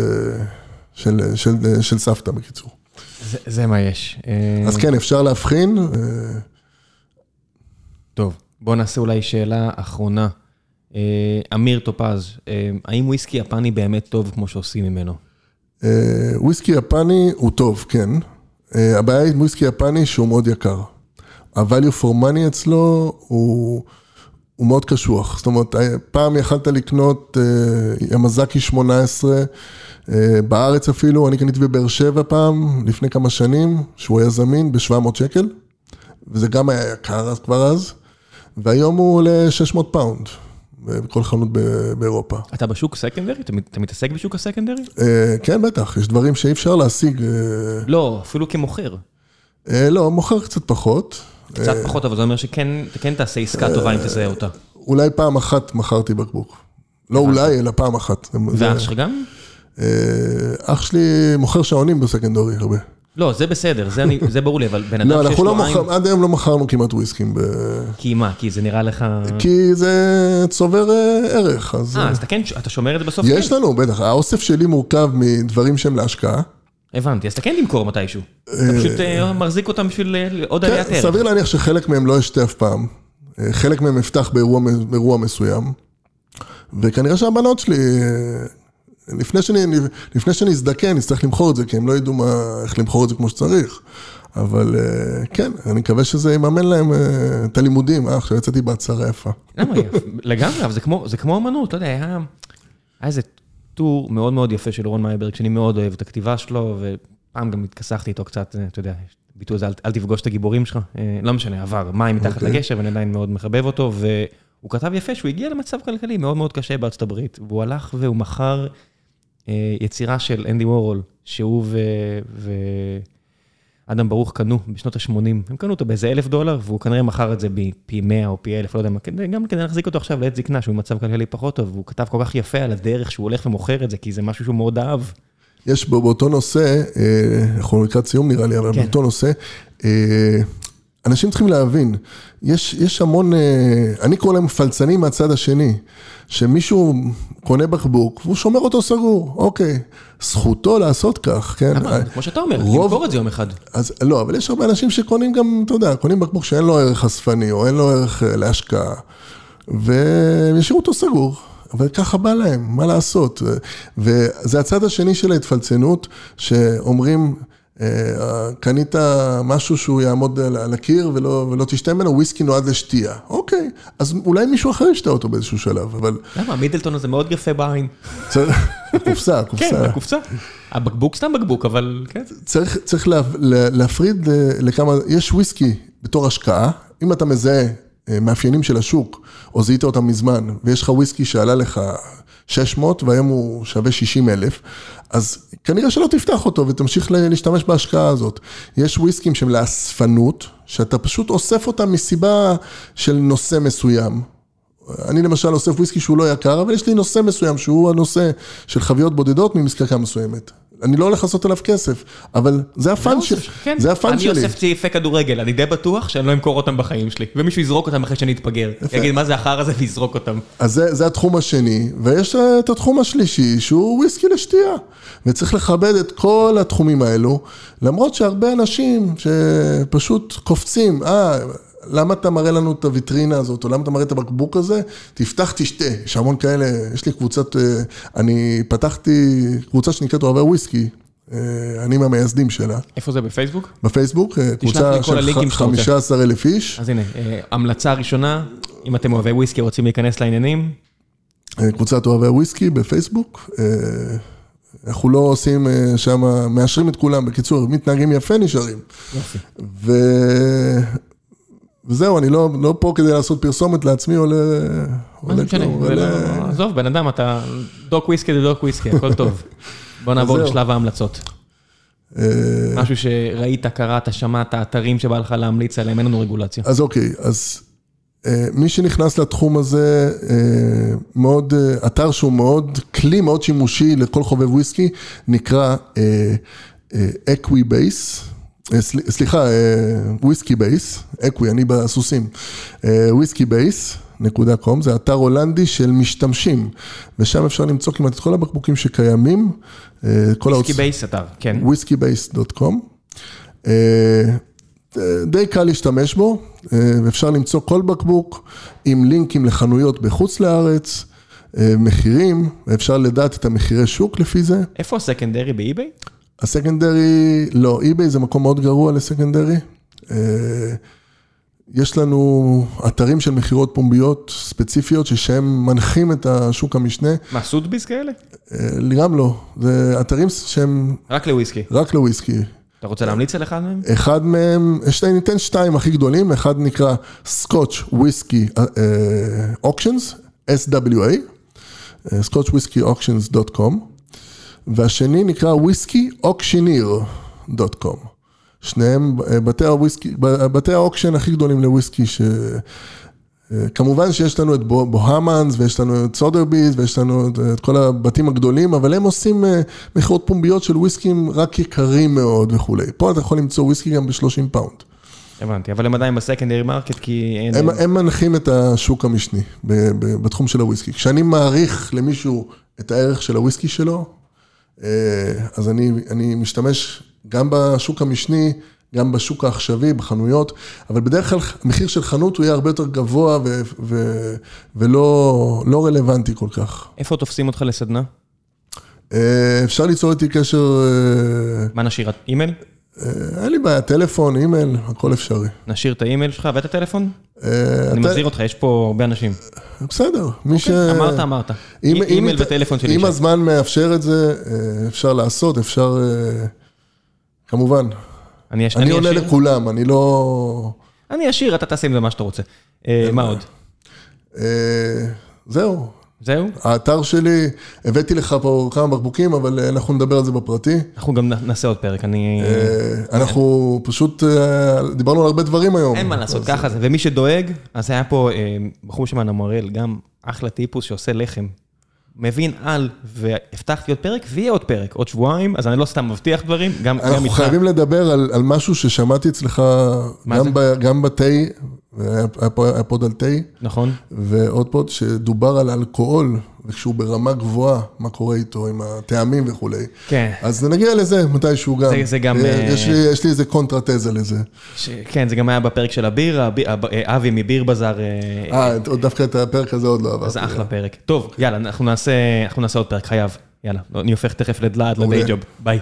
Speaker 2: של, של, של סבתא בקיצור.
Speaker 1: זה, זה מה יש.
Speaker 2: אז כן, אפשר להבחין.
Speaker 1: טוב. בוא נעשה אולי שאלה אחרונה. אה, אמיר טופז, אה, האם וויסקי יפני באמת טוב כמו שעושים ממנו?
Speaker 2: אה, וויסקי יפני הוא טוב, כן. הבעיה עם וויסקי יפני שהוא מאוד יקר. ה-value for money אצלו הוא, הוא מאוד קשוח. זאת אומרת, פעם יכלת לקנות ימזקי 18, בארץ אפילו, אני קניתי בבאר שבע פעם, לפני כמה שנים, שהוא היה זמין ב-700 שקל, וזה גם היה יקר אז כבר אז. והיום הוא עולה 600 פאונד. בכל חנות באירופה.
Speaker 1: אתה בשוק secondary? אתה מתעסק בשוק ה secondary?
Speaker 2: אה, כן, בטח, יש דברים שאי אפשר להשיג. אה,
Speaker 1: לא, אפילו כמוכר.
Speaker 2: אה, לא, מוכר קצת פחות.
Speaker 1: קצת פחות, אבל זה אומר שכן תעשה עסקה טובה אם תזהה אותה.
Speaker 2: אולי פעם אחת מכרתי בקבוק. לא אולי, אלא פעם אחת.
Speaker 1: ואח שלך גם?
Speaker 2: אח שלי מוכר שעונים בסקנדרי הרבה.
Speaker 1: לא, זה בסדר, זה אני, זה ברור לי, אבל בן אדם
Speaker 2: לא, שיש לו לא עין... לא, עד היום לא מכרנו כמעט וויסקים. ב...
Speaker 1: כי מה? כי זה נראה לך...
Speaker 2: כי זה צובר אה, ערך, אז...
Speaker 1: אה, אז אתה כן, אתה שומר את זה בסוף?
Speaker 2: יש כן. לנו, בטח. האוסף שלי מורכב מדברים שהם להשקעה.
Speaker 1: הבנתי, אז אתה כן תמכור מתישהו. אתה פשוט אה, מחזיק אותם בשביל עוד עליית
Speaker 2: ערך. סביר להניח שחלק מהם לא ישתה אף פעם. חלק מהם יפתח באירוע מסוים. וכנראה שהבנות שלי לפני שאני, לפני שאני אזדקן, נצטרך למכור את זה, כי הם לא ידעו מה, איך למכור את זה כמו שצריך. אבל אה, כן, אני מקווה שזה יממן להם אה, את הלימודים, אה, עכשיו יצאתי בהצהרה יפה.
Speaker 1: למה, לגמרי, אבל זה כמו, זה כמו אמנות, אתה יודע, היה, היה איזה טור מאוד מאוד יפה של רון מייברג, שאני מאוד אוהב את הכתיבה שלו, ופעם גם התכסחתי איתו קצת, אה, אתה יודע, ביטוי הזה, אל, אל תפגוש את הגיבורים שלך, לא משנה, עבר, מים מתחת okay. אוקיי. לגשר, ואני עדיין מאוד מחבב אותו, והוא כתב יפה שהוא הגיע למצב כלכלי מאוד מאוד קשה בארצות הברית, והוא הלך והוא מכר יצירה של אנדי וורול, שהוא ו... ו... אדם ברוך קנו בשנות ה-80, הם קנו אותו באיזה אלף דולר, והוא כנראה מכר את זה בפי 100 או פי אלף, לא יודע מה, גם כדי להחזיק אותו עכשיו לעת זקנה, שהוא במצב כלכלי פחות טוב, והוא כתב כל כך יפה על הדרך שהוא הולך ומוכר את זה, כי זה משהו שהוא מאוד אהב.
Speaker 2: יש באותו נושא, אה, אנחנו לקראת סיום נראה לי, אבל כן. באותו נושא, אה, אנשים צריכים להבין, יש, יש המון, אה, אני קורא להם פלצנים מהצד השני, שמישהו קונה בקבוק והוא שומר אותו סגור, אוקיי, זכותו לעשות כך, כן?
Speaker 1: למה? כמו שאתה אומר, רוב... למכור את זה יום אחד.
Speaker 2: אז לא, אבל יש הרבה אנשים שקונים גם, אתה יודע, קונים בקבוק שאין לו ערך אספני או אין לו ערך להשקעה, והם ישאירו אותו סגור. אבל ככה בא להם, מה לעשות? וזה הצד השני של ההתפלצנות, שאומרים, אה, קנית משהו שהוא יעמוד על הקיר ולא, ולא תשתה ממנו, וויסקי נועד לשתייה. אוקיי, אז אולי מישהו אחר ישתה אותו באיזשהו שלב, אבל...
Speaker 1: למה? מידלטון הזה מאוד יפה בעין.
Speaker 2: הקופסה, הקופסה.
Speaker 1: כן, הקופסה. הבקבוק סתם בקבוק, אבל כן.
Speaker 2: צריך, צריך לה, להפריד לכמה, יש וויסקי בתור השקעה, אם אתה מזהה אה, מאפיינים של השוק, או זיהית אותם מזמן, ויש לך וויסקי שעלה לך 600 והיום הוא שווה 60 אלף, אז כנראה שלא תפתח אותו ותמשיך להשתמש בהשקעה הזאת. יש וויסקים שהם לאספנות, שאתה פשוט אוסף אותם מסיבה של נושא מסוים. אני למשל אוסף וויסקי שהוא לא יקר, אבל יש לי נושא מסוים שהוא הנושא של חביות בודדות ממזקקה מסוימת. אני לא הולך לעשות עליו כסף, אבל זה ה fun שלי.
Speaker 1: כן. זה ה fun שלי. אני אוסף צעיפי כדורגל, אני די בטוח שאני לא אמכור אותם בחיים שלי, ומישהו יזרוק אותם אחרי שאני אתפגר. יגיד, מה זה החרא הזה, ויזרוק אותם.
Speaker 2: אז זה, זה התחום השני, ויש את התחום השלישי, שהוא וויסקי לשתייה. וצריך לכבד את כל התחומים האלו, למרות שהרבה אנשים שפשוט קופצים, אה... למה אתה מראה לנו את הוויטרינה הזאת, או למה אתה מראה את הבקבוק הזה? תפתח, תשתה. יש המון כאלה, יש לי קבוצת, אה, אני פתחתי קבוצה שנקראת אוהבי וויסקי. אה, אני מהמייסדים שלה.
Speaker 1: איפה זה, בפייסבוק?
Speaker 2: בפייסבוק, אה, קבוצה של 15 אלף איש.
Speaker 1: אז הנה, המלצה ראשונה, אם אתם אוהבי וויסקי, רוצים להיכנס לעניינים.
Speaker 2: קבוצת אוהבי וויסקי בפייסבוק. אנחנו לא עושים שם, מאשרים את כולם, בקיצור, מתנהגים יפה, נשארים. יופי. וזהו, אני לא, לא פה כדי לעשות פרסומת לעצמי או ל...
Speaker 1: מה זה משנה? עזוב, בן אדם, אתה דוק וויסקי זה דוק וויסקי, הכל טוב. בוא נעבור לשלב ההמלצות. אה, משהו שראית, קראת, שמעת, אתרים שבא לך להמליץ עליהם, אין לנו רגולציה.
Speaker 2: אז אוקיי, אז אה, מי שנכנס לתחום הזה, אה, מאוד, אתר שהוא מאוד, כלי מאוד שימושי לכל חובב וויסקי, נקרא Equibase. אה, סליחה, Whiskybase, Equi, אני בסוסים, Whiskybase. נקודה קום, זה אתר הולנדי של משתמשים, ושם אפשר למצוא כמעט את כל הבקבוקים שקיימים.
Speaker 1: Whiskybase אתר, כן.
Speaker 2: Whiskybase dot com. די קל להשתמש בו, אפשר למצוא כל בקבוק עם לינקים לחנויות בחוץ לארץ, מחירים, אפשר לדעת את המחירי שוק לפי זה.
Speaker 1: איפה ה secondary
Speaker 2: ב eBay? ה secondary, לא, eBay זה מקום מאוד גרוע ל secondary. אה, יש לנו אתרים של מכירות פומביות ספציפיות שהם מנחים את השוק המשנה.
Speaker 1: מה, Sotheby's כאלה?
Speaker 2: אה, גם לא, זה אתרים שהם...
Speaker 1: רק לוויסקי.
Speaker 2: רק לוויסקי.
Speaker 1: אתה רוצה להמליץ על אחד מהם?
Speaker 2: אחד מהם, ניתן שתיים הכי גדולים, אחד נקרא Scotch Whisky Auctions, SWA, Scotch Whisky Auctions dot com. והשני נקרא Whisky Auctioneer dot com. שניהם אה, בתי הוויסקי, בתי ה auction הכי גדולים לוויסקי, ש... אה, כמובן שיש לנו את Bonhams ויש לנו את Sotheby's ויש לנו את כל הבתים הגדולים, אבל הם עושים אה, מכירות פומביות של וויסקים רק יקרים מאוד וכולי. פה אתה יכול למצוא וויסקי גם ב-30 pound.
Speaker 1: הבנתי, אבל הם עדיין ב secondary market כי אין...
Speaker 2: הם, הם מנחים את השוק המשני בתחום של הוויסקי. כשאני מעריך למישהו את הערך של הוויסקי שלו, אה, אז אני, אני משתמש גם בשוק המשני, גם בשוק העכשווי, בחנויות, אבל בדרך כלל המחיר של חנות הוא יהיה הרבה יותר גבוה ו, ו, ולא לא רלוונטי כל כך.
Speaker 1: איפה תופסים אותך לסדנה?
Speaker 2: אה, אפשר ליצור איתי קשר... אה,
Speaker 1: מה נשאיר? אימייל?
Speaker 2: אין לי בעיה, טלפון, אימייל, הכל אפשרי.
Speaker 1: נשאיר את האימייל שלך ואת הטלפון? אני מזהיר אותך, יש פה הרבה אנשים.
Speaker 2: בסדר,
Speaker 1: מי ש... אמרת, אמרת. אימייל וטלפון שלי.
Speaker 2: אם הזמן מאפשר את זה, אפשר לעשות, אפשר... כמובן. אני עונה לכולם, אני לא...
Speaker 1: אני אשאיר, אתה תעשה עם זה מה שאתה רוצה. מה עוד?
Speaker 2: זהו,
Speaker 1: זהו?
Speaker 2: האתר שלי, הבאתי לך פה כמה בקבוקים, אבל אה, אנחנו נדבר על זה בפרטי.
Speaker 1: אנחנו גם נעשה עוד פרק, אני...
Speaker 2: אה, אנחנו פשוט, אה, דיברנו על הרבה דברים היום.
Speaker 1: אין מה לעשות, ככה זה. ומי שדואג, אז היה פה בחור שמען המוראל, גם אחלה טיפוס שעושה לחם. מבין על, והבטחתי עוד פרק, ויהיה עוד פרק, עוד שבועיים, אז אני לא סתם מבטיח דברים, גם איתך.
Speaker 2: אנחנו חייבים לדבר על, על משהו ששמעתי אצלך, גם, ב, גם בתה, היה פוד על תה.
Speaker 1: נכון.
Speaker 2: ועוד פוד שדובר על אלכוהול, וכשהוא ברמה גבוהה, מה קורה איתו עם הטעמים וכולי.
Speaker 1: כן.
Speaker 2: אז נגיע לזה מתישהו גם.
Speaker 1: זה, זה גם...
Speaker 2: אה, יש לי, יש לי איזה קונטרתזה לזה.
Speaker 1: ש... כן, זה גם היה בפרק של הביר, הב... אבי מביר בזאר.
Speaker 2: אה, אה, דווקא את הפרק הזה עוד לא עברתי.
Speaker 1: זה אחלה פרק. טוב, יאללה, אנחנו נעשה, אנחנו נעשה עוד פרק, חייב. יאללה, אני הופך תכף לדלעד, לדיי ג'וב. ביי.